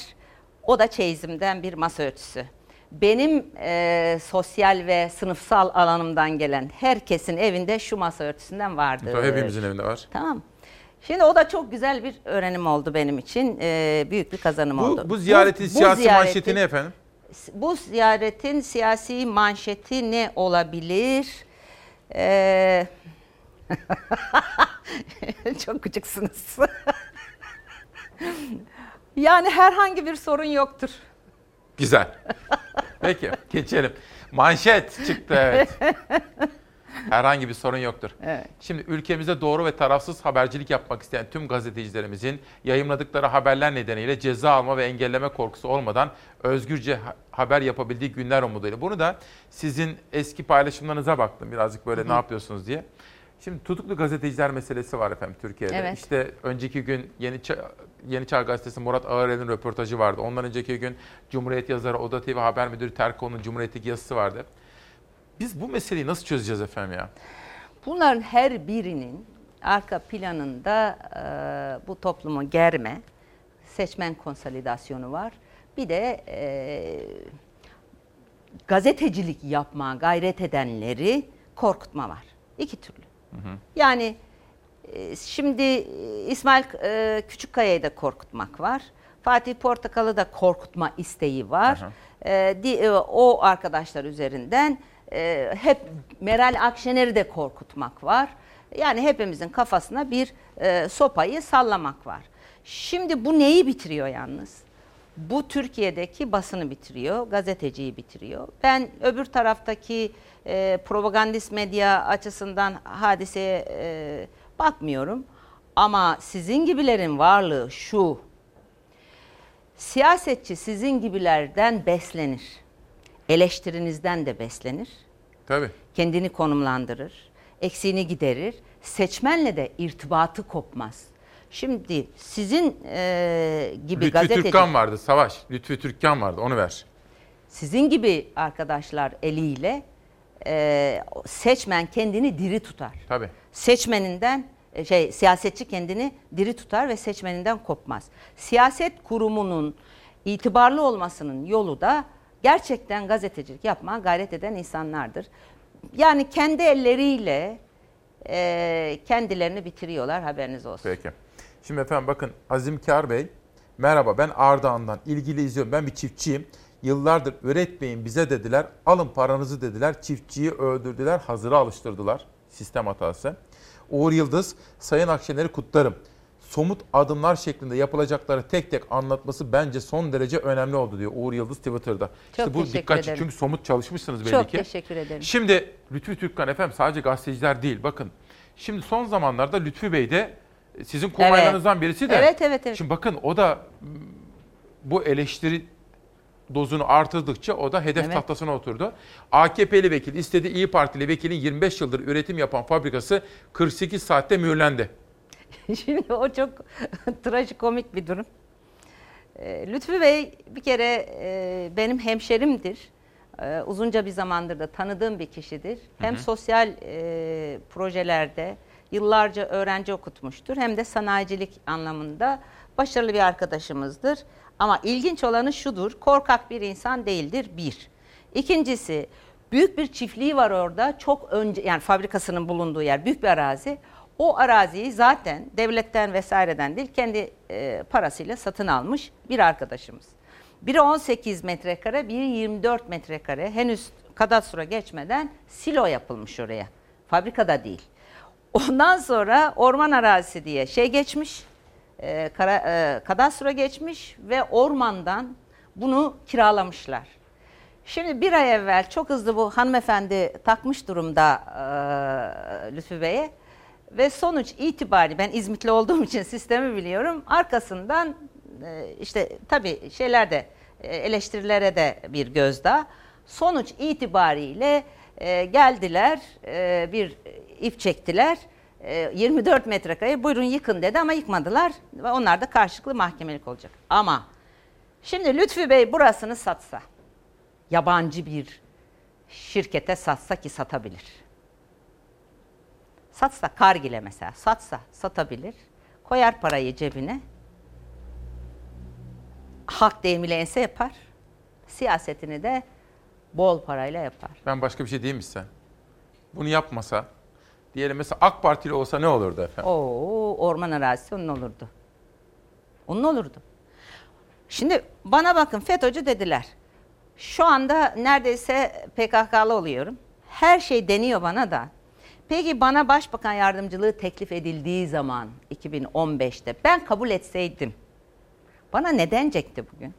O da çeyizimden bir masa örtüsü. Benim e, sosyal ve sınıfsal alanımdan gelen herkesin evinde şu masa örtüsünden vardı. Tabii Hepimizin evinde var. Tamam. Şimdi o da çok güzel bir öğrenim oldu benim için. e, büyük bir kazanım oldu. Bu, bu ziyaretin siyasi ziyareti- manşeti ne efendim? bu ziyaretin siyasi manşeti ne olabilir? Ee, çok gıcıksınız. yani herhangi bir sorun yoktur. Güzel. Peki geçelim. Manşet çıktı evet. Herhangi bir sorun yoktur. Evet. Şimdi ülkemizde doğru ve tarafsız habercilik yapmak isteyen tüm gazetecilerimizin yayımladıkları haberler nedeniyle ceza alma ve engelleme korkusu olmadan özgürce ha- haber yapabildiği günler umuduyla. Bunu da sizin eski paylaşımlarınıza baktım birazcık böyle hı. ne yapıyorsunuz diye. Şimdi tutuklu gazeteciler meselesi var efendim Türkiye'de. Evet. İşte önceki gün Yeni Çağ, Yeni Çağ Gazetesi Murat Ağırel'in röportajı vardı. Ondan önceki gün Cumhuriyet yazarı Oda TV Haber Müdürü Terkoğlu'nun Cumhuriyet'teki yazısı vardı. Biz bu meseleyi nasıl çözeceğiz efendim ya? Bunların her birinin arka planında e, bu toplumu germe, seçmen konsolidasyonu var. Bir de e, gazetecilik yapmaya gayret edenleri korkutma var. İki türlü. Yani e, şimdi e, İsmail e, Küçükkaya'yı da korkutmak var. Fatih Portakal'ı da korkutma isteği var. E, di- e, o arkadaşlar üzerinden hep Meral Akşener'i de korkutmak var. Yani hepimizin kafasına bir sopayı sallamak var. Şimdi bu neyi bitiriyor yalnız? Bu Türkiye'deki basını bitiriyor, gazeteciyi bitiriyor. Ben öbür taraftaki e, propagandist medya açısından hadiseye e, bakmıyorum. Ama sizin gibilerin varlığı şu, siyasetçi sizin gibilerden beslenir. Eleştirinizden de beslenir. Tabii. Kendini konumlandırır, eksiğini giderir. Seçmenle de irtibatı kopmaz. Şimdi sizin e, gibi Lütfü gazeteci... Türkkan vardı Savaş. Lütfü Türkkan vardı onu ver. Sizin gibi arkadaşlar eliyle e, seçmen kendini diri tutar. Tabii. Seçmeninden e, şey siyasetçi kendini diri tutar ve seçmeninden kopmaz. Siyaset kurumunun itibarlı olmasının yolu da gerçekten gazetecilik yapmaya gayret eden insanlardır. Yani kendi elleriyle e, kendilerini bitiriyorlar haberiniz olsun. Peki. Şimdi efendim bakın Azim Kar Bey. Merhaba ben Ardahan'dan ilgili izliyorum. Ben bir çiftçiyim. Yıllardır üretmeyin bize dediler. Alın paranızı dediler. Çiftçiyi öldürdüler. Hazıra alıştırdılar. Sistem hatası. Uğur Yıldız, Sayın Akşener'i kutlarım. somut adımlar şeklinde yapılacakları tek tek anlatması bence son derece önemli oldu diyor Uğur Yıldız Twitter'da. işte bu dikkat ederim. çünkü somut çalışmışsınız belli Çok ki. teşekkür ederim. Şimdi Lütfü Türkkan efendim sadece gazeteciler değil bakın. Şimdi son zamanlarda Lütfü Bey de e, sizin kurmaylarınızdan birisi de. Evet, evet, evet. Şimdi bakın o da bu eleştiri dozunu artırdıkça o da hedef Evet. tahtasına oturdu. AKP'li vekil istedi İyi Partili vekilin 25 yıldır üretim yapan fabrikası 48 saatte mühürlendi. Şimdi o çok trajikomik bir durum. Ee, Lütfü Bey bir kere e, benim hemşerimdir. Ee, Uzunca bir zamandır da tanıdığım bir kişidir. Hem hı. sosyal e, projelerde yıllarca öğrenci okutmuştur hem de sanayicilik anlamında başarılı bir arkadaşımızdır. Ama ilginç olanı şudur, korkak bir insan değildir bir. İkincisi büyük bir çiftliği var orada çok önce yani fabrikasının bulunduğu yer büyük bir arazi. O araziyi zaten devletten vesaireden değil kendi e, parasıyla satın almış bir arkadaşımız. Biri 18 metrekare, biri 24 metrekare. Henüz kadastro geçmeden silo yapılmış oraya. Fabrikada değil. Ondan sonra orman arazisi diye şey geçmiş, e, kara, e, kadastro geçmiş ve ormandan bunu kiralamışlar. Şimdi bir ay evvel çok hızlı bu hanımefendi takmış durumda e, Lütfü Bey'e. Ve sonuç itibariyle ben İzmitli olduğum için sistemi biliyorum. Arkasından e, işte tabii şeyler de e, eleştirilere de bir gözdağı. Sonuç itibariyle e, geldiler e, bir ip çektiler. E, 24 metrekare buyurun yıkın dedi ama yıkmadılar. Onlar da karşılıklı mahkemelik olacak. Ama şimdi Lütfü Bey burasını satsa, yabancı bir şirkete satsa ki satabilir. Satsa Kargil'e mesela satsa satabilir. Koyar parayı cebine. Hak deyimiyle ense yapar. Siyasetini de bol parayla yapar. Ben başka bir şey diyeyim mi size? Bunu yapmasa, diyelim mesela AK Partili olsa ne olurdu efendim? Oo, orman arazisi onun olurdu. Onun olurdu. Şimdi bana bakın FETÖ'cü dediler. Şu anda neredeyse PKK'lı oluyorum. Her şey deniyor bana da. Peki bana başbakan yardımcılığı teklif edildiği zaman 2015'te ben kabul etseydim bana ne denecekti bugün?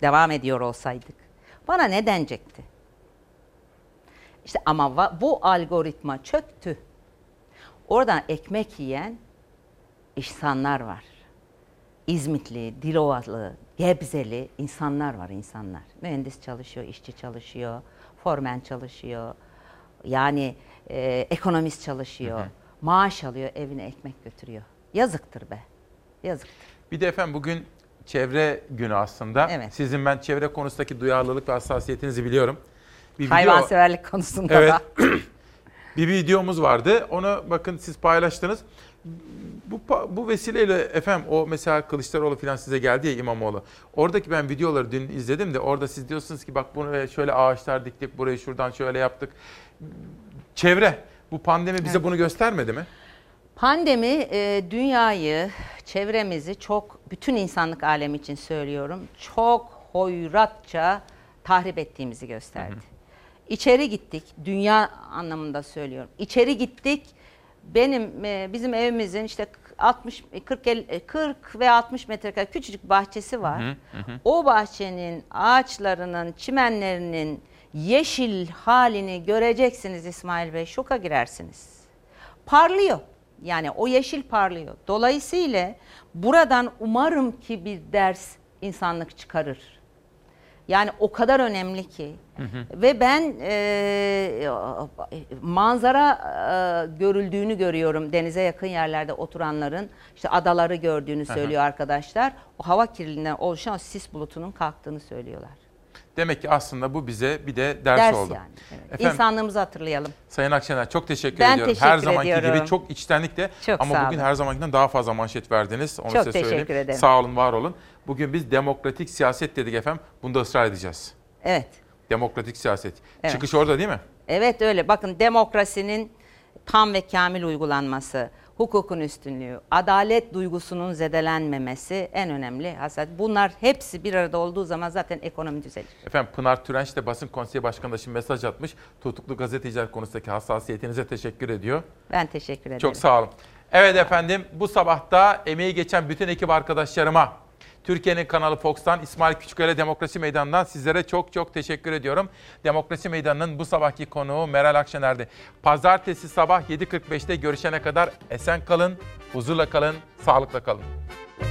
Devam ediyor olsaydık. Bana ne denecekti? İşte ama bu algoritma çöktü. Oradan ekmek yiyen insanlar var. İzmitli, Dilovalı, Gebzeli insanlar var insanlar. Mühendis çalışıyor, işçi çalışıyor, formen çalışıyor. Yani e, ekonomist çalışıyor. Hı hı. Maaş alıyor, evine ekmek götürüyor. Yazıktır be. Yazıktır. Bir de efendim bugün çevre günü aslında. Evet. Sizin ben çevre konusundaki duyarlılık ve hassasiyetinizi biliyorum. Bir video- Hayvanseverlik konusunda Evet. da. bir videomuz vardı. Onu bakın siz paylaştınız. Bu bu vesileyle efendim o mesela Kılıçdaroğlu falan size geldi ya İmamoğlu. Oradaki ben videoları dün izledim de orada siz diyorsunuz ki bak bunu şöyle ağaçlar diktik, burayı şuradan şöyle yaptık. Çevre bu pandemi bize Evet. bunu göstermedi mi? Pandemi e, dünyayı, çevremizi çok, bütün insanlık alemi için söylüyorum, çok hoyratça tahrip ettiğimizi gösterdi. İçeri gittik, dünya anlamında söylüyorum. İçeri gittik, benim e, bizim evimizin işte 60 40 el- 40 ve 60 metrekare küçücük bahçesi var. Hı hı. O bahçenin ağaçlarının, çimenlerinin yeşil halini göreceksiniz İsmail Bey. Şoka girersiniz. Parlıyor. Yani o yeşil parlıyor. Dolayısıyla buradan umarım ki bir ders insanlık çıkarır. Yani o kadar önemli ki. Ve ben e, manzara e, görüldüğünü görüyorum denize yakın yerlerde oturanların işte adaları gördüğünü Aha. söylüyor arkadaşlar. O hava kirliliğinden oluşan sis bulutunun kalktığını söylüyorlar. Demek ki aslında bu bize bir de ders, Ders oldu. yani. Evet. Efendim, İnsanlığımızı hatırlayalım. Sayın Akşener çok teşekkür Ben ediyorum. teşekkür her zamanki ediyorum. gibi çok içtenlikle Çok ama bugün her zamankinden daha fazla manşet verdiniz. Onu Çok size söyleyeyim. teşekkür ederim. Sağ olun, var olun. Bugün biz demokratik siyaset dedik efendim. Bunda ısrar edeceğiz. Evet. Demokratik siyaset. Evet. Çıkış orada değil mi? Evet öyle. Bakın demokrasinin tam ve kamil uygulanması, hukukun üstünlüğü, adalet duygusunun zedelenmemesi en önemli hasat. Bunlar hepsi bir arada olduğu zaman zaten ekonomi düzelir. Efendim Pınar Türenç de basın konseyi başkanı da şimdi mesaj atmış. Tutuklu gazeteciler konusundaki hassasiyetinize teşekkür ediyor. Ben teşekkür ederim. Çok sağ olun. Evet efendim bu sabahta emeği geçen bütün ekip arkadaşlarıma, Türkiye'nin kanalı Fox'tan İsmail Küçüköyle Demokrasi Meydanı'ndan sizlere çok çok teşekkür ediyorum. Demokrasi Meydanı'nın bu sabahki konuğu Meral Akşener'di. Pazartesi sabah 7.45'te görüşene kadar esen kalın, huzurla kalın, sağlıkla kalın.